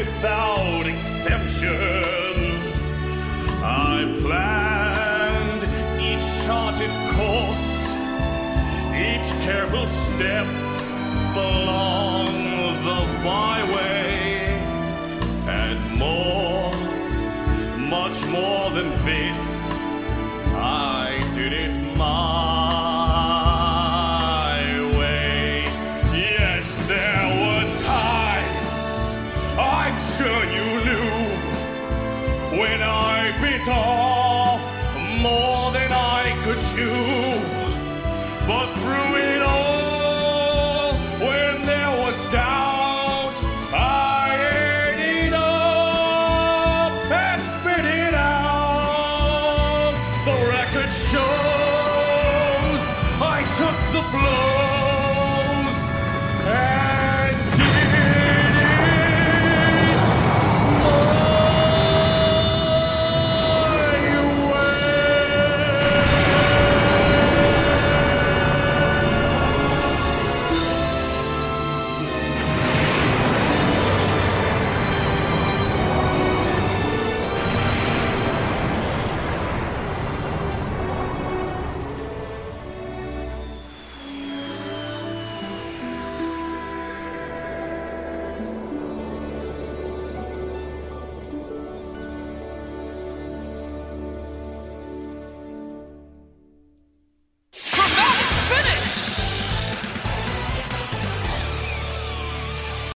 without exemption. I planned each charted course, each careful step along the byway, and more, much more than this. I did it my bit